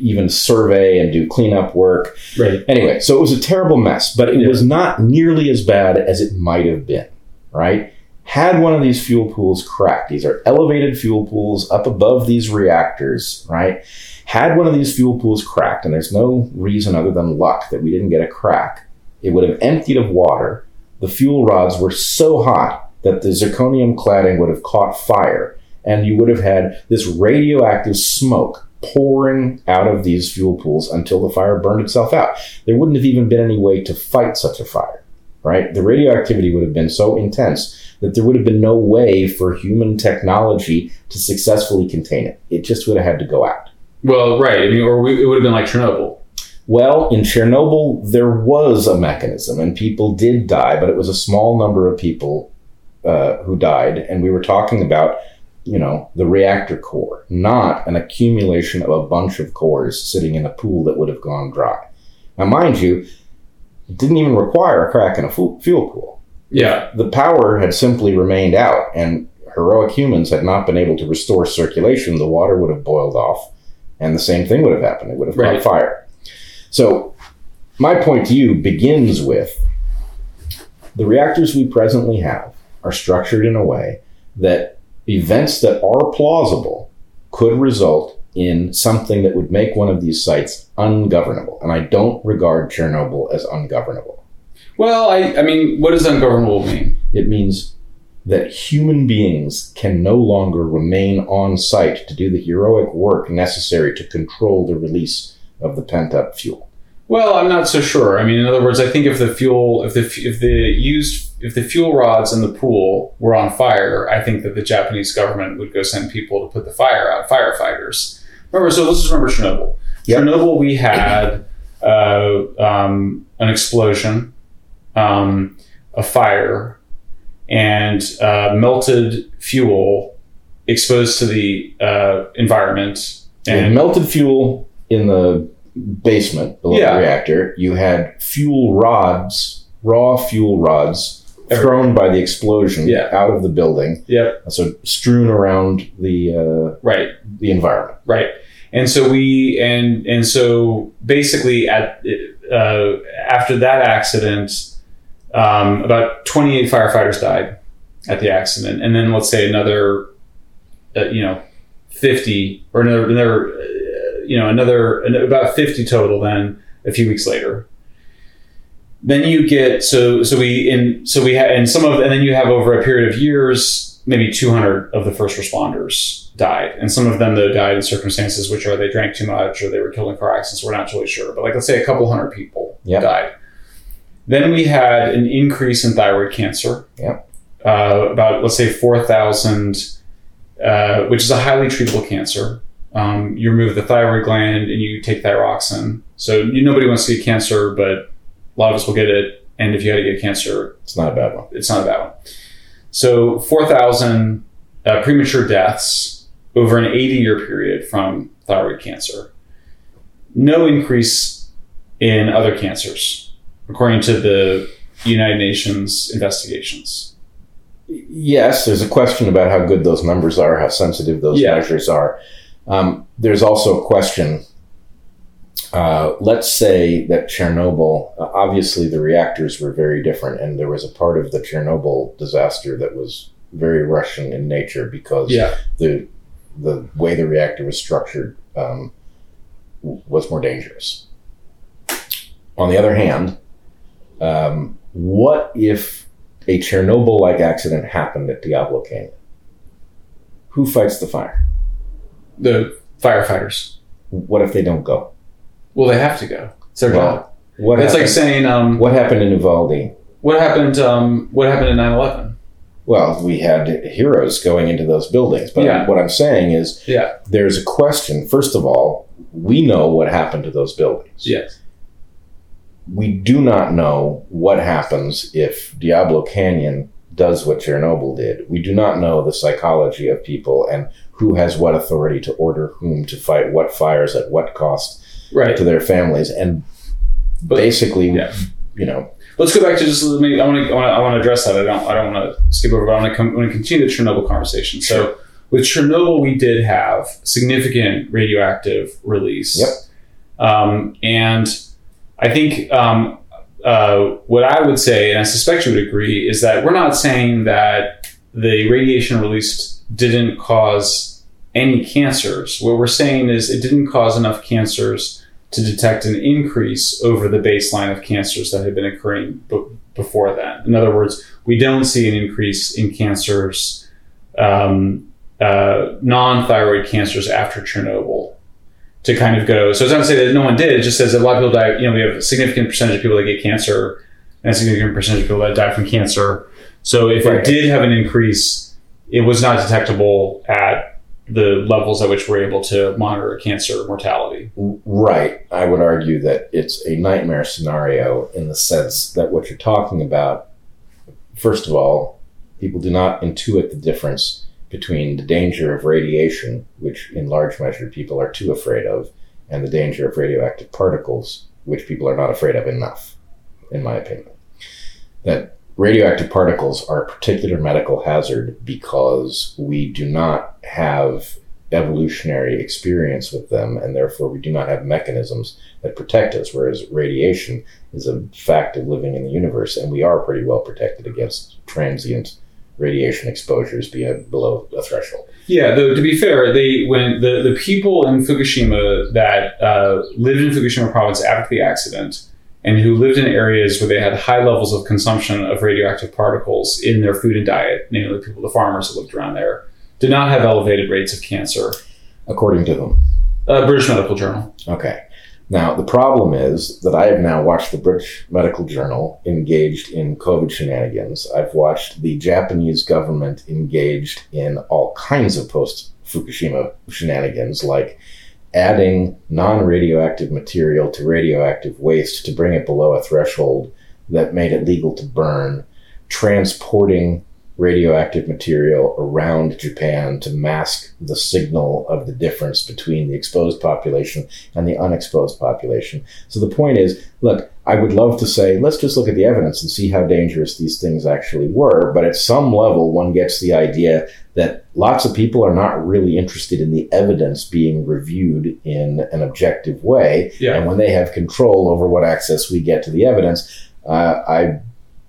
even survey and do cleanup work. Right. Anyway, so it was a terrible mess, but it Yeah. was not nearly as bad as it might have been, right? Had one of these fuel pools cracked, these are elevated fuel pools up above these reactors, right? Had one of these fuel pools cracked, and there's no reason other than luck that we didn't get a crack, it would have emptied of water. The fuel rods were so hot that the zirconium cladding would have caught fire, and you would have had this radioactive smoke pouring out of these fuel pools until the fire burned itself out. There wouldn't have even been any way to fight such a fire, right? The radioactivity would have been so intense that there would have been no way for human technology to successfully contain it. It just would have had to go out. Well, right. I mean, or we, it would have been like Chernobyl. Well, in Chernobyl, there was a mechanism, and people did die, but it was a small number of people uh, who died, and we were talking about, you know, the reactor core, not an accumulation of a bunch of cores sitting in a pool that would have gone dry. Now, mind you, didn't even require a crack in a fuel pool. Yeah. The power had simply remained out, and heroic humans had not been able to restore circulation. The water would have boiled off, and the same thing would have happened. It would have Right. caught fire. So, my point to you begins with the reactors we presently have are structured in a way that events that are plausible could result in something that would make one of these sites ungovernable. And I don't regard Chernobyl as ungovernable. Well, I, I mean, what does ungovernable mean? It means that human beings can no longer remain on site to do the heroic work necessary to control the release of the pent up fuel. Well, I'm not so sure. I mean, in other words, I think if the fuel, if the if the used, if the fuel rods in the pool were on fire, I think that the Japanese government would go send people to put the fire out, firefighters. Remember, so let's just remember Chernobyl. Yep. Chernobyl, we had uh, um, an explosion, um, a fire, and uh, melted fuel exposed to the uh, environment. And And melted fuel in the basement below Yeah. the reactor, you had fuel rods, raw fuel rods. Thrown by the explosion Yeah. out of the building. yep, So strewn around the uh, right. the environment. Right. And so we and and so basically at uh, after that accident, um, about 28 firefighters died at the accident, and then let's say another, uh, you know, 50 or another another, uh, you know, another about 50 total. Then a few weeks later. Then you get so so we in so we had and some of and then you have over a period of years maybe 200 of the first responders died. And some of them though died in circumstances which are they drank too much or they were killed in car accidents we're not totally sure. But like let's say a couple hundred people Yep. died. Then we had an increase in thyroid cancer. Yep. uh, about let's say 4000 uh, which is a highly treatable cancer. Um, you remove the thyroid gland and you take thyroxine. So you, nobody wants to get cancer but a lot of us will get it and if you had to get cancer It's not a bad one. it's not a bad one. So 4,000 uh, premature deaths over an 80 year period from thyroid cancer. No increase in other cancers, according to the United Nations investigations. Yes, there's a question about how good those numbers are, how sensitive those Yeah. measures are. Um, there's also a question. Uh, let's say that Chernobyl, uh, obviously the reactors were very different, and there was a part of the Chernobyl disaster that was very Russian in nature because Yeah. the the way the reactor was structured um, was more dangerous. on the other hand, um, what if a Chernobyl like accident happened at Diablo Canyon? Who fights the fire? The firefighters. What if they don't go? Well, they have to go. It's their Well, job. What It's like saying, um, what happened in Uvalde? what happened? Um, what happened in 9/11? Well, we had heroes going into those buildings, but Yeah. what I'm saying is Yeah. there's a question. First of all, we know what happened to those buildings. Yes. We do not know what happens if Diablo Canyon does what Chernobyl did. We do not know the psychology of people and who has what authority to order whom to fight what fires at what cost Right. to their families. And But- basically, yeah. you know, Let's go back to just. Me, I want to. I want to address that. I don't. I don't want to skip over. But I want to. Come, I want to continue the Chernobyl conversation. So with Chernobyl, we did have significant radioactive release. Yep. Um, and I think um, uh, what I would say, and I suspect you would agree, is that we're not saying that the radiation released didn't cause any cancers. What we're saying is it didn't cause enough cancers to detect an increase over the baseline of cancers that had been occurring b- before that. In other words, we don't see an increase in cancers, um, uh, non-thyroid cancers after Chernobyl. To kind of go, so it's not to say that no one did. It just says that a lot of people die. You know, we have a significant percentage of people that get cancer, and a significant percentage of people that die from cancer. So if Right. it did have an increase, it was not detectable at the levels at which we're able to monitor cancer mortality. Right. I would argue that it's a nightmare scenario in the sense that what you're talking about, first of all, people do not intuit the difference between the danger of radiation, which in large measure people are too afraid of, and the danger of radioactive particles, which people are not afraid of enough, in my opinion. That radioactive particles are a particular medical hazard because we do not have evolutionary experience with them, and therefore we do not have mechanisms that protect us. Whereas radiation is a fact of living in the universe, and we are pretty well protected against transient radiation exposures being below a threshold. Yeah, though to be fair, they when the, the people in Fukushima that uh, lived in Fukushima province after the accident and who lived in areas where they had high levels of consumption of radioactive particles in their food and diet, namely the people, the farmers that lived around there, did not have elevated rates of cancer. According to them? Uh, British Medical Journal. Okay. Now, the problem is that I have now watched the British Medical Journal engaged in COVID shenanigans. I've watched the Japanese government engaged in all kinds of post Fukushima shenanigans, like adding non radioactive material to radioactive waste to bring it below a threshold that made it legal to burn, transporting radioactive material around Japan to mask the signal of the difference between the exposed population and the unexposed population. So the point is, look, I would love to say, let's just look at the evidence and see how dangerous these things actually were. But at some level, one gets the idea that lots of people are not really interested in the evidence being reviewed in an objective way. Yeah. And when they have control over what access we get to the evidence, uh, I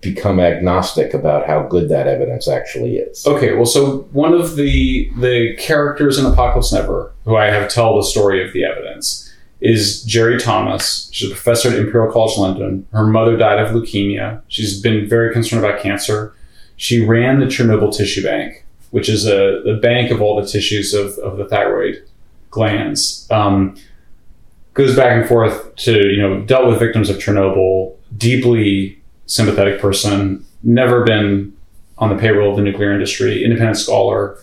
become agnostic about how good that evidence actually is. Okay, well, so one of the the characters in Apocalypse Never, who I have tell the story of the evidence, is Gerry Thomas. She's a professor at Imperial College London. Her mother died of leukemia. She's been very concerned about cancer. She ran the Chernobyl Tissue Bank, which is a, a bank of all the tissues of, of the thyroid glands. Um, goes back and forth to, you know, dealt with victims of Chernobyl, deeply sympathetic person, never been on the payroll of the nuclear industry, independent scholar.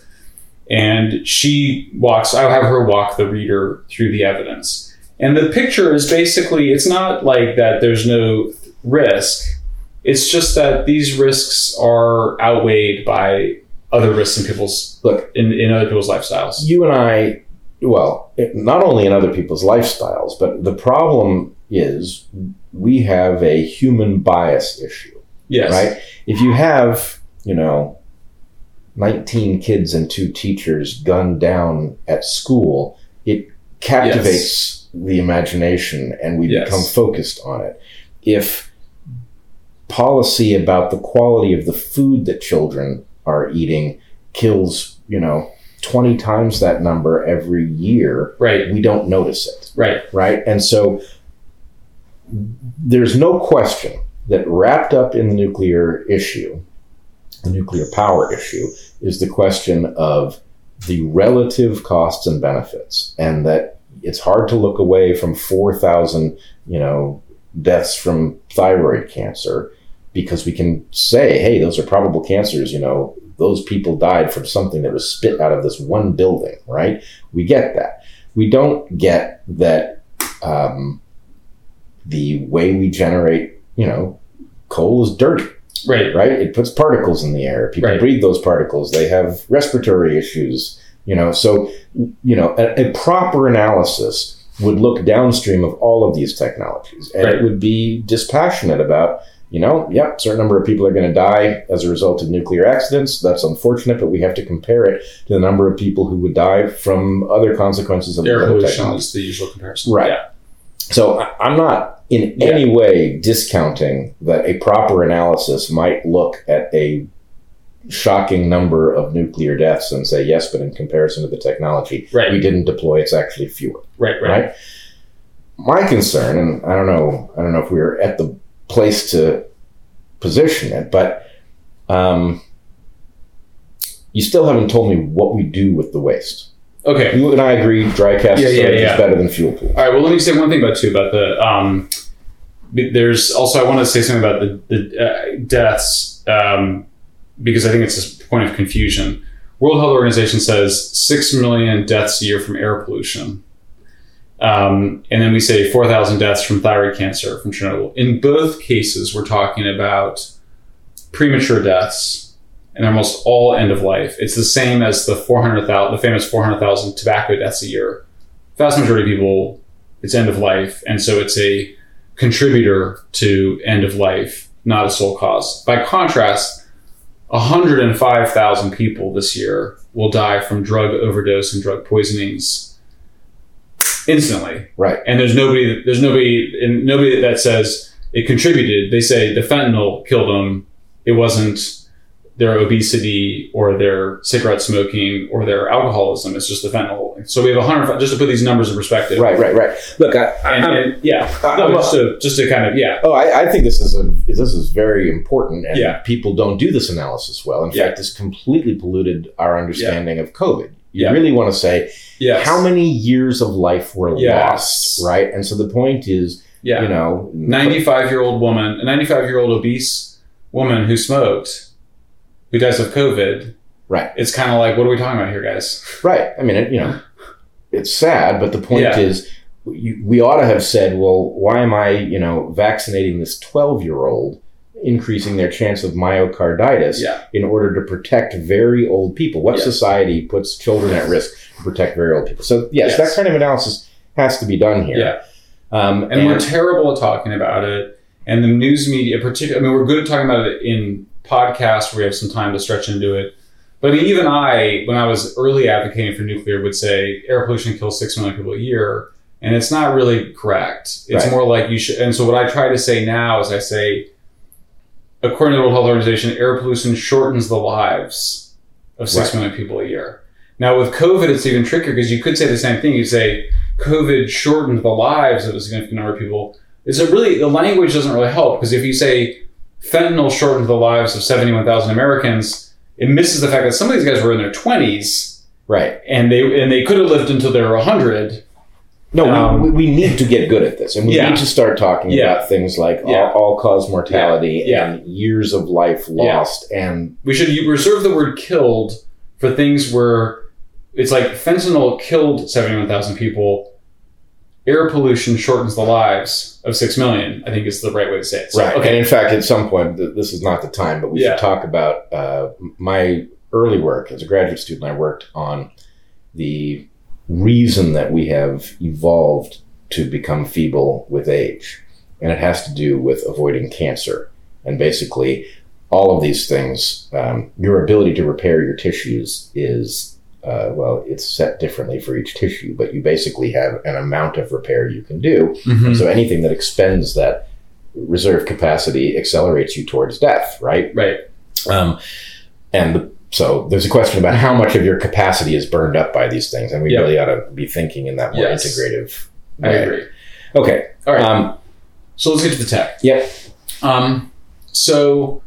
And she walks, I'll have her walk the reader through the evidence. And the picture is basically, it's not like that there's no risk. It's just that these risks are outweighed by other risks in people's Look, in, in other people's lifestyles. you and I, well, not only in other people's lifestyles, but the problem is we have a human bias issue, Yes. right? If you have, you know, 19 kids and two teachers gunned down at school, it captivates the imagination and we Yes. become focused on it. If policy about the quality of the food that children are eating kills, you know, 20 times that number every year, Right. we don't notice it, Right. right? And so there's no question that wrapped up in the nuclear issue, the nuclear power issue, is the question of the relative costs and benefits, and that it's hard to look away from 4,000, you know, deaths from thyroid cancer because we can say, hey, those are probable cancers, you know, those people died from something that was spit out of this one building, right? We get that. We don't get that um, the way we generate, you know, coal is dirty, Right. right? It puts particles in the air. People Right. breathe those particles. They have respiratory issues, you know. So, you know, a, a proper analysis would look downstream of all of these technologies, and Right. it would be dispassionate about, you know, yep, certain number of people are going to die as a result of nuclear accidents. That's unfortunate, but we have to compare it to the number of people who would die from other consequences of Air pollution technology. is the usual comparison. Right. Yeah. So I'm not in Yeah. any way discounting that a proper analysis might look at a shocking number of nuclear deaths and say yes, but in comparison to the technology Right. we didn't deploy, it's actually fewer. Right. Right. Right. My concern, and I don't know, I don't know if we're at the place to position it, but um, you still haven't told me what we do with the waste. Okay. You and I agree, dry cask Yeah, yeah, yeah. is better than fuel pool. All right. Well, let me say one thing about too about the. Um, there's also I want to say something about the the uh, deaths um, because I think it's a point of confusion. World Health Organization says six million deaths a year from air pollution, um, and then we say four thousand deaths from thyroid cancer from Chernobyl. In both cases, we're talking about premature deaths, and almost all end of life. It's the same as the four hundred thousand, the famous four hundred thousand tobacco deaths a year vast majority of people, it's end of life, and so it's a contributor to end of life, not a sole cause. By contrast, 105,000 people this year will die from drug overdose and drug poisonings instantly, Right. and there's nobody, there's nobody, and nobody that says it contributed. They say the fentanyl killed them. It wasn't their obesity or their cigarette smoking or their alcoholism. It's just the fentanyl. So we have 100, just to put these numbers in perspective. Right, right, right. Look, I, And, I'm- and yeah, no, just to just to kind of yeah, Oh, I, I think this is a this is very important, and Yeah. people don't do this analysis well. In Yeah. fact, this completely polluted our understanding of COVID. You Yeah. really want to say yes, how many years of life were Yes. lost, right? And so the point is, yeah, you know, 95 year old woman, a 95 year old obese woman who smoked, who dies of COVID. Right. It's kind of like, what are we talking about here, guys? (laughs) right? I mean, it, you know, it's sad, but the point Yeah. is, you, we ought to have said, well, why am I, you know, vaccinating this twelve year old? Increasing their chance of myocarditis Yeah, in order to protect very old people. What Yes. society puts children at risk to protect very old people? So yes, Yes. that kind of analysis has to be done here. yeah. Um, And, we're terrible at talking about it. And the news media, particularly, I mean, we're good at talking about it in podcasts where we have some time to stretch into it. But I mean, even I, when I was early advocating for nuclear, would say air pollution kills six million people a year. And it's not really correct. It's Right. more like you should. And so, what I try to say now is I say, according to the World Health Organization, air pollution shortens the lives of six Right. million people a year. Now, with COVID, it's even trickier because you could say the same thing. You say COVID shortened the lives of a significant number of people. Is it really the language doesn't really help because if you say fentanyl shortened the lives of seventy-one thousand Americans, it misses the fact that some of these guys were in their twenties right. and they and they could have lived until they were hundred. No, Um, we, we need to get good at this, and we Yeah. need to start talking Yeah. about things like Yeah. all, cause mortality and years of life lost, and We should reserve the word "killed" for things where it's like fentanyl killed seventy-one thousand people. Air pollution shortens the lives of six million. I think is the right way to say it. So, right. Okay. And in fact, at some point, th- this is not the time, but we should talk about uh, my early work as a graduate student. I worked on the reason that we have evolved to become feeble with age, and it has to do with avoiding cancer. And basically, all of these things, um, your ability to repair your tissues is, uh, well, it's set differently for each tissue, but you basically have an amount of repair you can do. Mhm. So anything that expends that reserve capacity accelerates you towards death, right? Right. Um, and the, so there's a question about how much of your capacity is burned up by these things, and we Yeah. really ought to be thinking in that more Yes. integrative I agree. Okay. All right. Um, So let's get to the tech. Yep. Um, so,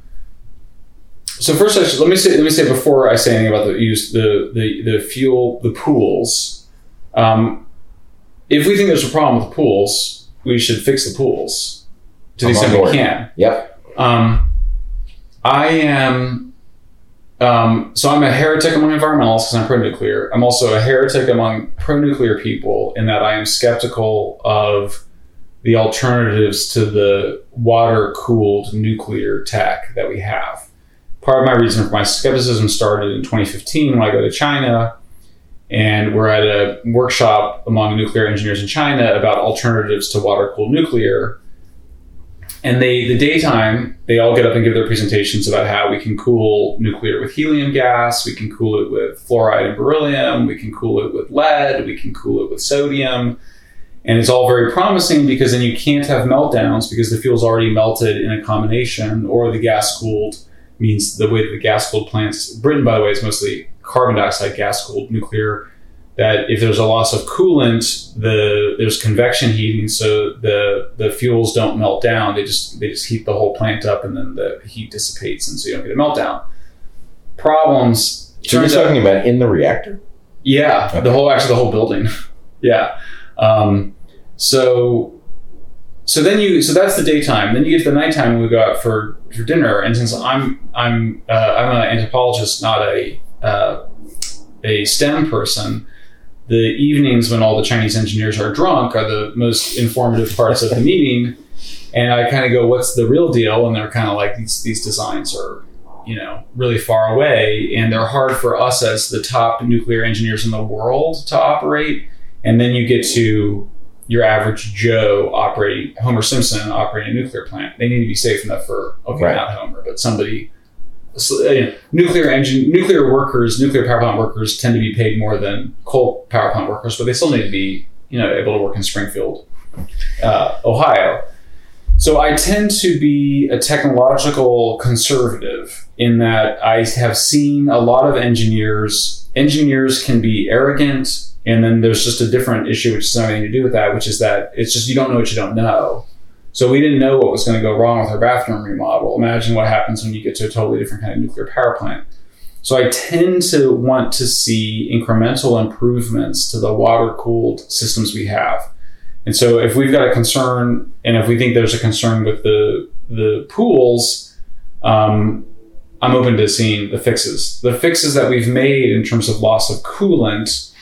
so first, I should, let me say let me say before I say anything about the use the the the fuel the pools. Um, if we think there's a problem with pools, we should fix the pools to the I'm extent we can. Yep. Um, I am. Um, so I'm a heretic among environmentalists because I'm pro-nuclear. I'm also a heretic among pro-nuclear people in that I am skeptical of the alternatives to the water-cooled nuclear tech that we have. Part of my reason for my skepticism started in 2015 when I go to China, and we're at a workshop among nuclear engineers in China about alternatives to water-cooled nuclear and they the daytime they all get up and give their presentations about how we can cool nuclear with helium gas we can cool it with fluoride and beryllium we can cool it with lead we can cool it with sodium. And it's all very promising because then you can't have meltdowns because the fuel's already melted in a combination or the gas cooled means the way that the gas cooled plants britain by the way is mostly carbon dioxide gas cooled nuclear that if there's a loss of coolant, the there's convection heating, so the the fuels don't melt down. They just they just heat the whole plant up, and then the heat dissipates, and so you don't get a meltdown. Problems. So you're turns out- talking about in the reactor? yeah, Okay. the whole actually the whole building. (laughs) yeah. Um, so so then you so that's the daytime. Then you get to the nighttime when we go out for, for dinner. And since I'm I'm uh, I'm an anthropologist, not a uh, a STEM person, the evenings when all the Chinese engineers are drunk are the most informative parts of the (laughs) meeting. And I kind of go, "What's the real deal?" And they're kind of like, "These these designs are." You know, really far away, and they're hard for us as the top nuclear engineers in the world to operate. And then you get to your average Joe operating Homer Simpson operating a nuclear plant. They need to be safe enough for okay, Right. not Homer, but somebody. Know, nuclear engine, nuclear workers, nuclear power plant workers tend to be paid more than coal power plant workers, but they still need to be, you know, able to work in Springfield, uh, Ohio. So I tend to be a technological conservative in that I have seen a lot of engineers. Engineers can be arrogant, and then there's just a different issue which has nothing to do with that, which is that it's just you don't know what you don't know. So we didn't know what was going to go wrong with our bathroom remodel. Imagine what happens when you get to a totally different kind of nuclear power plant. So I tend to want to see incremental improvements to the water cooled systems we have. And so if we've got a concern, and if we think there's a concern with the the pools, um, I'm open to seeing the fixes. The fixes that we've made in terms of loss of coolant,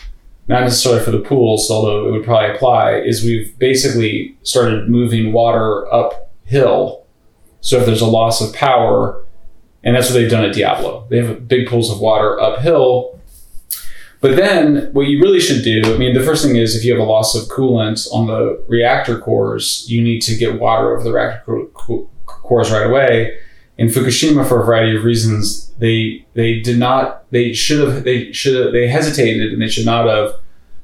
not necessarily for the pools, although it would probably apply, is we've basically started moving water uphill. So if there's a loss of power, and that's what they've done at Diablo, they have big pools of water uphill. But then what you really should do, I mean, the first thing is if you have a loss of coolant on the reactor cores, you need to get water over the reactor co- co- cores right away. In Fukushima, for a variety of reasons, they they did not. They should have. They should have. They hesitated, and they should not have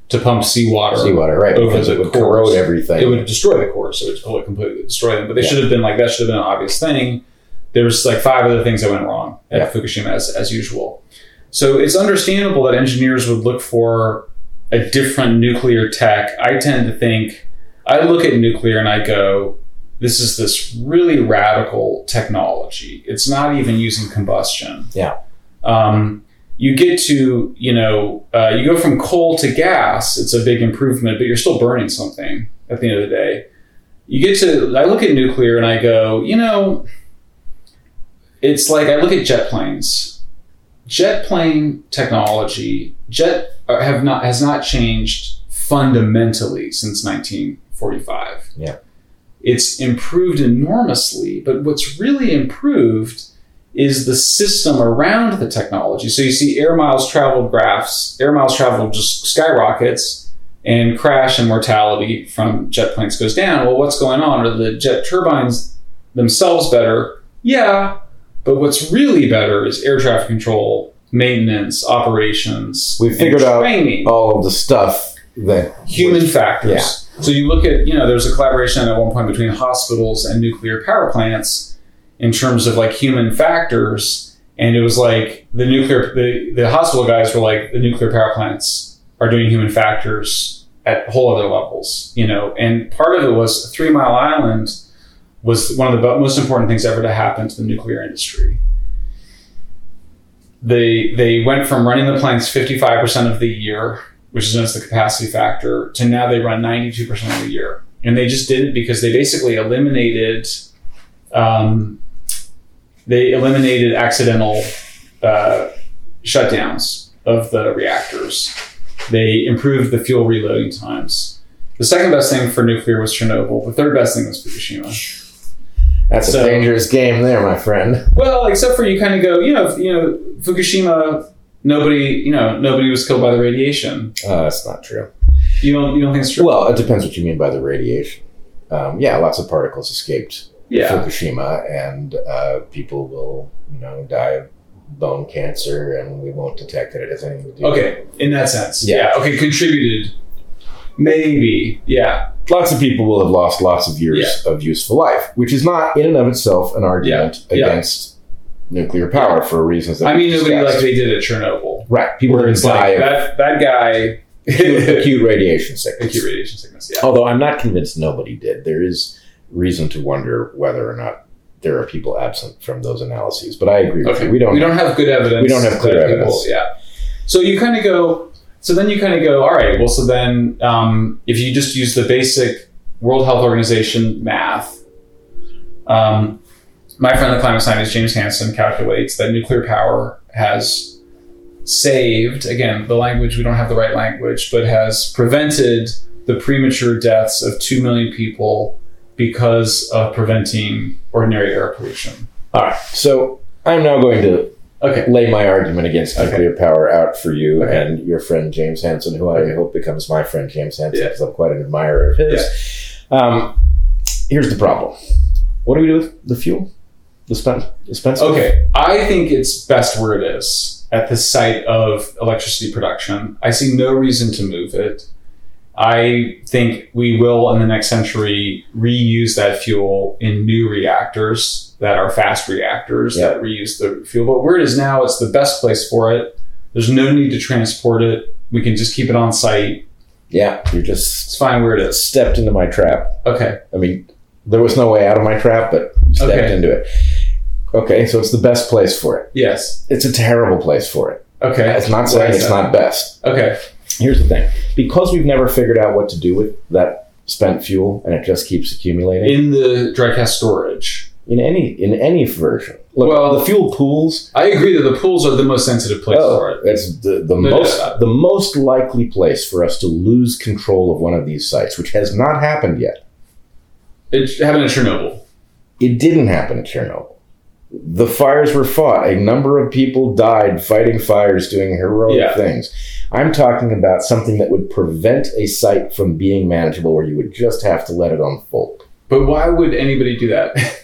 to pump seawater. Seawater, right? Over Because the it would corrode everything. It would destroy the cores, so it would completely destroy them. But they Yeah. should have been like that. Should have been an obvious thing. There's like five other things that went wrong at Yeah. Fukushima as, as usual. So it's understandable that engineers would look for a different nuclear tech. I tend to think, I look at nuclear and I go, this is this really radical technology. It's not even using combustion. Yeah. Um, you get to, you know, uh, you go from coal to gas, it's a big improvement, but you're still burning something at the end of the day. You get to, I look at nuclear and I go, you know, it's like I look at jet planes. Jet plane technology, jet uh, have not has not changed fundamentally since 1945. Yeah. It's improved enormously, but what's really improved is the system around the technology. So you see air miles traveled graphs, air miles traveled just skyrockets and crash and mortality from jet planes goes down. Well, what's going on? Are the jet turbines themselves better? Yeah, but what's really better is air traffic control, maintenance, operations. We've and figured out all of the stuff that human was- factors. yeah. So you look at, you know, there's a collaboration at one point between hospitals and nuclear power plants in terms of like human factors. And it was like the nuclear, the, the hospital guys were like, the nuclear power plants are doing human factors at whole other levels, you know. And part of it was Three Mile Island was one of the most important things ever to happen to the nuclear industry. They they went from running the plants 55% of the year, which is known as the capacity factor, to now they run 92% of the year. And they just did it because they basically eliminated um, they eliminated accidental uh, shutdowns of the reactors. They improved the fuel reloading times. The second best thing for nuclear was Chernobyl. The third best thing was Fukushima. That's So- a dangerous game there, my friend. Well, except for you kind of go, you know, you know, Fukushima. Nobody, you know, nobody was killed by the radiation. Uh, that's not true. You don't, you don't think it's true? Well, it depends what you mean by the radiation. Um, yeah, lots of particles escaped yeah. Fukushima, and uh, people will, you know, die of bone cancer, and we won't detect that it has anything to do. Okay, in that sense, Yeah. yeah. Okay, contributed. Maybe, yeah. Lots of people will have lost lots of years of useful life, which is not in and of itself an argument Yeah. Yeah. against nuclear power for reasons that I mean, nobody like they did at Chernobyl. right. People Where didn't it's die like that that guy acute, acute radiation sickness. acute radiation sickness. Yeah. Although I'm not convinced nobody did. There is reason to wonder whether or not there are people absent from those analyses. But I agree with Okay. you. We don't. we don't have good evidence. we don't have clear evidence. yeah. So you kind of go. So then you kind of go. All right. Well, so then um, if you just use the basic World Health Organization math, um, my friend, the climate scientist James Hansen, calculates that nuclear power has saved again the language. We don't have the right language, but has prevented the premature deaths of two million people because of preventing ordinary air pollution. All right. So I'm now going to Okay. lay my argument against Okay. nuclear power out for you Okay. and your friend James Hansen, who I hope becomes my friend James Hansen Yeah. because I'm quite an admirer of his. Um, here's the problem. What do we do with the fuel? The spent, the spent? Okay, I think it's best where it is at the site of electricity production. I see no reason to move it. I think we will in the next century reuse that fuel in new reactors that are fast reactors Yeah. that reuse the fuel. But where it is now, it's the best place for it. There's no need to transport it. We can just keep it on site. Yeah, you It's just it's fine where it is. stepped into my trap. Okay. I mean, there was no way out of my trap, but you stepped Okay. into it. Okay, so it's the best place for it. Yes. It's a terrible place for it. Okay. It's not saying it's not best. Okay. Here's the thing because we've never figured out what to do with that spent fuel and it just keeps accumulating In the dry cask storage. in any in any version. Look, Well- the fuel pools. I agree that the pools are the most sensitive place oh, for it. that's the, the No, most no, no. the most likely place for us to lose control of one of these sites, which has not happened yet. It happened at Chernobyl. It didn't happen at Chernobyl. The fires were fought. A number of people died fighting fires, doing heroic Yeah. things. I'm talking about something that would prevent a site from being manageable, where you would just have to let it unfold. But why would anybody do that? (laughs)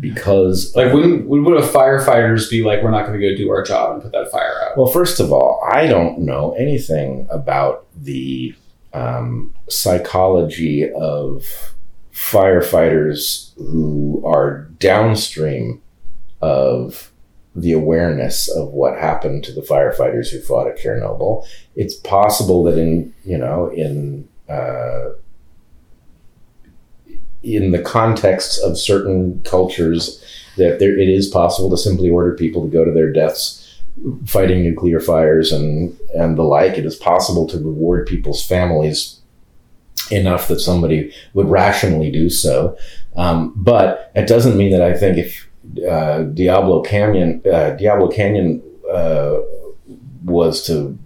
Because, like, wouldn't would, would a firefighters be like, we're not going to go do our job and put that fire out? well, first of all, I don't know anything about the um, psychology of firefighters who are downstream of the awareness of what happened to the firefighters who fought at Chernobyl. It's possible that in you know in uh, in the context of certain cultures that there it is possible to simply order people to go to their deaths fighting nuclear fires and and the like. It is possible to reward people's families enough that somebody would rationally do so. Um, but it doesn't mean that I think if uh, Diablo Canyon, uh, Diablo Canyon uh, was to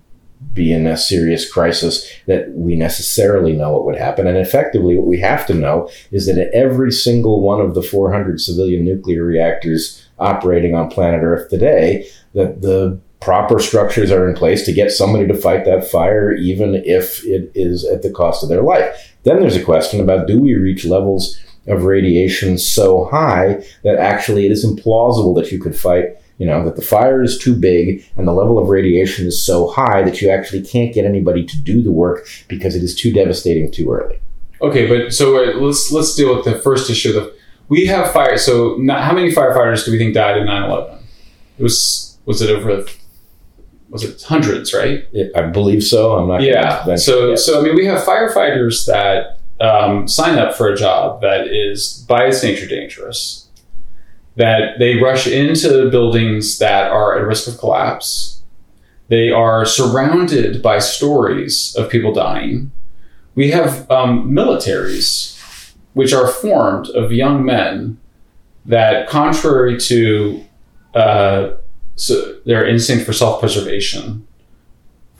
be in a serious crisis, that we necessarily know what would happen. And effectively, what we have to know is that at every single one of the 400 civilian nuclear reactors operating on planet Earth today, that the proper structures are in place to get somebody to fight that fire, even if it is at the cost of their life. Then there's a question about do we reach levels of radiation so high that actually it is implausible that you could fight, you know, that the fire is too big and the level of radiation is so high that you actually can't get anybody to do the work because it is too devastating too early. Okay, but so uh, let's let's deal with the first issue. The we have fire. So not, how many firefighters do we think died in 9-11? It was was it over? Was it hundreds? Right. I believe so. I'm not. Yeah. So yes. so I mean we have firefighters that um, sign up for a job that is by its nature dangerous, that they rush into buildings that are at risk of collapse. They are surrounded by stories of people dying. We have um, militaries, which are formed of young men that, contrary to uh, so their instinct for self-preservation,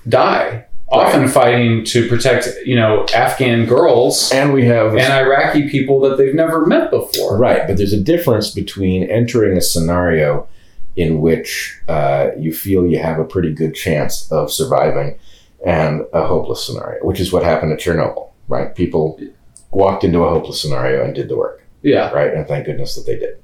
die often fighting to protect you know Afghan girls And we have and Iraqi people that they've never met before. Right, but there's a difference between entering a scenario in which uh, you feel you have a pretty good chance of surviving and a hopeless scenario, which is what happened at Chernobyl, right? People walked into a hopeless scenario and did the work, Yeah. right? And thank goodness that they did.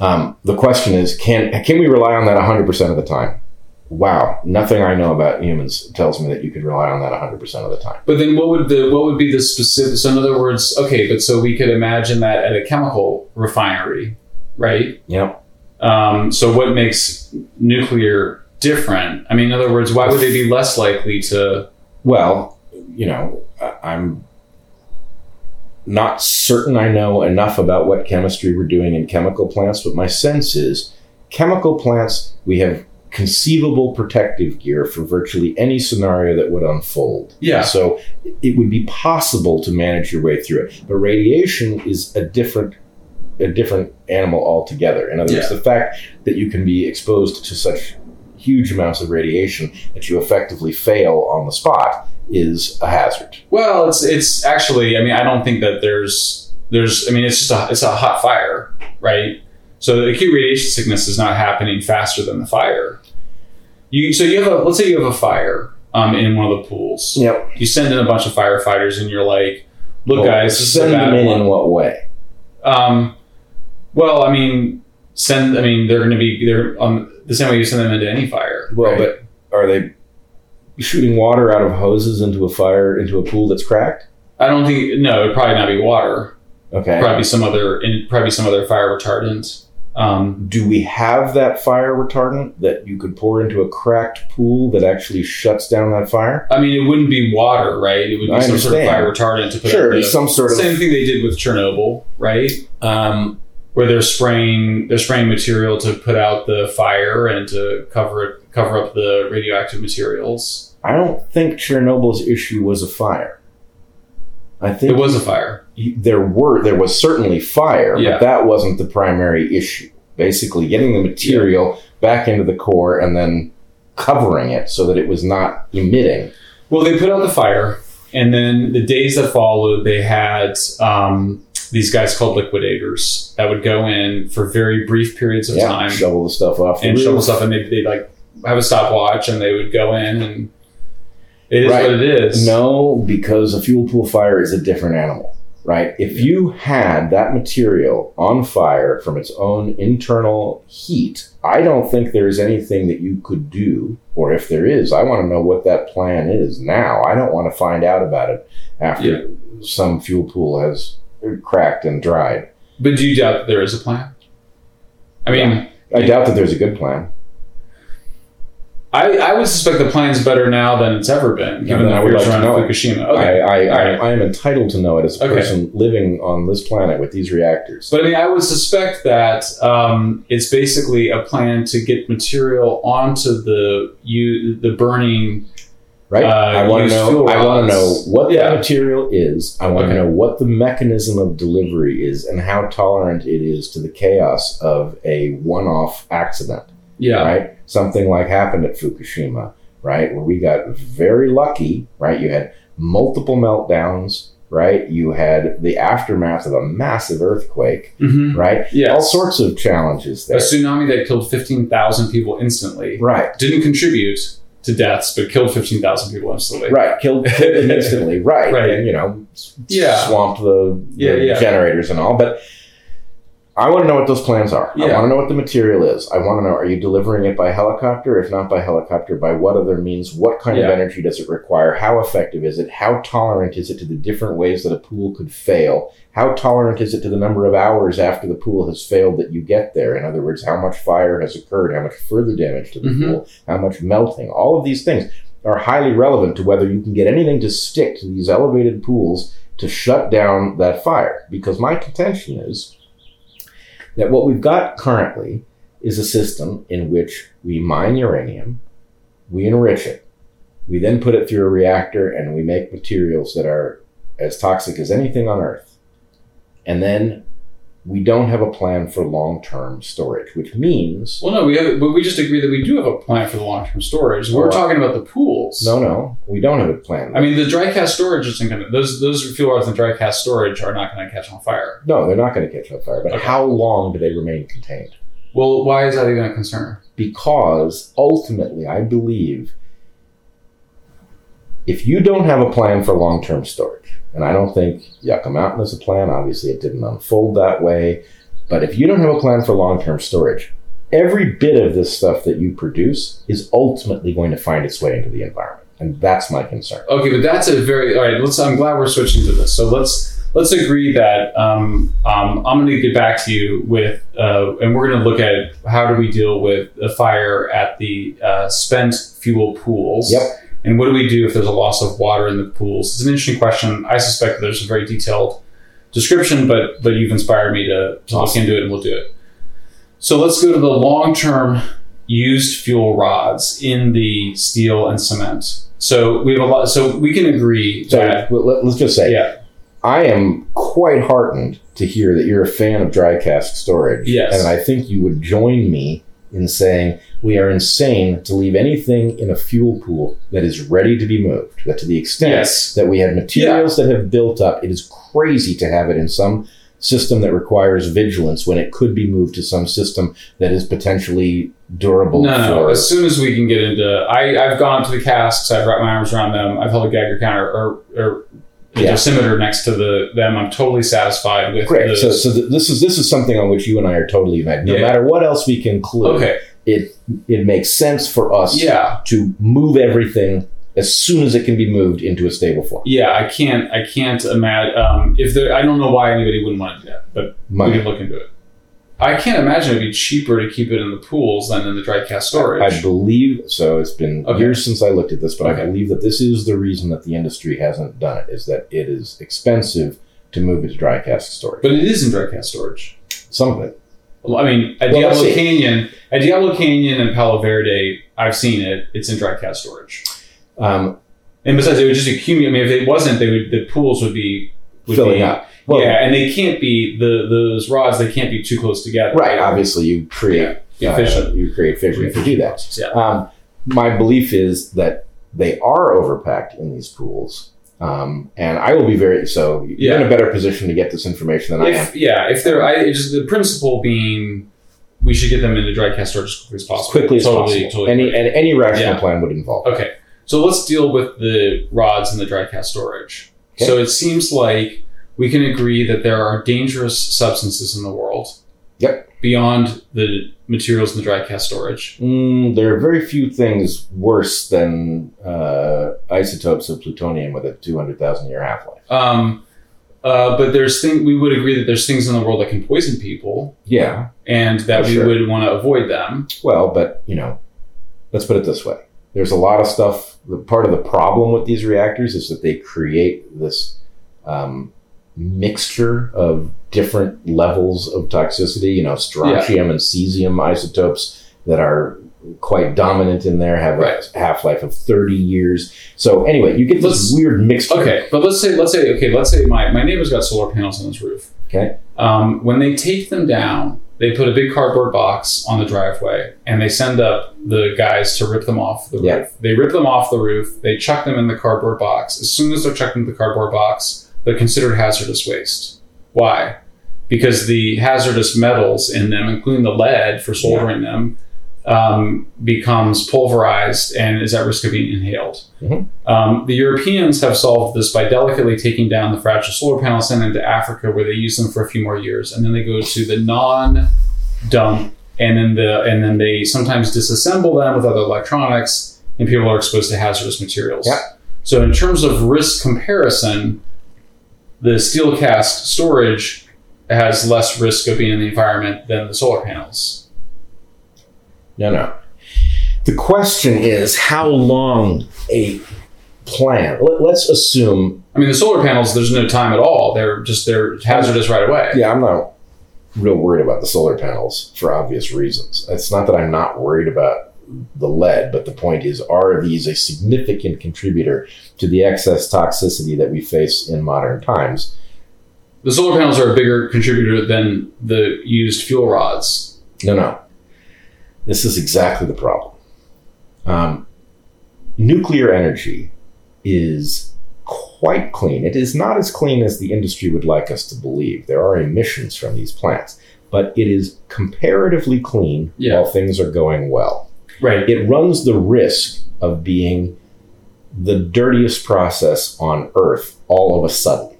Um, the question is, can can we rely on that 100% of the time? Wow, nothing I know about humans tells me that you could rely on that 100% of the time. But then what would the what would be the specific so in other words, okay, but so we could imagine that at a chemical refinery, right? Yep. Um, so what makes nuclear different? I mean, in other words, why would they be less likely to Well, you know, I'm not certain I know enough about what chemistry we're doing in chemical plants, but my sense is chemical plants, we have conceivable protective gear for virtually any scenario that would unfold. Yeah. So it would be possible to manage your way through it. But radiation is a different a different animal altogether. In other words, the fact that you can be exposed to such huge amounts of radiation that you effectively fail on the spot is a hazard. Well, it's it's actually. I mean, I don't think that there's there's. I mean, it's just a it's a hot fire, right? So the acute radiation sickness is not happening faster than the fire. You so you have a let's say you have a fire um, in one of the pools. Yep. You send in a bunch of firefighters, and you're like, "Look, guys, is a send them in one." in what way? Um, well, I mean, send. I mean, they're going to be they're on the same way you send them into any fire. Well, right? but are they shooting water out of hoses into a fire into a pool that's cracked? I don't think no. It'd probably not be water. Okay. Probably some other probably some other fire retardant. Um, Do we have that fire retardant that you could pour into a cracked pool that actually shuts down that fire? I mean, it wouldn't be water, right? It would be I some sort of fire retardant to put Sure, out the, some sort of same thing they did with Chernobyl, right? um, Where they're spraying they're spraying material to put out the fire and to cover it cover up the radioactive materials. I don't think Chernobyl's issue was a fire. I think It was a fire. there were there was certainly fire, Yeah. but that wasn't the primary issue. Basically, getting the material back into the core and then covering it so that it was not emitting. Well, they put out the fire, and then the days that followed, they had um, these guys called liquidators that would go in for very brief periods of yeah, time shovel the stuff off and shovel stuff, and they they like have a stopwatch, and they would go in, and it is Right. what it is. No, because a fuel pool fire is a different animal, right? If you had that material on fire from its own internal heat, I don't think there's anything that you could do, or if there is, I want to know what that plan is now. I don't want to find out about it after Yeah. some fuel pool has cracked and dried. But do you doubt that there is a plan? I mean, I doubt that there's a good plan. I, I would suspect the plan's better now than it's ever been, given then the I would fears like to around. Fukushima. Okay. I, I, right. I, am entitled to know it as a Okay. person living on this planet with these reactors. But I mean, I would suspect that um, it's basically a plan to get material onto the you the burning. right? uh, I want to know. I want to know what Yeah. that material is. I want Okay. to know what the mechanism of delivery is and how tolerant it is to the chaos of a one-off accident. Yeah, Right? Something like happened at Fukushima, right, where we got very lucky. Right? You had multiple meltdowns. Right? You had the aftermath of a massive earthquake. mm-hmm. Right? yeah. All sorts of challenges a tsunami that killed fifteen thousand people instantly Right. didn't contribute to deaths, but killed fifteen thousand people instantly. Right, killed, killed instantly. (laughs) Right, Right. and you know, Yeah. swamped the, the Yeah, yeah. generators and all. But I want to know what those plans are. I want to know what the material is. I want to know: Are you delivering it by helicopter? If not by helicopter, by what other means? What kind Yeah. of energy does it require? How effective is it? How tolerant is it to the different ways that a pool could fail? How tolerant is it to the number of hours after the pool has failed that you get there? In other words, how much fire has occurred? How much further damage to the Mhm. pool? How much melting? All of these things are highly relevant to whether you can get anything to stick to these elevated pools to shut down that fire. Because my contention is that what we've got currently is a system in which we mine uranium, we enrich it, we then put it through a reactor, and we make materials that are as toxic as anything on Earth. And then we don't have a plan for long-term storage, which means Well, no, we have, but we just agree that we do have a plan for the long term storage. We're talking about the pools. no, no, we don't have a plan. I mean the dry cask storage isn't going to those those fuel rods and dry cask storage are not going to catch on fire. no, they're not going to catch on fire. But Okay. how long do they remain contained? Well, why is that even a concern? because ultimately I believe if you don't have a plan for long term storage, and I don't think Yucca Mountain is a plan, obviously it didn't unfold that way, but if you don't have a plan for long term storage, every bit of this stuff that you produce is ultimately going to find its way into the environment. And that's my concern. Okay, but that's a very all right. Let's. I'm glad we're switching to this. So let's let's agree that um, um, I'm going to get back to you with, uh, and we're going to look at how do we deal with the fire at the uh, spent fuel pools. Yep. And what do we do if there's a loss of water in the pools? It's an interesting question. I suspect that there's a very detailed description, but but you've inspired me to, to look into it, and we'll do it. So let's go to the long term used fuel rods in the steel and cement. So we have a lot. So we can agree So that let, us just say, yeah, I am quite heartened to hear that you're a fan of dry cask storage. Yes. And I think you would join me in saying we are insane to leave anything in a fuel pool that is ready to be moved. That to the extent Yes. that we have materials that have built up, it is crazy to have it in some system that requires vigilance when it could be moved to some system that is potentially durable no, no. for As soon as we can get into, I I've gone to the casks. I've wrapped my arms around them. I've held a Geiger counter or or a Yeah. dosimeter next to the them. I'm totally satisfied with. Great. The, So, so th- this is this is something on which you and I are totally united. No Yeah. matter what else we conclude, okay. it it makes sense for us Yeah. to move everything as soon as it can be moved into a stable form. Yeah. I can't. I can't imagine. Um, if there, I don't know why anybody wouldn't want to do that, but we can look into it. I can't imagine it'd be cheaper to keep it in the pools than in the dry cask storage. I believe so. It's been Okay. years since I looked at this, but Okay. I believe that this is the reason that the industry hasn't done it. Is that it is expensive to move it to dry cask storage. but it is in dry cask storage. Some of it, Well, I mean, at Well, Diablo. Canyon, at Diablo Canyon and Palo Verde, I've seen it. It's in dry cask storage. um, And besides, it would just accumulate. I mean, if it wasn't, they would the pools would be would filling be, up. Well, yeah, and they can't be the those rods. They can't be too close together. right. Obviously, you create Yeah, uh, you create fission if you do that. Yeah. Um, my belief is that they are overpacked in these pools. Um, and I will be very so you're in a better position to get this information than I am. Yeah, if they're, I just the principle being, we should get them into dry cask storage as quickly as As possible. quickly as totally, possible. Totally any and any rational Yeah. plan would involve. Okay, so let's deal with the rods and the dry cask storage. Okay. So it seems like we can agree that there are dangerous substances in the world. Yep. Beyond the materials in the dry cask storage. Mm, there are very few things worse than uh, isotopes of plutonium with a 200,000 year half life. Um, uh, but there's thing we would agree that there's things in the world that can poison people, Yeah, and that we sure. would want to avoid them. well, but you know, let's put it this way: there's a lot of stuff. The part of the problem with these reactors is that they create this um, mixture of different levels of toxicity. You know, strontium and cesium isotopes that are quite dominant in there have Right. a half life of 30 years. So anyway, you get this Let's- weird mixture. Okay, but let's say let's say okay, let's say my my neighbor's got solar panels on his roof. Okay. Um, when they take them down, they put a big cardboard box on the driveway, and they send up the guys to rip them off the Yeah. roof. They rip them off the roof. They chuck them in the cardboard box. As soon as they're chucked into the cardboard box, they're considered hazardous waste. Why? Because the hazardous metals in them, including the lead for soldering them, um, becomes pulverized and is at risk of being inhaled. Mhm. Um, the Europeans have solved this by delicately taking down the fragile solar panels, send them to Africa where they use them for a few more years, and then they go to the non-dump, and then the and then they sometimes disassemble them with other electronics, and people are exposed to hazardous materials. Yeah. So in terms of risk comparison, the steel cask storage has less risk of being in the environment than the solar panels. No, no. The question is how long a plan. Let, let's assume. I mean, the solar panels, there's no time at all. They're just they're hazardous right away. Yeah, I'm not real worried about the solar panels for obvious reasons. It's not that I'm not worried about the lead, but the point is, are these a significant contributor to the excess toxicity that we face in modern times? The solar panels are a bigger contributor than the used fuel rods. No, no. This is exactly the problem. Um, nuclear energy is quite clean. It is not as clean as the industry would like us to believe. There are emissions from these plants, but it is comparatively clean Yeah. while things are going well. Right. It runs the risk of being the dirtiest process on Earth all of a sudden,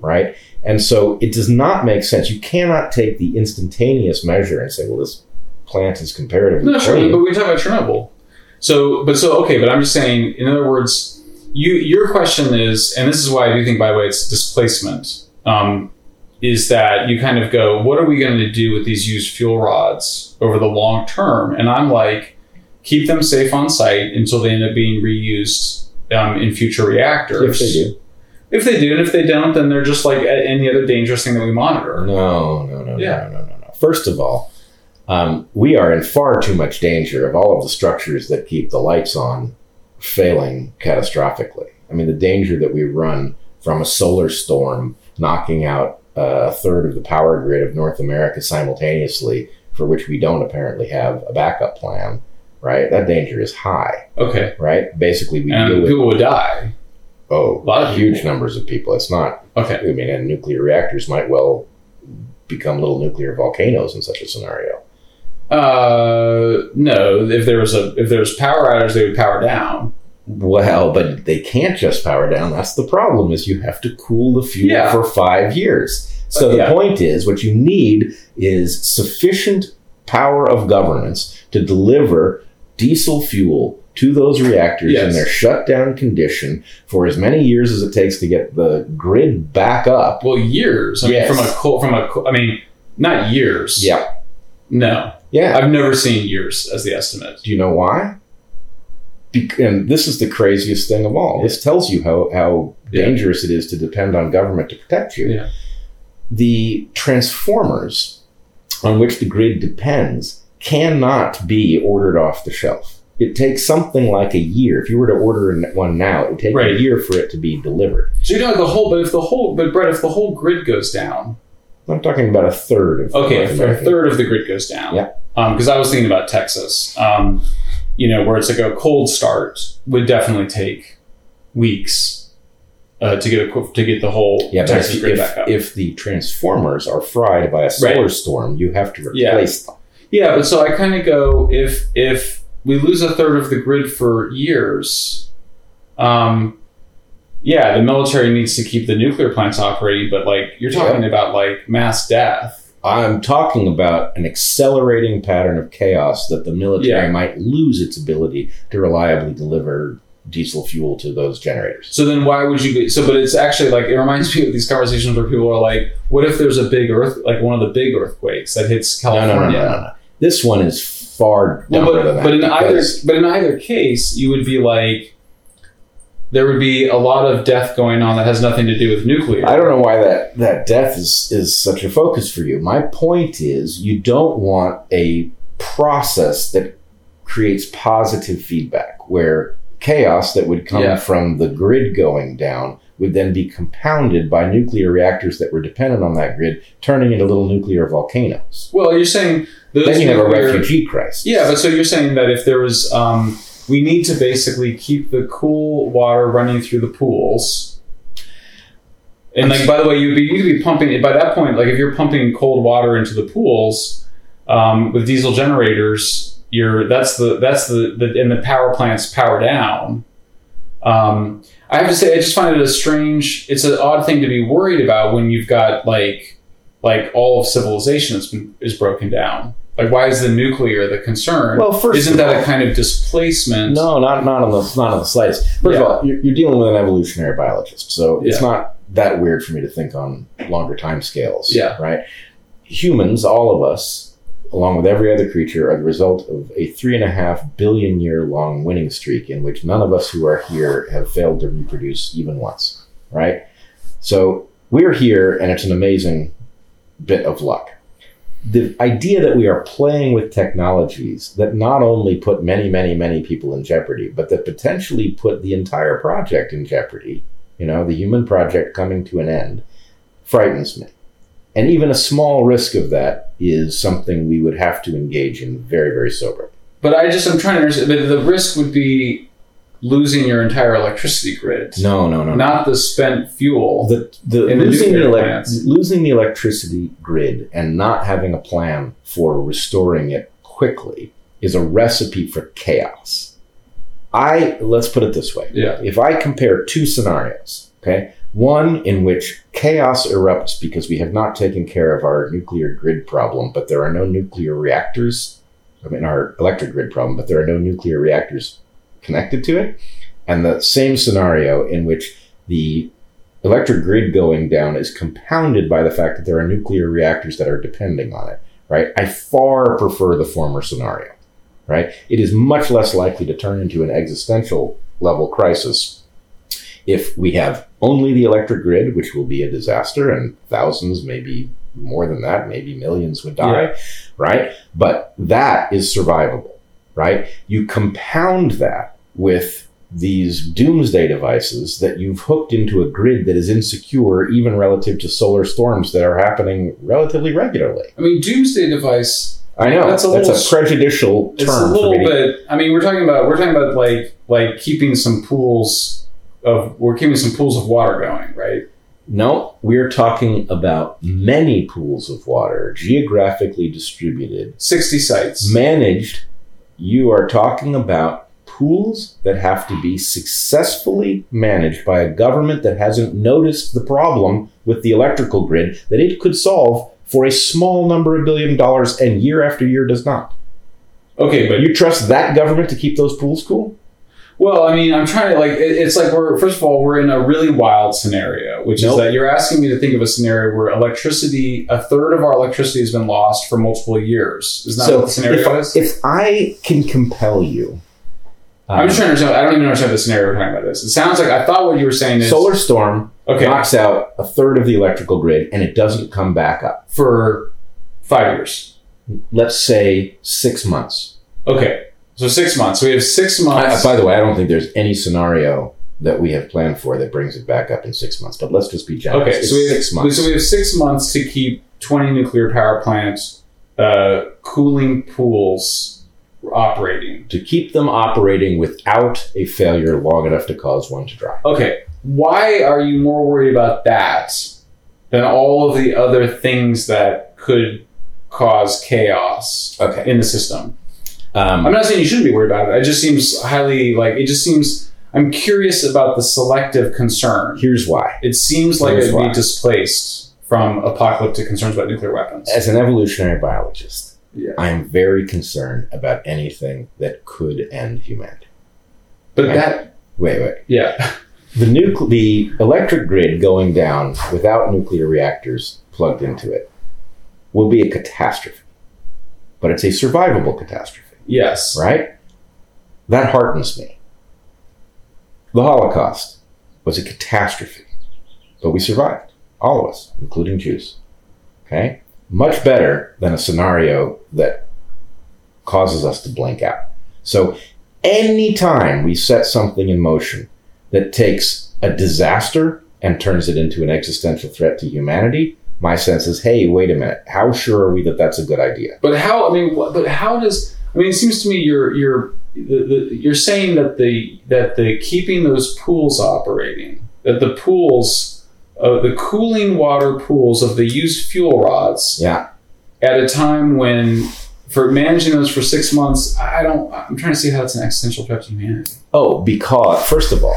right? And so it does not make sense. You cannot take the instantaneous measure and say, well, this plant is comparatively No, sure, clean. but we talk about Chernobyl. So, but so okay, but I'm just saying. In other words, you your question is, and this is why I do think, by the way, it's displacement. Um, is that you kind of go, what are we going to do with these used fuel rods over the long term? And I'm like, keep them safe on site until they end up being reused um, in future reactors. if they do. If they do, and if they don't, then they're just like any other dangerous thing that we monitor. No, no, no, Yeah. no, no, no, no. First of all, um, we are in far too much danger of all of the structures that keep the lights on failing catastrophically. I mean, the danger that we run from a solar storm knocking out a third of the power grid of North America simultaneously, for which we don't apparently have a backup plan, right? That danger is high, Okay, right? Basically, we deal and with people would die. oh, A lot of huge people. numbers of people. It's not Okay, I mean, and nuclear reactors might well become little nuclear volcanoes in such a scenario. Uh, no. If there was a if there was power outage, they would power down. Well, but they can't just power down. That's the problem. Is you have to cool the fuel Yeah. for five years. So the yeah. point is, what you need is sufficient power of governance to deliver diesel fuel to those reactors Yes. in their shutdown condition for as many years as it takes to get the grid back up. Well, years. I Yes. mean, from a coal, from a coal- I mean, not years. Yeah, No, yeah. I've never seen years as the estimate. Do you know why? Bec- and this is the craziest thing of all. This tells you how, how Yeah. dangerous it is to depend on government to protect you. Yeah. The transformers on which the grid depends cannot be ordered off the shelf. It takes something like a year. If you were to order one now, it would take Right. a year for it to be delivered. So you know the whole, but if the whole, but Bret, if the whole grid goes down, I'm talking about a third of okay, if a third of the grid goes down. Yeah. Because I was thinking about Texas, um, you know, where it's like a cold start would definitely take weeks uh, to get a, to get the whole Yeah, Texas if, grid back up. if the transformers are fried by a solar Right. storm, you have to Yeah. replace them. Yeah, but so I kind of go if if we lose a third of the grid for years, um, yeah, the military needs to keep the nuclear plants operating, but like you're talking about like mass death. I'm talking about an accelerating pattern of chaos that the military Yeah. might lose its ability to reliably deliver diesel fuel to those generators. So then why would you be so? But it's actually like it reminds me of these conversations where people are like, "What if there's a big earth, like one of the big earthquakes that hits California?" no, no, no, no. This one is far Well, but, than that. but in either but in either case, you would be like, there would be a lot of death going on that has nothing to do with nuclear. I don't know why that, that death is, is such a focus for you. My point is, you don't want a process that creates positive feedback where chaos that would come Yeah. from the grid going down would then be compounded by nuclear reactors that were dependent on that grid turning into little nuclear volcanoes. Well, you're saying those Then you have a refugee crisis. Yeah, but so you're saying that if there was, um, we need to basically keep the cool water running through the pools. And like, by the way, you'd be you'd be pumping by that point. Like, if you're pumping cold water into the pools um, with diesel generators, you're that's the that's the, the and the power plants power down. Um, I have to say, I just find it a strange. It's an odd thing to be worried about when you've got like like all of civilization has been is broken down. Like, why is the nuclear the concern? Well, first isn't that all- a kind of displacement? No, not not on the not on the slightest. First Yeah. of all, you're, you're dealing with an evolutionary biologist, so it's Yeah. not that weird for me to think on longer time scales. Yeah. Right. Humans, all of us, along with every other creature, are the result of a three and a half billion year long winning streak in which none of us who are here have failed to reproduce even once. Right? So we're here, and it's an amazing bit of luck. The idea that we are playing with technologies that not only put many, many, many people in jeopardy, but that potentially put the entire project in jeopardy, you know, the human project coming to an end, frightens me. And even a small risk of that is something we would have to engage in very, very soberly. But I just I'm trying to understand. But the risk would be losing your entire electricity grid, No, no, no. no. not the spent fuel. the, the, In losing, the elec- losing the electricity grid and not having a plan for restoring it quickly is a recipe for chaos. I let's put it this way. yeah. If I compare two scenarios, okay, one in which chaos erupts because we have not taken care of our nuclear grid problem, but there are no nuclear reactors. I mean, our electric grid problem, but there are no nuclear reactors connected to it. And the same scenario in which the electric grid going down is compounded by the fact that there are nuclear reactors that are depending on it, right? I far prefer the former scenario, right? It is much less likely to turn into an existential level crisis if we have only the electric grid, which will be a disaster, and thousands, maybe more than that, maybe millions would die, right? But that is survivable, right? You compound that with these doomsday devices that you've hooked into a grid that is insecure even relative to solar storms that are happening relatively regularly. I mean, doomsday device. I know That's that's a a, prejudicial term. It's a little bit. I mean, we're talking about we're talking about like like keeping some pools of we're keeping some pools of water going, right? No, we're talking about many pools of water, geographically distributed, Sixty sites. managed. You are talking about pools that have to be successfully managed by a government that hasn't noticed the problem with the electrical grid that it could solve for a small number of billion dollars and year after year does not. Okay, but You trust that government to keep those pools cool? Well, I mean, I'm trying to like. It, it's like we're first of all we're in a really wild scenario, which Nope. is that you're asking me to think of a scenario where electricity, a third of our electricity has been lost for multiple years. Is that what the scenario if, is? if I can compel you, I'm just um, trying to understand. I don't even understand the scenario we're talking about. This. It sounds like I thought what you were saying is solar storm okay knocks out a third of the electrical grid and it doesn't come back up. for five years. Let's say six months. Okay, so six months. We have six I- months. by the way, I don't think there's any scenario that we have planned for that brings it back up in six months. But let's just be generous. okay, It's so we have six months. So we have six months to keep 20 nuclear power plants uh, cooling pools operating. to keep them operating without a failure long enough to cause one to dry. Okay, why are you more worried about that than all of the other things that could cause chaos Okay. in the system? Um, I'm not saying you shouldn't be worried about it. It just seems highly like it just seems. I'm curious about the selective concern. here's why. It seems like Here's it would why. be displaced from apocalyptic concerns about nuclear weapons. As an evolutionary biologist, Yeah. I am very concerned about anything that could end humanity. But that, Wait, wait. yeah, The nucle- the electric grid going down without nuclear reactors plugged into it will be a catastrophe. But it's a survivable catastrophe, yes, right? That heartens me. The Holocaust was a catastrophe, but we survived. All of us, including Jews. Okay? Much better than a scenario that causes us to blink out. So, anytime we set something in motion that takes a disaster and turns it into an existential threat to humanity, my sense is, hey, wait a minute. How sure are we that that's a good idea? But how? I mean, but how does? I mean, it seems to me you're you're the, the, you're saying that the that the keeping those pools operating, that the pools, uh, the cooling water pools of the used fuel rods, Yeah. at a time when for managing those for six months, I don't. I'm trying to see how that's an existential threat to humanity. Oh, because, first of all,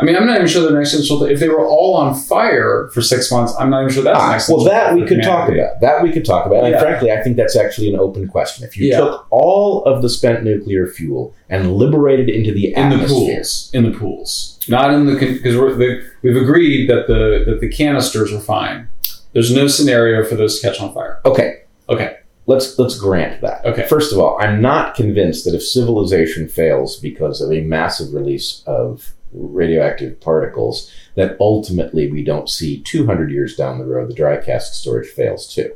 I mean, I'm not even sure they're an existential. If they were all on fire for six months, I'm not even sure that's an Ah, existential. well, that we could talk about. That we could talk about. And Yeah. frankly, I think that's actually an open question. If you Yeah. took all of the spent nuclear fuel and liberated into the in the pools, in the pools, not in the because the, we've agreed that the that the canisters are fine. There's no scenario for those to catch on fire. okay, Okay, let's let's grant that. Okay. First of all, I'm not convinced that if civilization fails because of a massive release of radioactive particles, that ultimately we don't see 200 years down the road the dry cask storage fails too.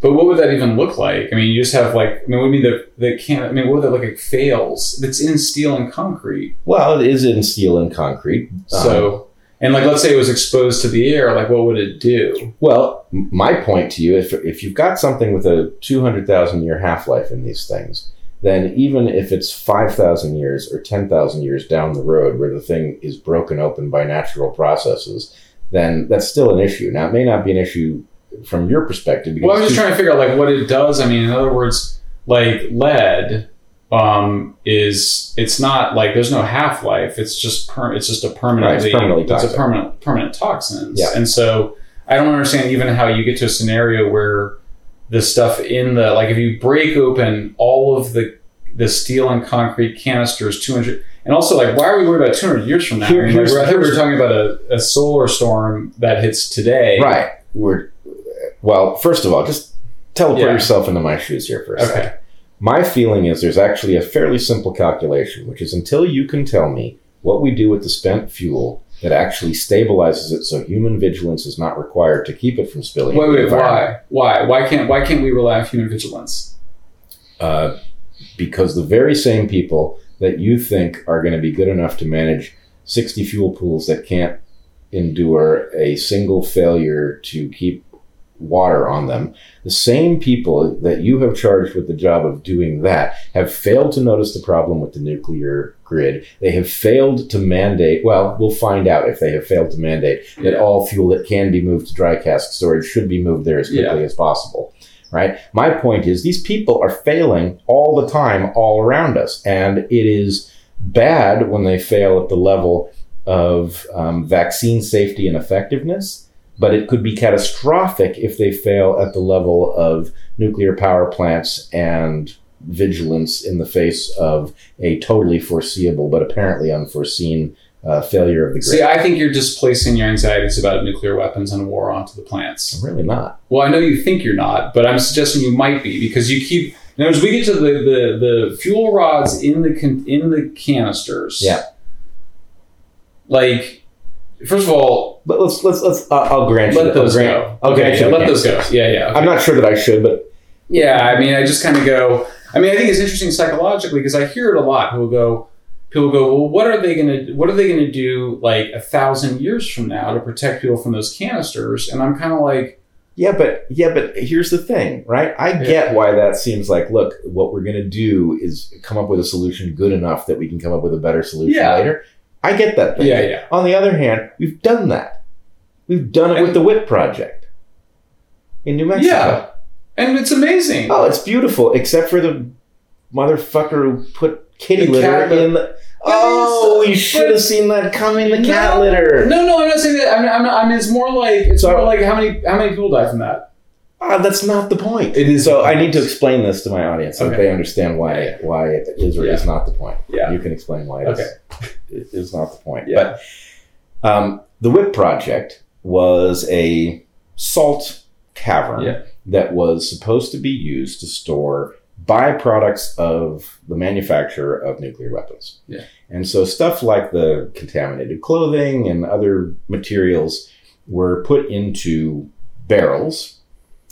But what would that even look like? I mean, you just have like, I mean, what would mean the the can? I mean, what would that look like? Fails. It's in steel and concrete. Well, it is in steel and concrete. Um, So, and like, let's say it was exposed to the air. Like, what would it do? Well, my point to you, if, if you've got something with a 200,000 year half life in these things, then even if it's 5,000 years or 10,000 years down the road where the thing is broken open by natural processes, then that's still an issue. Now, it may not be an issue from your perspective. Well, I'm just too- trying to figure out like what it does. I mean, in other words, like lead um, is it's not like there's no half life. It's just per, it's just a permanently permanently it's a permanent permanent toxins. Yeah. And so I don't understand even how you get to a scenario where the stuff in the like if you break open all of the the steel and concrete canisters 200 and also like why are we worried about 200 years from now Here- I, mean, like, we're- I think we were here's- talking about a, a solar storm that hits today Right. We're, well, first of all, just teleport Yeah. yourself into my shoes here for a second. My feeling is there's actually a fairly simple calculation, which is until you can tell me what we do with the spent fuel that actually stabilizes it so human vigilance is not required to keep it from spilling. wait wait why? why? Why can't why can't we rely on human vigilance? Uh, because the very same people that you think are going to be good enough to manage 60 fuel pools that can't endure a single failure to keep water on them, the same people that you have charged with the job of doing that have failed to notice the problem with the nuclear grid. They have failed to mandate, well, we'll find out if they have failed to mandate that Yeah. all fuel that can be moved to dry cask storage should be moved there as quickly as possible. Right? My point is these people are failing all the time all around us. And it is bad when they fail at the level of um, vaccine safety and effectiveness, but it could be catastrophic if they fail at the level of nuclear power plants and vigilance in the face of a totally foreseeable but apparently unforeseen uh, failure of the grid. see i think you're displacing your anxieties about nuclear weapons and war onto the plants I'm really not. Well, I know you think you're not, but I'm suggesting you might be because you keep. In other words, we get to the, the, the fuel rods in the con, in the canisters. Yeah. Like, first of all, But let's let's let's. Uh, I'll grant you. let those I'll grant, go. Okay, grant yeah, let those go. Yeah, yeah. okay. I'm not sure that I should, but Yeah, I mean, I just kind of go. I mean, I think it's interesting psychologically because I hear it a lot. People go, people go, well, what are they going to, what are they going to do like a thousand years from now to protect people from those canisters? And I'm kind of like, Yeah, but yeah, but here's the thing, right? I get why that seems like, look, what we're gonna do is come up with a solution good enough that we can come up with a better solution Yeah. later. I get that thing. yeah, yeah, On the other hand, we've done that. We've done it with the WIPP project in New Mexico. Yeah. and it's amazing. Oh, it's beautiful, except for the motherfucker who put kitty The litter cat in the. Oh, we should have seen that coming. The cat litter. No, no, I'm not saying that. I mean, I'm, I mean, it's more like it's So- more like how many how many people die from that? Ah, that's not the point. It is So I need to explain this to my audience so that Okay. they understand why Yeah, why it is or Yeah. is not the point. Yeah. You can explain why it is, Okay. it is not the point. Yeah. But um, the WIPP project was a salt cavern Yeah. that was supposed to be used to store byproducts of the manufacture of nuclear weapons. Yeah. And so stuff like the contaminated clothing and other materials were put into barrels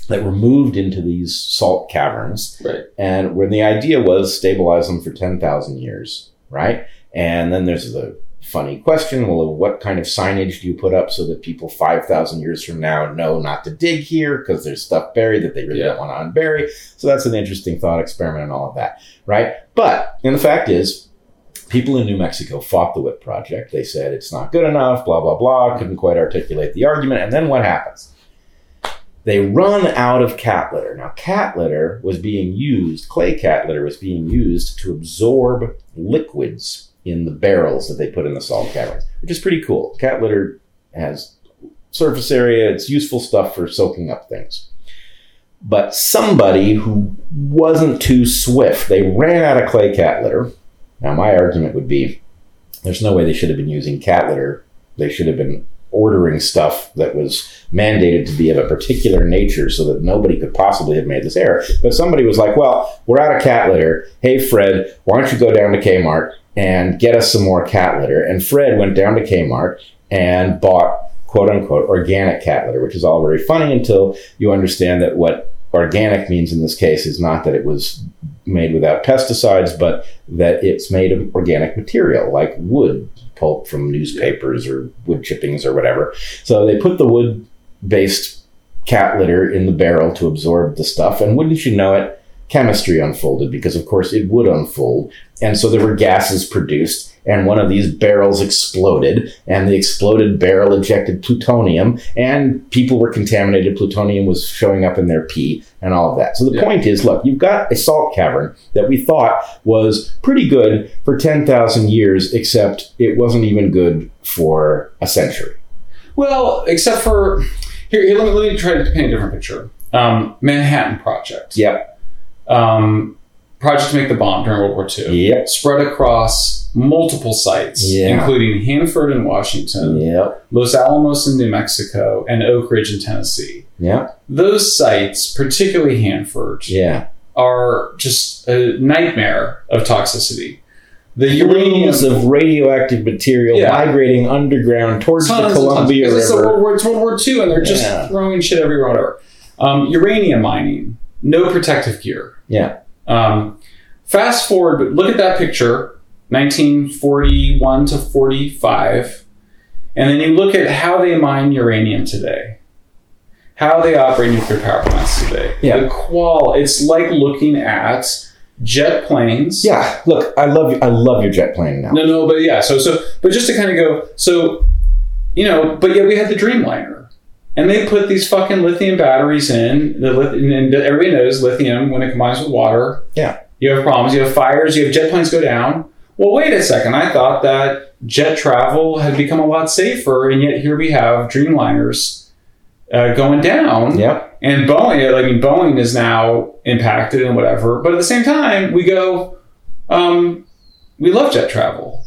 that were moved into these salt caverns. Right. And when the idea was stabilize them for 10,000 years, right? And then there's the funny question well, what kind of signage do you put up so that people 5,000 years from now know not to dig here because there's stuff buried that they really Yeah. don't want to unbury? So that's an interesting thought experiment and all of that, right? But, and the fact is, people in New Mexico fought the WIPP project. They said it's not good enough, blah, blah, blah, couldn't quite articulate the argument. And then what happens? They run out of cat litter. Now, cat litter was being used, clay cat litter was being used to absorb liquids in the barrels that they put in the salt caverns, which is pretty cool. Cat litter has surface area, it's useful stuff for soaking up things. But somebody who wasn't too swift, they ran out of clay cat litter. Now, my argument would be there's no way they should have been using cat litter. They should have been ordering stuff that was mandated to be of a particular nature so that nobody could possibly have made this error. But somebody was like, well, we're out of cat litter. Hey, Fred, why don't you go down to Kmart and get us some more cat litter? And Fred went down to Kmart and bought quote unquote organic cat litter, which is all very funny until you understand that what organic means in this case is not that it was made without pesticides, but that it's made of organic material like wood pulp from newspapers or wood chippings or whatever. So they put the wood based cat litter in the barrel to absorb the stuff, and wouldn't you know it, chemistry unfolded because, of course, it would unfold. And so there were gases produced, and one of these barrels exploded, and the exploded barrel ejected plutonium, and people were contaminated. Plutonium was showing up in their pee, and all of that. So the Yeah. point is look, you've got a salt cavern that we thought was pretty good for 10,000 years, except it wasn't even good for a century. Well, except for here, here let, me, let me try to paint a different picture. Um, Manhattan Project. Yep. Um, project to make the bomb during World War II. Yep. Spread across multiple sites, Yeah. including Hanford in Washington, Yep. Los Alamos in New Mexico, and Oak Ridge in Tennessee. Yep. Those sites, particularly Hanford, Yeah. are just a nightmare of toxicity. The uranium Plumes of radioactive material Yeah. migrating underground towards tons the Columbia because It's, River. World War, it's World War II, and they're just Yeah. throwing shit everywhere, whatever. Um, uranium mining, no protective gear. Yeah. Um, fast forward, but look at that picture, 1941 to 45, and then you look at how they mine uranium today, how they operate nuclear power plants today. Yeah. The qual, it's like looking at jet planes. Yeah. Look, I love you. I love your jet plane now. No, no, but yeah. So, so, but just to kind of go, so, you know, but yeah, we had the Dreamliner, and they put these fucking lithium batteries in. The lith- and everybody knows lithium when it combines with water. Yeah. You have problems. You have fires. You have jet planes go down. Well, wait a second. I thought that jet travel had become a lot safer, and yet here we have Dreamliners uh, going down. Yep. And Boeing, I mean, Boeing is now impacted and whatever. But at the same time, we go, um, we love jet travel.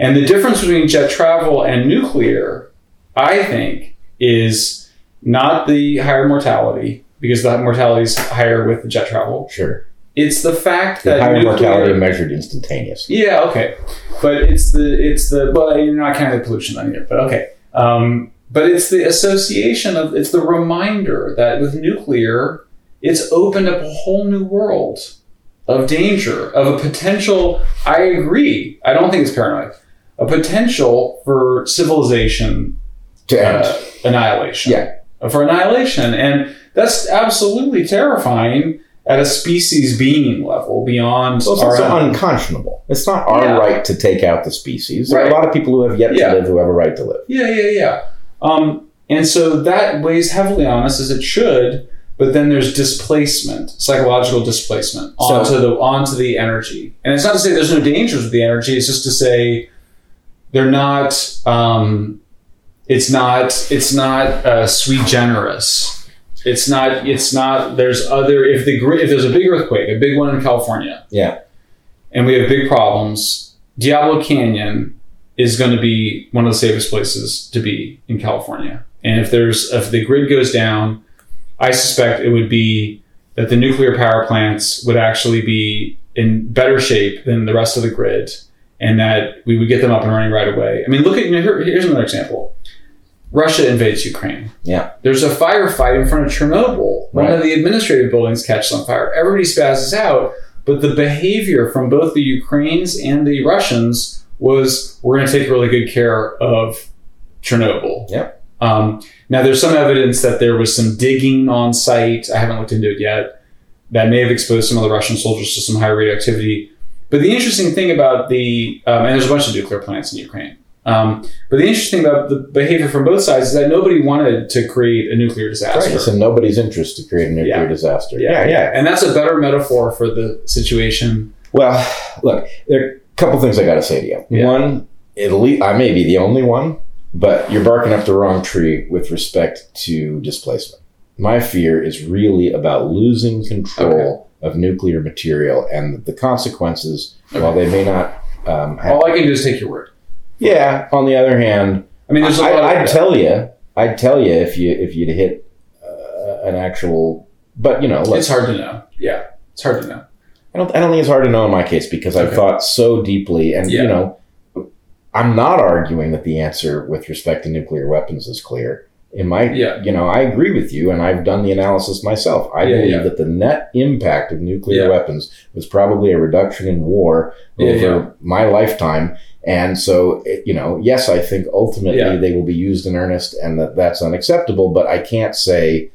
And the difference between jet travel and nuclear, I think, is not the higher mortality, because the mortality is higher with the jet travel. Sure. It's the fact The that higher nuclear, mortality measured instantaneous. yeah, okay, but it's the it's the well, you're not counting the pollution on here, but okay. Um, but it's the association of it's the reminder that with nuclear, it's opened up a whole new world of danger of a potential. I agree. I don't think it's paranoid. A potential for civilization To end. uh, annihilation. Yeah. For annihilation. And that's absolutely terrifying at a species being level beyond Well, it's our also unconscionable. It's not our Yeah. right to take out the species. There are a lot of people who have yet Yeah. to live who have a right to live. Yeah, yeah, yeah. Um, and so that weighs heavily on us as it should, but then there's displacement, psychological displacement So- onto the onto the energy. And it's not to say there's no dangers with the energy, it's just to say they're not um, it's not it's not uh, sui generis. It's not it's not there's other if the if there's a big earthquake, a big one in California, Yeah. and we have big problems, Diablo Canyon is going to be one of the safest places to be in California. And if there's if the grid goes down, I suspect it would be that the nuclear power plants would actually be in better shape than the rest of the grid, and that we would get them up and running right away. I mean, look at you know, here, here's another example. Russia invades Ukraine. Yeah. There's a firefight in front of Chernobyl. One of the administrative buildings catches on fire. Everybody spazzes out, but the behavior from both the Ukrainians and the Russians was we're going to take really good care of Chernobyl. Yep. Um, now, there's some evidence that there was some digging on site. I haven't looked into it yet. That may have exposed some of the Russian soldiers to some high radioactivity. But the interesting thing about the, um, and there's a bunch of nuclear plants in Ukraine. Um, but the interesting thing about the behavior from both sides is that nobody wanted to create a nuclear disaster. Right. It's in nobody's interest to create a nuclear Yeah. disaster. Yeah, yeah, yeah. And that's a better metaphor for the situation. Well, look, there are a couple things I got to say to you. Yeah. One, at least I may be the only one, but you're barking up the wrong tree with respect to displacement. My fear is really about losing control of nuclear material and the consequences, while they may not um, have All I can do is take your word. Yeah. On the other hand, I mean, there's a lot. I, I'd tell you, I'd tell you if you if you'd hit uh, an actual, but you know, it's hard to know. Yeah, it's hard to know. I don't I don't think it's hard to know in my case because I've Okay. thought so deeply, and Yeah. you know, I'm not arguing that the answer with respect to nuclear weapons is clear. In my, Yeah. you know, I agree with you, and I've done the analysis myself. I Yeah, believe yeah. that the net impact of nuclear weapons was probably a reduction in war over my lifetime. And so, you know, yes, I think ultimately Yeah. they will be used in earnest, and that that's unacceptable. But I can't say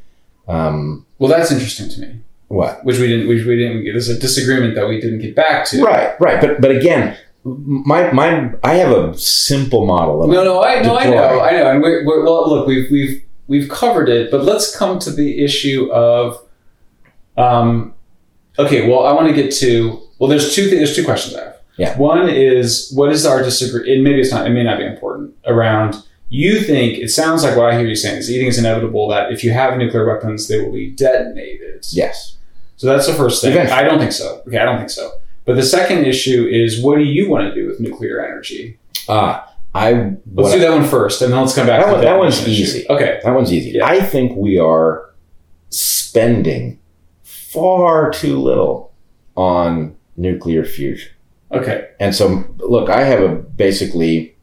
um, Well, that's interesting to me. what Which we didn't. Which we didn't. There's a disagreement that we didn't get back to. Right, right. But but again, my my I have a simple model. that No, no, I no, I know, I know, and we're, we're well. Look, we've we've we've covered it, but let's come to the issue of, um, okay. Well, I want to get to. Well, there's two. Th- there's two questions I have. Yeah. One is what is our disagree? And maybe it's not. It may not be important. Around you think it sounds like what I hear you saying is eating is inevitable that if you have nuclear weapons, they will be detonated. Yes. So that's the first thing. Eventually. I don't think so. Okay, I don't think so. But the second issue is what do you want to do with nuclear energy? Ah, I. Let's do that one first, and then let's come back. That to one- that one's issue. easy. Okay. That one's easy. Yeah. I think we are spending far too little on nuclear fusion. Okay. And so, look, I have a basically.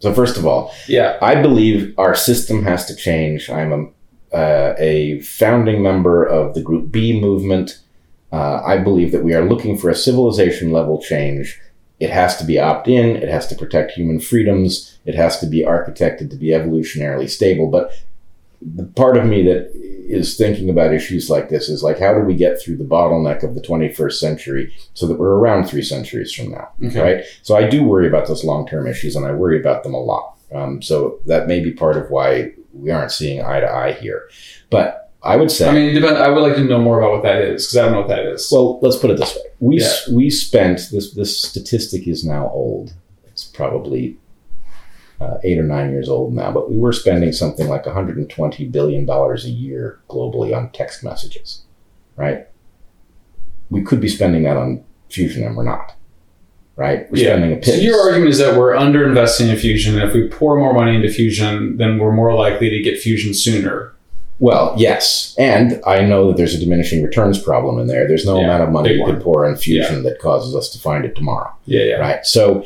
So first of all, Yeah. I believe our system has to change. I'm a, uh, a founding member of the Game B movement. Uh, I believe that we are looking for a civilization level change. It has to be opt in, it has to protect human freedoms, it has to be architected to be evolutionarily stable. But the part of me that is thinking about issues like this is like, how do we get through the bottleneck of the 21st century so that we're around three centuries from now? Okay. right? So I do worry about those long term issues, and I worry about them a lot. Um, so that may be part of why we aren't seeing eye to eye here. But I would say, I mean, depend, I would like to know more about what that is because I don't know what that is. well, let's put it this way: we Yeah. we spent this this statistic is now old. It's probably uh, eight or nine years old now, but we were spending something like 120 billion dollars a year globally on text messages, right? We could be spending that on fusion, and we're not. Right? We're Yeah. spending a so your argument is that we're underinvesting in fusion, and if we pour more money into fusion, then we're more likely to get fusion sooner. Well, yes. And I know that there's a diminishing returns problem in there. There's no Yeah, amount of money you could pour in fusion that causes us to find it tomorrow. Yeah, yeah. Right. So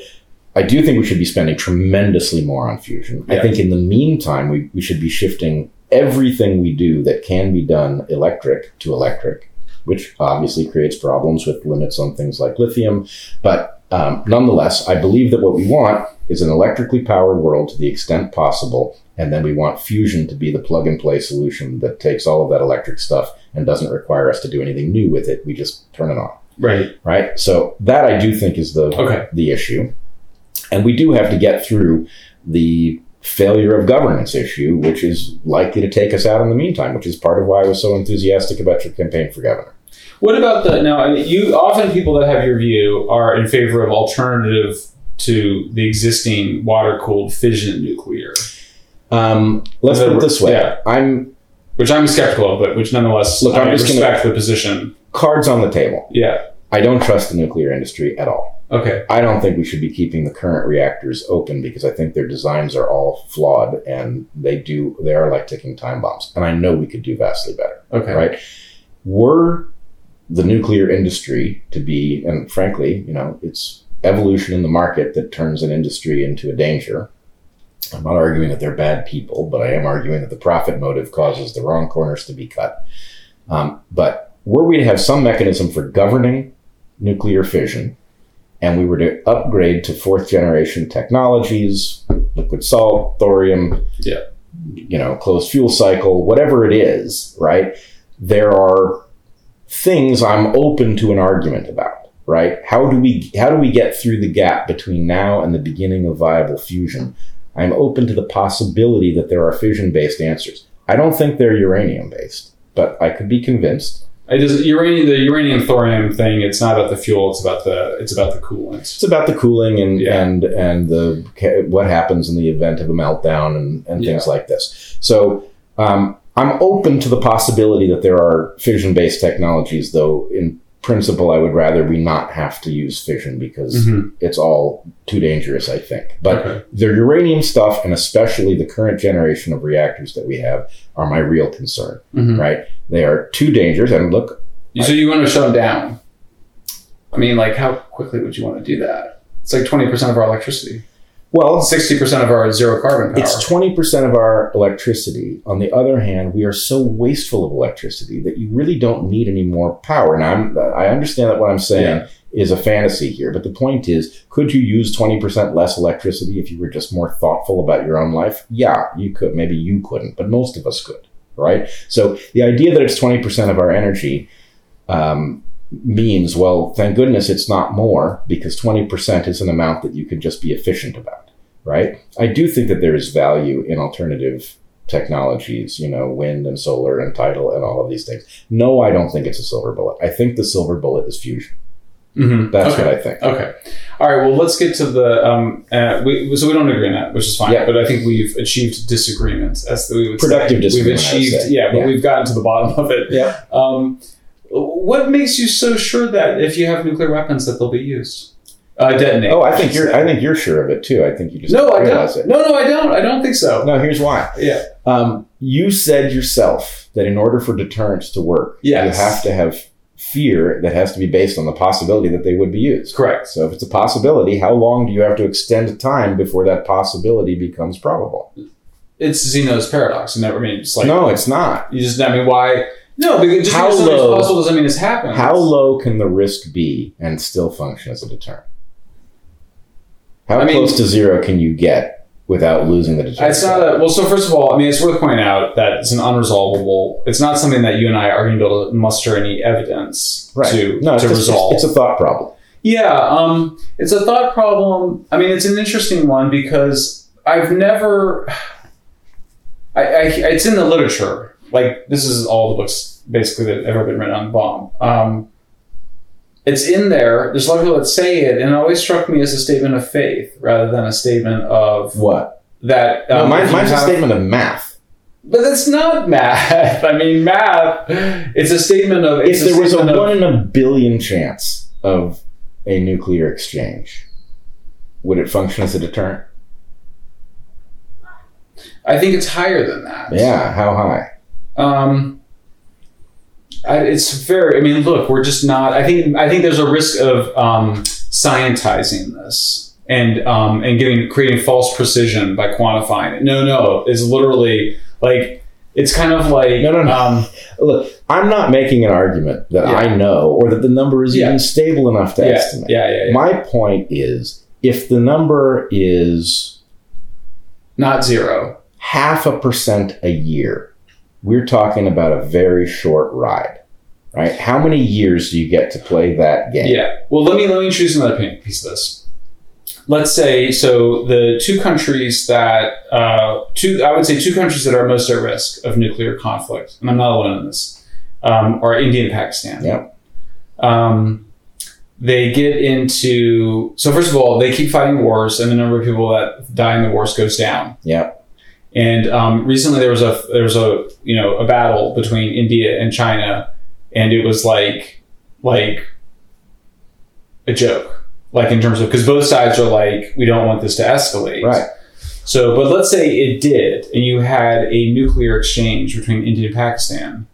I do think we should be spending tremendously more on fusion. I think in the meantime, we, we should be shifting everything we do that can be done electric to electric, which obviously creates problems with limits on things like lithium. But um, nonetheless, I believe that what we want is an electrically powered world to the extent possible. And then we want fusion to be the plug and play solution that takes all of that electric stuff and doesn't require us to do anything new with it. We just turn it on Right. right? So that I do think is the Okay. the issue, and we do have to get through the failure of governance issue, which is likely to take us out in the meantime. Which is part of why I was so enthusiastic about your campaign for governor. What about the now? I mean, You often people that have your view are in favor of alternative to the existing water cooled fission nuclear, Um, let's put it this way: words, I'm which I'm skeptical of, but which nonetheless Look, I I'm just gonna- respect the position. cards on the table. Yeah. I don't trust the nuclear industry at all. Okay. I don't think we should be keeping the current reactors open because I think their designs are all flawed and they do they are like ticking time bombs. And I know we could do vastly better. Okay. right? Were the nuclear industry to be, and frankly, you know, it's evolution in the market that turns an industry into a danger. I'm not arguing that they're bad people, but I am arguing that the profit motive causes the wrong corners to be cut. Um, but were we to have some mechanism for governing nuclear fission, and we were to upgrade to fourth generation technologies, liquid salt, thorium, Yeah. you know, closed fuel cycle, whatever it is, right? There are things I'm open to an argument about, right? How do we how do we get through the gap between now and the beginning of viable fusion? I'm open to the possibility that there are fission based answers. I don't think they're uranium based, but I could be convinced. I just uranium the uranium thorium thing. It's not about the fuel. It's about the it's about the coolant. It's about the cooling and Yeah. and and the what happens in the event of a meltdown and, and things Yeah. like this. So um, I'm open to the possibility that there are fission based technologies, though in principle, I would rather we not have to use fission because Mhm. it's all too dangerous, I think. But Okay. the uranium stuff, and especially the current generation of reactors that we have, are my real concern, Mhm. right? They are too dangerous. And look, So you want to shut them down? I mean, like, how quickly would you want to do that? It's like twenty percent of our electricity, well, sixty percent of our zero carbon power. It's 20% of our electricity. On the other hand, we are so wasteful of electricity that you really don't need any more power. Now, I'm, I understand that what I'm saying is a fantasy here, but the point is, could you use 20% less electricity if you were just more thoughtful about your own life? Yeah, you could. Maybe you couldn't, but most of us could, right? So the idea that it's 20% of our energy um, means, well, thank goodness it's not more because 20% is an amount that you could just be efficient about right? I do think that there is value in alternative technologies, you know, wind and solar and tidal and all of these things. No, I don't think it's a silver bullet. I think the silver bullet is fusion. Mhm. That's okay. what I think. Okay. All right. Well, let's get to the. Um, uh, we, so we don't agree on that, which is fine. Yeah. But I think we've achieved disagreement, as we would Productive say. disagreement, We've achieved, yeah, but Yeah. we've gotten to the bottom of it. Yeah. Um, what makes you so sure that if you have nuclear weapons, that they'll be used, uh, detonate? Oh, I think you're. I think you're sure of it too. I think you just no, I don't. it. No, no, I don't. I don't think so. No, here's why. Yeah. Um, you said yourself that in order for deterrence to work, Yes. you have to have fear that has to be based on the possibility that they would be used. Correct. So if it's a possibility, how long do you have to extend time before that possibility becomes probable? It's Zeno's paradox, and that I mean, it's like no, it's not. you just. I mean, why? No, because just How because low- possible doesn't mean it's happened. How low can the risk be and still function as a deterrent? How I mean- close to zero can you get without losing the deterrent? It's not a well. So first of all, I mean, it's worth pointing out that it's an unresolvable. It's not something that you and I are going to be able to muster any evidence right. to no, it's to just- resolve. It's a thought problem. yeah, um, it's a thought problem. I mean, it's an interesting one because I've never. (sighs) I, I it's in the literature. Like this is all the books basically that have ever been written on bomb. Um, it's in there. There's a lot of people that say it, and it always struck me as a statement of faith rather than a statement of What? that. No, um, mine, if you mine's a statement of math. But it's not math. (laughs) I mean, math. It's a statement of. If there was a of- one in a billion chance of a nuclear exchange, would it function as a deterrent? I think it's higher than that. Yeah. How high? Um, I, it's very. I mean, look, we're just not. I think. I think there's a risk of um, scientizing this and um, and giving creating false precision by quantifying it. No, no, it's literally like it's kind of like No, no, no. Um, Look, I'm not making an argument that Yeah. I know or that the number is Yeah. even stable enough to yeah, estimate. yeah, yeah, yeah. My point is if the number is not zero. half a percent a year, we're talking about a very short ride, right? How many years do you get to play that game? Yeah. Well, let me let me introduce another piece of this. Let's say so the two countries that uh, two I would say two countries that are most at risk of nuclear conflict, and I'm not alone in this, um, are India and Pakistan. Yep. Um, they get into so first of all they keep fighting wars, and the number of people that die in the wars goes down. Yep. And um, recently there was a there was a you know a battle between India and China, and it was like like a joke, like in terms of because both sides are like we don't want this to escalate. Right. So, but let's say it did, and you had a nuclear exchange between India and Pakistan.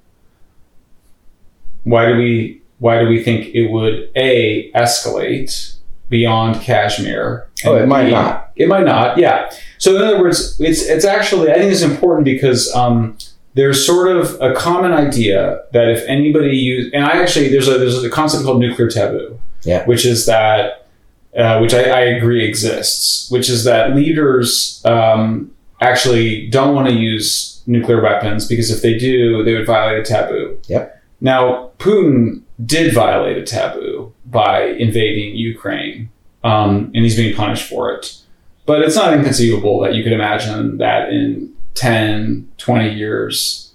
Why do we why do we think it would a escalate beyond Kashmir? Oh, it might B, not. It might not. Yeah. So in other words, it's it's actually I think it's important because um, there's sort of a common idea that if anybody use and I actually there's a there's a concept called nuclear taboo, Yeah. which is that uh, which I, I agree exists, which is that leaders um, actually don't want to use nuclear weapons because if they do, they would violate a taboo. Yep. Now Putin did violate a taboo by invading Ukraine, um, and he's being punished for it. But it's not inconceivable that you could imagine that in 10, 20 years,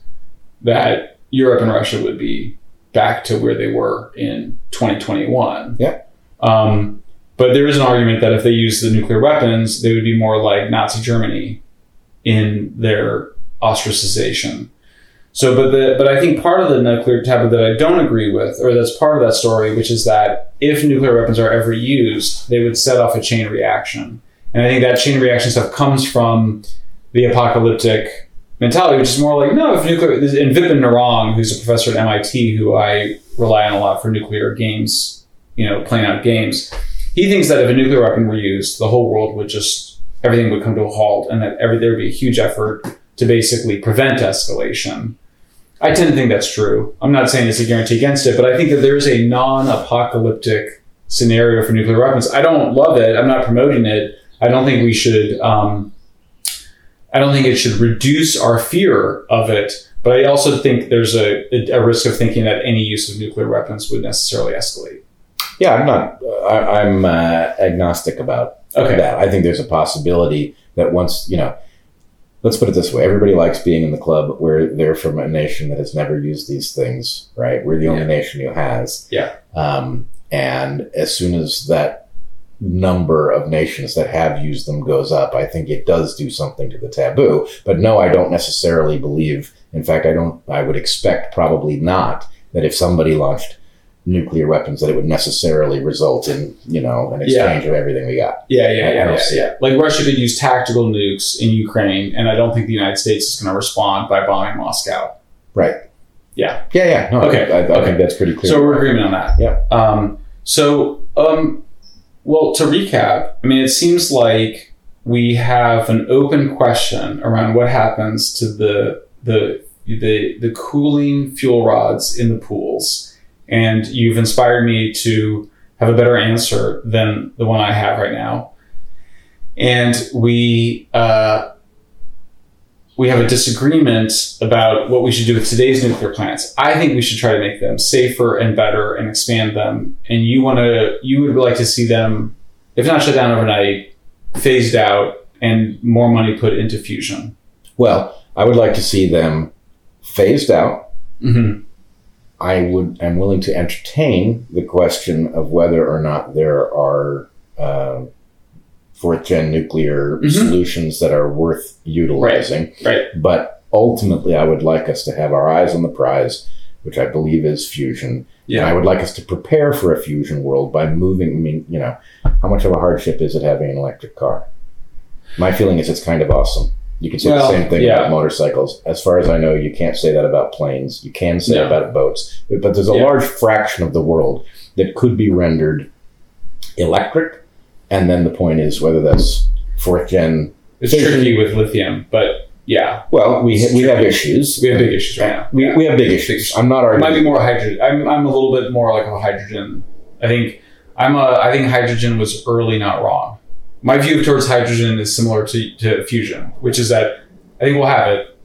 that Europe and Russia would be back to where they were in 2021. Yeah. Um, but there is an argument that if they use the nuclear weapons, they would be more like Nazi Germany in their ostracization. So, but the but I think part of the nuclear taboo that I don't agree with, or that's part of that story, which is that if nuclear weapons are ever used, they would set off a chain reaction, and I think that chain reaction stuff comes from the apocalyptic mentality, which is more like no, if nuclear and Vipin Narang, who's a professor at MIT, who I rely on a lot for nuclear games, you know, playing out games, he thinks that if a nuclear weapon were used, the whole world would just everything would come to a halt, and that every there would be a huge effort to basically prevent escalation. I tend to think that's true. I'm not saying it's a guarantee against it, but I think that there's a non-apocalyptic scenario for nuclear weapons. I don't love it. I'm not promoting it. I don't think we should. Um, I don't think it should reduce our fear of it. But I also think there's a, a risk of thinking that any use of nuclear weapons would necessarily escalate. Yeah, I'm not. I, I'm uh, agnostic about Okay. that. I think there's a possibility that once you know, let's put it this way: everybody likes being in the club. Where they're from a nation that has never used these things, right? We're the only Yeah. nation who has. Yeah. Um, and as soon as that number of nations that have used them goes up, I think it does do something to the taboo. But no, I don't necessarily believe. In fact, I don't. I would expect probably not that if somebody launched nuclear weapons, that it would necessarily result in you know an Yeah. exchange of everything we got. Yeah, yeah, I- yeah, yeah, see yeah. Like Russia could use tactical nukes in Ukraine, and I don't think the United States is going to respond by bombing Moscow. Right. Yeah. Yeah. Yeah. No. Okay, I, I okay. think that's pretty clear. So we're agreement on that. Yeah. Um, so, um, well, to recap, I mean, it seems like we have an open question around what happens to the the the the cooling fuel rods in the pools, and you've inspired me to have a better answer than the one I have right now. And we uh, we have a disagreement about what we should do with today's nuclear plants. I think we should try to make them safer and better and expand them. And you want to, you would like to see them, if not shut down overnight, phased out and more money put into fusion. well, I would like to see them phased out. Mm-hmm. I would. I'm willing to entertain the question of whether or not there are uh, fourth gen nuclear Mhm. solutions that are worth utilizing. Right. right. But ultimately, I would like us to have our eyes on the prize, which I believe is fusion. And I would like us to prepare for a fusion world by moving. I mean, you know, how much of a hardship is it having an electric car? My feeling is it's kind of awesome. You can say Well, the same thing yeah. about motorcycles. As far as I know, you can't say that about planes. You can say No. about boats. But, there's a Yeah. large fraction of the world that could be rendered electric. And then the point is whether that's fourth gen. It's tricky with lithium, but yeah, Well, we, It's we have issues. we have big issues right now. We, Yeah. we have big issues. I'm not It arguing. might be more hydrogen. I'm, I'm a little bit more like a hydrogen. I think I'm a. I think hydrogen was early, not wrong. My view towards hydrogen is similar to, to fusion, which is that I think we'll have it,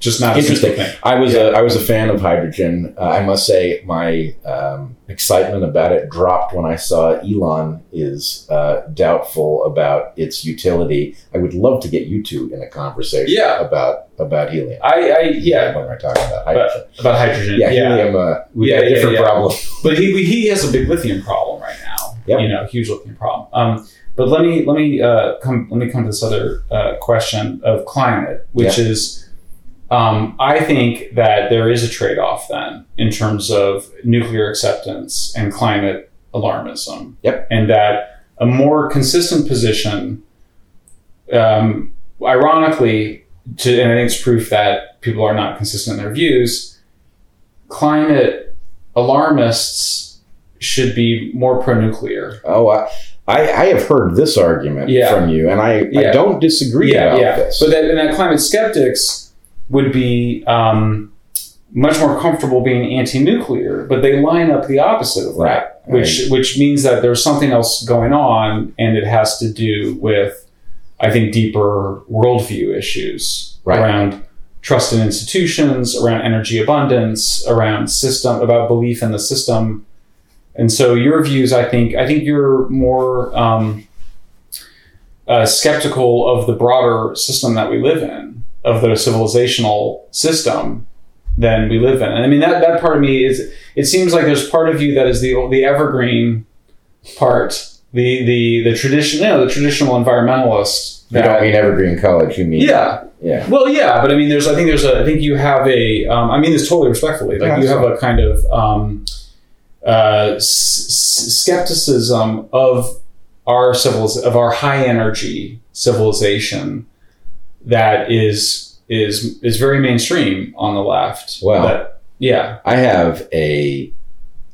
just not Interesting. I was a I was a fan of hydrogen. Uh, I must say my um, excitement about it dropped when I saw Elon is uh, doubtful about its utility. I would love to get you two in a conversation Yeah. about about helium. I, I yeah, When we're talking about? Hydrogen. about hydrogen. yeah, Yeah, helium. Uh, we Yeah, got a yeah, different yeah. problem. but he he has a big lithium problem right now. Yep. You know, huge lithium problem. Um, but let me let me uh, come let me come to this other uh, question of climate, which is. Um, I think that there is a trade off then in terms of nuclear acceptance and climate alarmism. Yep. And that a more consistent position, um, ironically, to, and I think it's proof that people are not consistent in their views, climate alarmists should be more pro nuclear. Oh, I, I I have heard this argument Yeah. from you, and I, I don't disagree about this. But that, and that climate skeptics would be um, much more comfortable being anti-nuclear, but they line up the opposite of that, Right. which which means that there's something else going on, and it has to do with, I think, deeper worldview issues Right. around trust in institutions, around energy abundance, around system, about belief in the system. And so your views, I think, I think you're more um, uh, skeptical of the broader system that we live in, of the civilizational system than we live in. And I mean that that part of me is. It seems like there's part of you that is the the evergreen part, the the the tradition, you know, the traditional environmentalist. you don't mean Evergreen College. You mean yeah, Yeah. Well, yeah, but I mean, there's. I think there's a. I think you have a. Um, I mean this totally respectfully. Like Yeah, you that's have a kind of um, uh, s- skepticism of our civiliz- of our high energy civilization that is is is very mainstream on the left. Well- That- yeah, I have a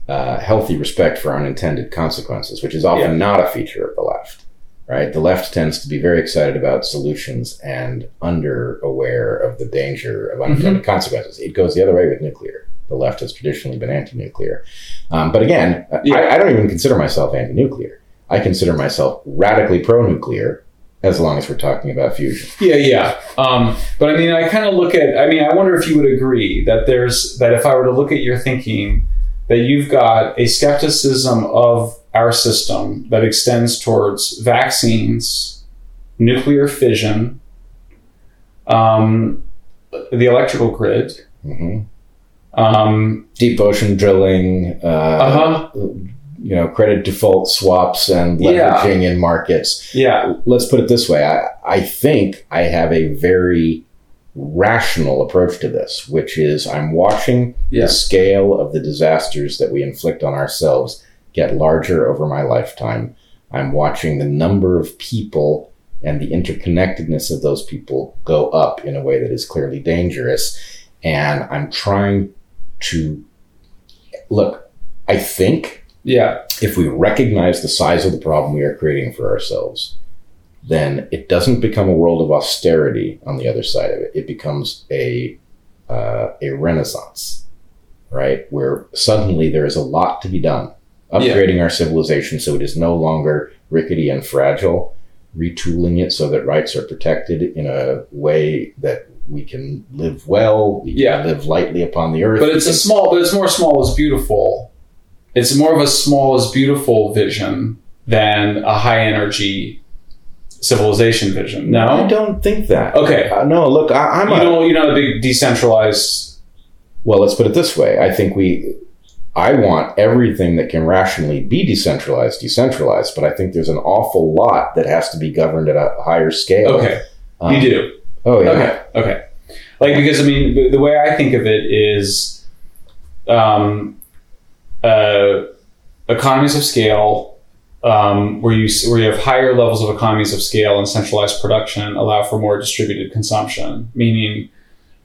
uh, healthy respect for unintended consequences, which is often Yeah. not a feature of the left. Right? The left tends to be very excited about solutions and under aware of the danger of unintended consequences. It goes the other way with nuclear. The left has traditionally been anti-nuclear, um, but again, Yeah. I, I don't even consider myself anti-nuclear. I consider myself radically pro-nuclear, as long as we're talking about fusion. Yeah, yeah. Um, but I mean, I kind of look at. I mean, I wonder if you would agree that there's that if I were to look at your thinking, that you've got a skepticism of our system that extends towards vaccines, nuclear fission, um, the electrical grid. hmm Um, Deep ocean drilling. Uh, uh huh. you know, credit default swaps and Yeah. leveraging in markets. Yeah. Let's put it this way. I, I think I have a very rational approach to this, which is I'm watching the scale of the disasters that we inflict on ourselves get larger over my lifetime. I'm watching the number of people and the interconnectedness of those people go up in a way that is clearly dangerous. And I'm trying to look, I think Yeah. if we recognize the size of the problem we are creating for ourselves, then it doesn't become a world of austerity on the other side of it. It becomes a uh, a renaissance, right? Where suddenly there is a lot to be done, upgrading our civilization so it is no longer rickety and fragile, retooling it so that rights are protected in a way that we can live well, we can Yeah. live lightly upon the earth. But it's a small. But it's more small is beautiful. It's more of a small is beautiful vision than a high energy civilization vision. No, I don't think that. Okay. Uh, no, look, I, I'm You a, don't. You're not a big decentralized. well. Let's put it this way. I think we. I want everything that can rationally be decentralized, decentralized. But I think there's an awful lot that has to be governed at a higher scale. Okay. Um, you do. Oh yeah. Okay. Okay. Like because I mean the, way I think of it is, um, uh, economies of scale. Um, where you where you have higher levels of economies of scale and centralized production allow for more distributed consumption, meaning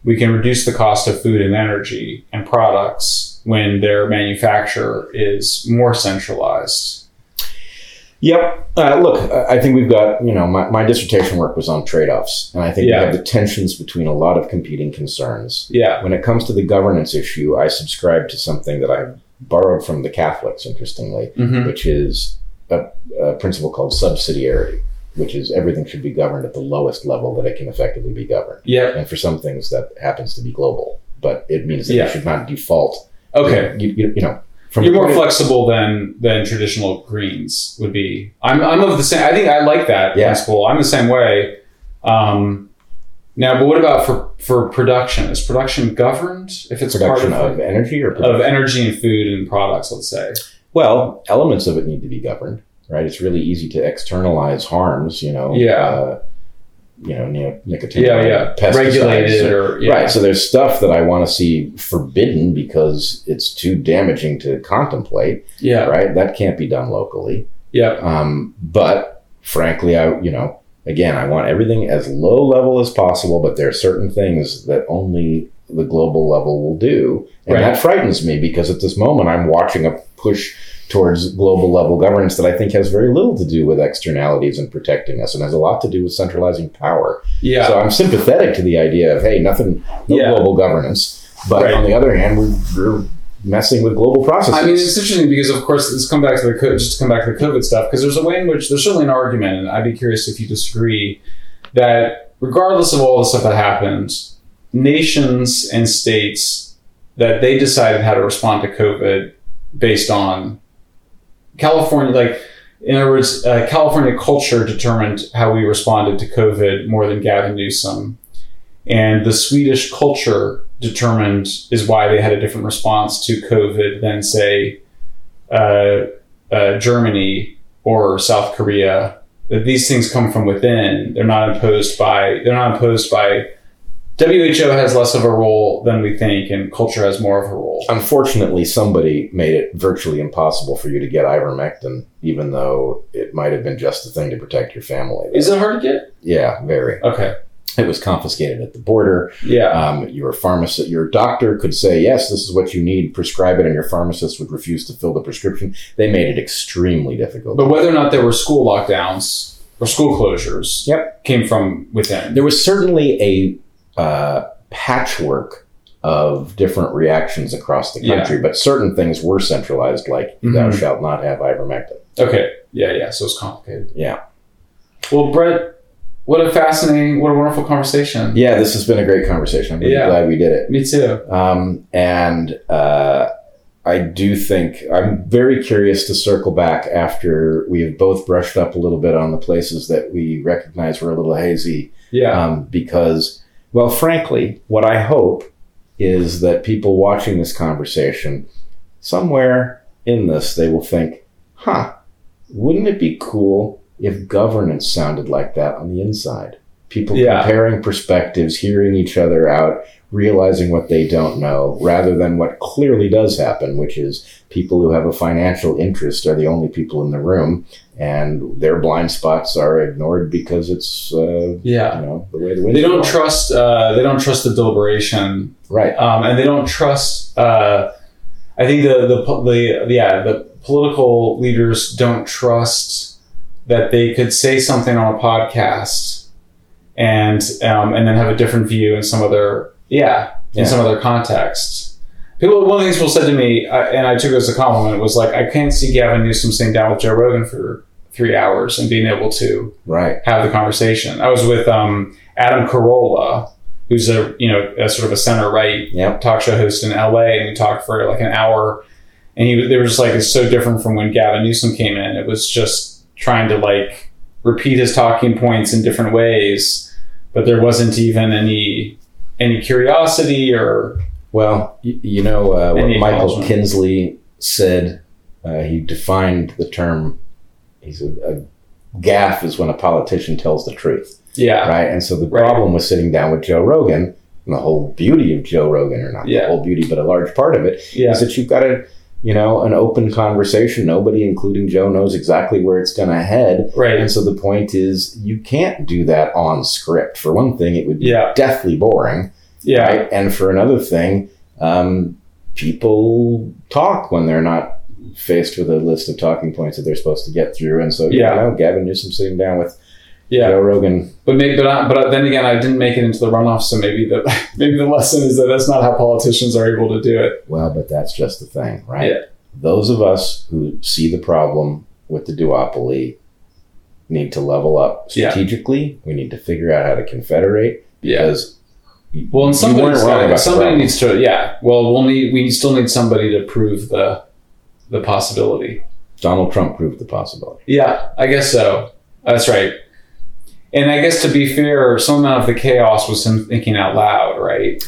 we can reduce the cost of food and energy and products when their manufacture is more centralized. Yep. Uh, look, I think we've got, you know, my, my dissertation work was on trade offs. And I think Yeah. we have the tensions between a lot of competing concerns. Yeah. When it comes to the governance issue, I subscribe to something that I borrowed from the Catholics, interestingly, hmm which is a, a principle called subsidiarity, which is everything should be governed at the lowest level that it can effectively be governed. Yeah. And for some things, that happens to be global, but it means that Yeah. you should not default. Okay. You, you, you know, from You're more flexible than than traditional greens would be. I'm I'm of the same. I think I like that Yeah. principle. I'm the same way. Um, now, but what about for for production? Is production governed if it's production part of of, energy or of energy and food and products? Let's say. Well, elements of it need to be governed, right? It's really easy to externalize harms, you know. Yeah. Uh, you know, neo- nicotine. Yeah, yeah. pesticides, Regulated or- or yeah. Right. So there's stuff that I want to see forbidden because it's too damaging to contemplate, yeah. right? That can't be done locally. Yeah. Um, but frankly, I, you know, again, I want everything as low level as possible, but there are certain things that only the global level will do. And Right. that frightens me because at this moment I'm watching a push towards global level governance that I think has very little to do with externalities and protecting us and has a lot to do with centralizing power. Yeah. So I'm sympathetic to the idea of, hey, nothing, no Yeah. global governance. But Right. on the other hand, we're, we're messing with global processes. I mean, it's interesting because, of course, let's come back to the just to come back to the COVID stuff because there's a way in which there's certainly an argument, and I'd be curious if you disagree that regardless of all the stuff that happened, nations and states that they decided how to respond to COVID based on California, like in other words, uh, California culture determined how we responded to COVID more than Gavin Newsom, and the Swedish culture determined is why they had a different response to COVID than say uh, uh, Germany or South Korea that these things come from within. They're not imposed by. They're not imposed by. WHO has less of a role than we think, and culture has more of a role. Unfortunately, somebody made it virtually impossible for you to get ivermectin, even though it might have been just the thing to protect your family. Is it hard to get? Yeah, very. Okay. It was confiscated at the border. Yeah. Um, your pharmacist, your doctor could say, "Yes, this is what you need. Prescribe it," and your pharmacist would refuse to fill the prescription. They made it extremely difficult. But whether or not there were school lockdowns or school closures, Yep. came from within. there was certainly a uh, patchwork of different reactions across the Yeah. country, but certain things were centralized, like "Thou Mhm. shalt not have ivermectin." Okay. Yeah, yeah. So it's complicated. Yeah. Well, Bret, what a fascinating, what a wonderful conversation. Yeah, this has been a great conversation. I'm really Yeah. glad we did it. Me too. Um, and uh, I do think I'm very curious to circle back after we have both brushed up a little bit on the places that we recognize were a little hazy. Yeah. Um, because, well, frankly, what I hope is that people watching this conversation, somewhere in this, they will think, huh, wouldn't it be cool if governance sounded like that on the inside? People Yeah. comparing perspectives, hearing each other out, realizing what they don't know, rather than what clearly does happen, which is people who have a financial interest are the only people in the room, and their blind spots are ignored because it's uh, yeah. you know the way the wind They don't trust. Uh, they don't trust the deliberation, right um, and they don't trust. Uh, I think the the the yeah the political leaders don't trust that they could say something on a podcast and um, and then have a different view in some other yeah in Yeah. some other context. People, one of the things people said to me, uh, and I took it as a compliment, was like, I can't see Gavin Newsom sitting down with Joe Rogan for three hours and being able to right have the conversation. I was with um, Adam Carolla, who's a you know a sort of a center right Yep. talk show host in LA, and we talked for like an hour. And he they were just like it's so different from when Gavin Newsom came in. It was just trying to like repeat his talking points in different ways, but there wasn't even any any curiosity or well you know uh, what michael kinsley said uh, he defined the term he's a, a gaffe is when a politician tells the truth. Yeah. Right? And so the Right. problem with sitting down with joe rogan and the whole beauty of joe rogan or not Yeah. the whole beauty but a large part of it yeah. is that you've got a you know an open conversation. Nobody including joe knows exactly where it's going to head. Right. And so the point is you can't do that on script. For one thing it would be Yeah. deathly boring. Yeah. Right? And for another thing, um, people talk when they're not faced with a list of talking points that they're supposed to get through. And so, Yeah. you know, Gavin Newsom sitting down with yeah. Joe Rogan. But maybe, but, I, but then again, I didn't make it into the runoff, so maybe the (laughs) maybe the lesson is that that's not how politicians are able to do it. Well, but that's just the thing, right? Yeah. Those of us who see the problem with the duopoly need to level up Yeah. strategically. We need to figure out how to confederate Yeah. because. Well, and you somebody's weren't wrong gotta- about the somebody needs to. Yeah. Well, we'll need. We still need somebody to prove the the possibility. Donald Trump proved the possibility. Yeah, I guess so. That's right. And I guess to be fair, some amount of the chaos was him thinking out loud, right?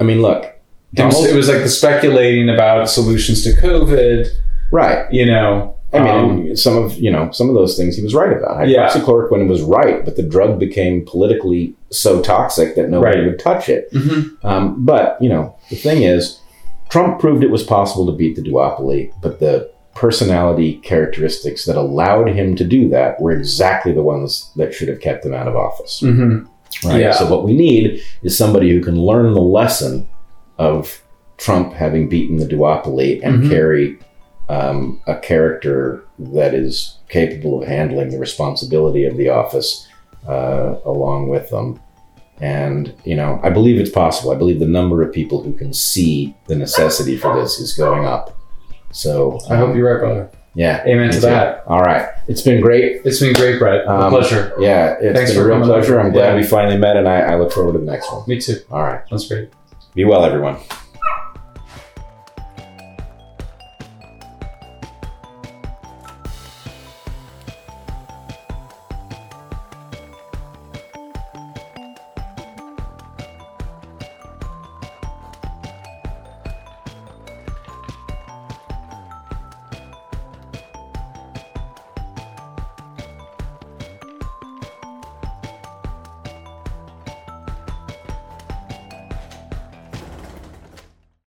I mean, look, It was, Donald, it was like the speculating about solutions to COVID. right? You know, I mean, um, some of you know some of those things he was right about. Yeah. Hydroxychloroquine was right, but the drug became politically so toxic that nobody Right. would touch it. mhm. Um, but you know, the thing is, Trump proved it was possible to beat the duopoly, but the personality characteristics that allowed him to do that were exactly the ones that should have kept him out of office. Mhm. Right. Yeah. So what we need is somebody who can learn the lesson of Trump having beaten the duopoly and Mhm. carry um, a character that is capable of handling the responsibility of the office uh, along with them. And you know, I believe it's possible. I believe the number of people who can see the necessity for this is going up. So I hope um, you're right, brother. Yeah. Amen me to that. All right. It's been great. It's been great, Bret. A Um, pleasure. Yeah, it's Thanks been a for real pleasure. over. I'm glad Yeah. we finally met, and I, I look forward to the next one. Me too. All right. That's great. Be well, everyone.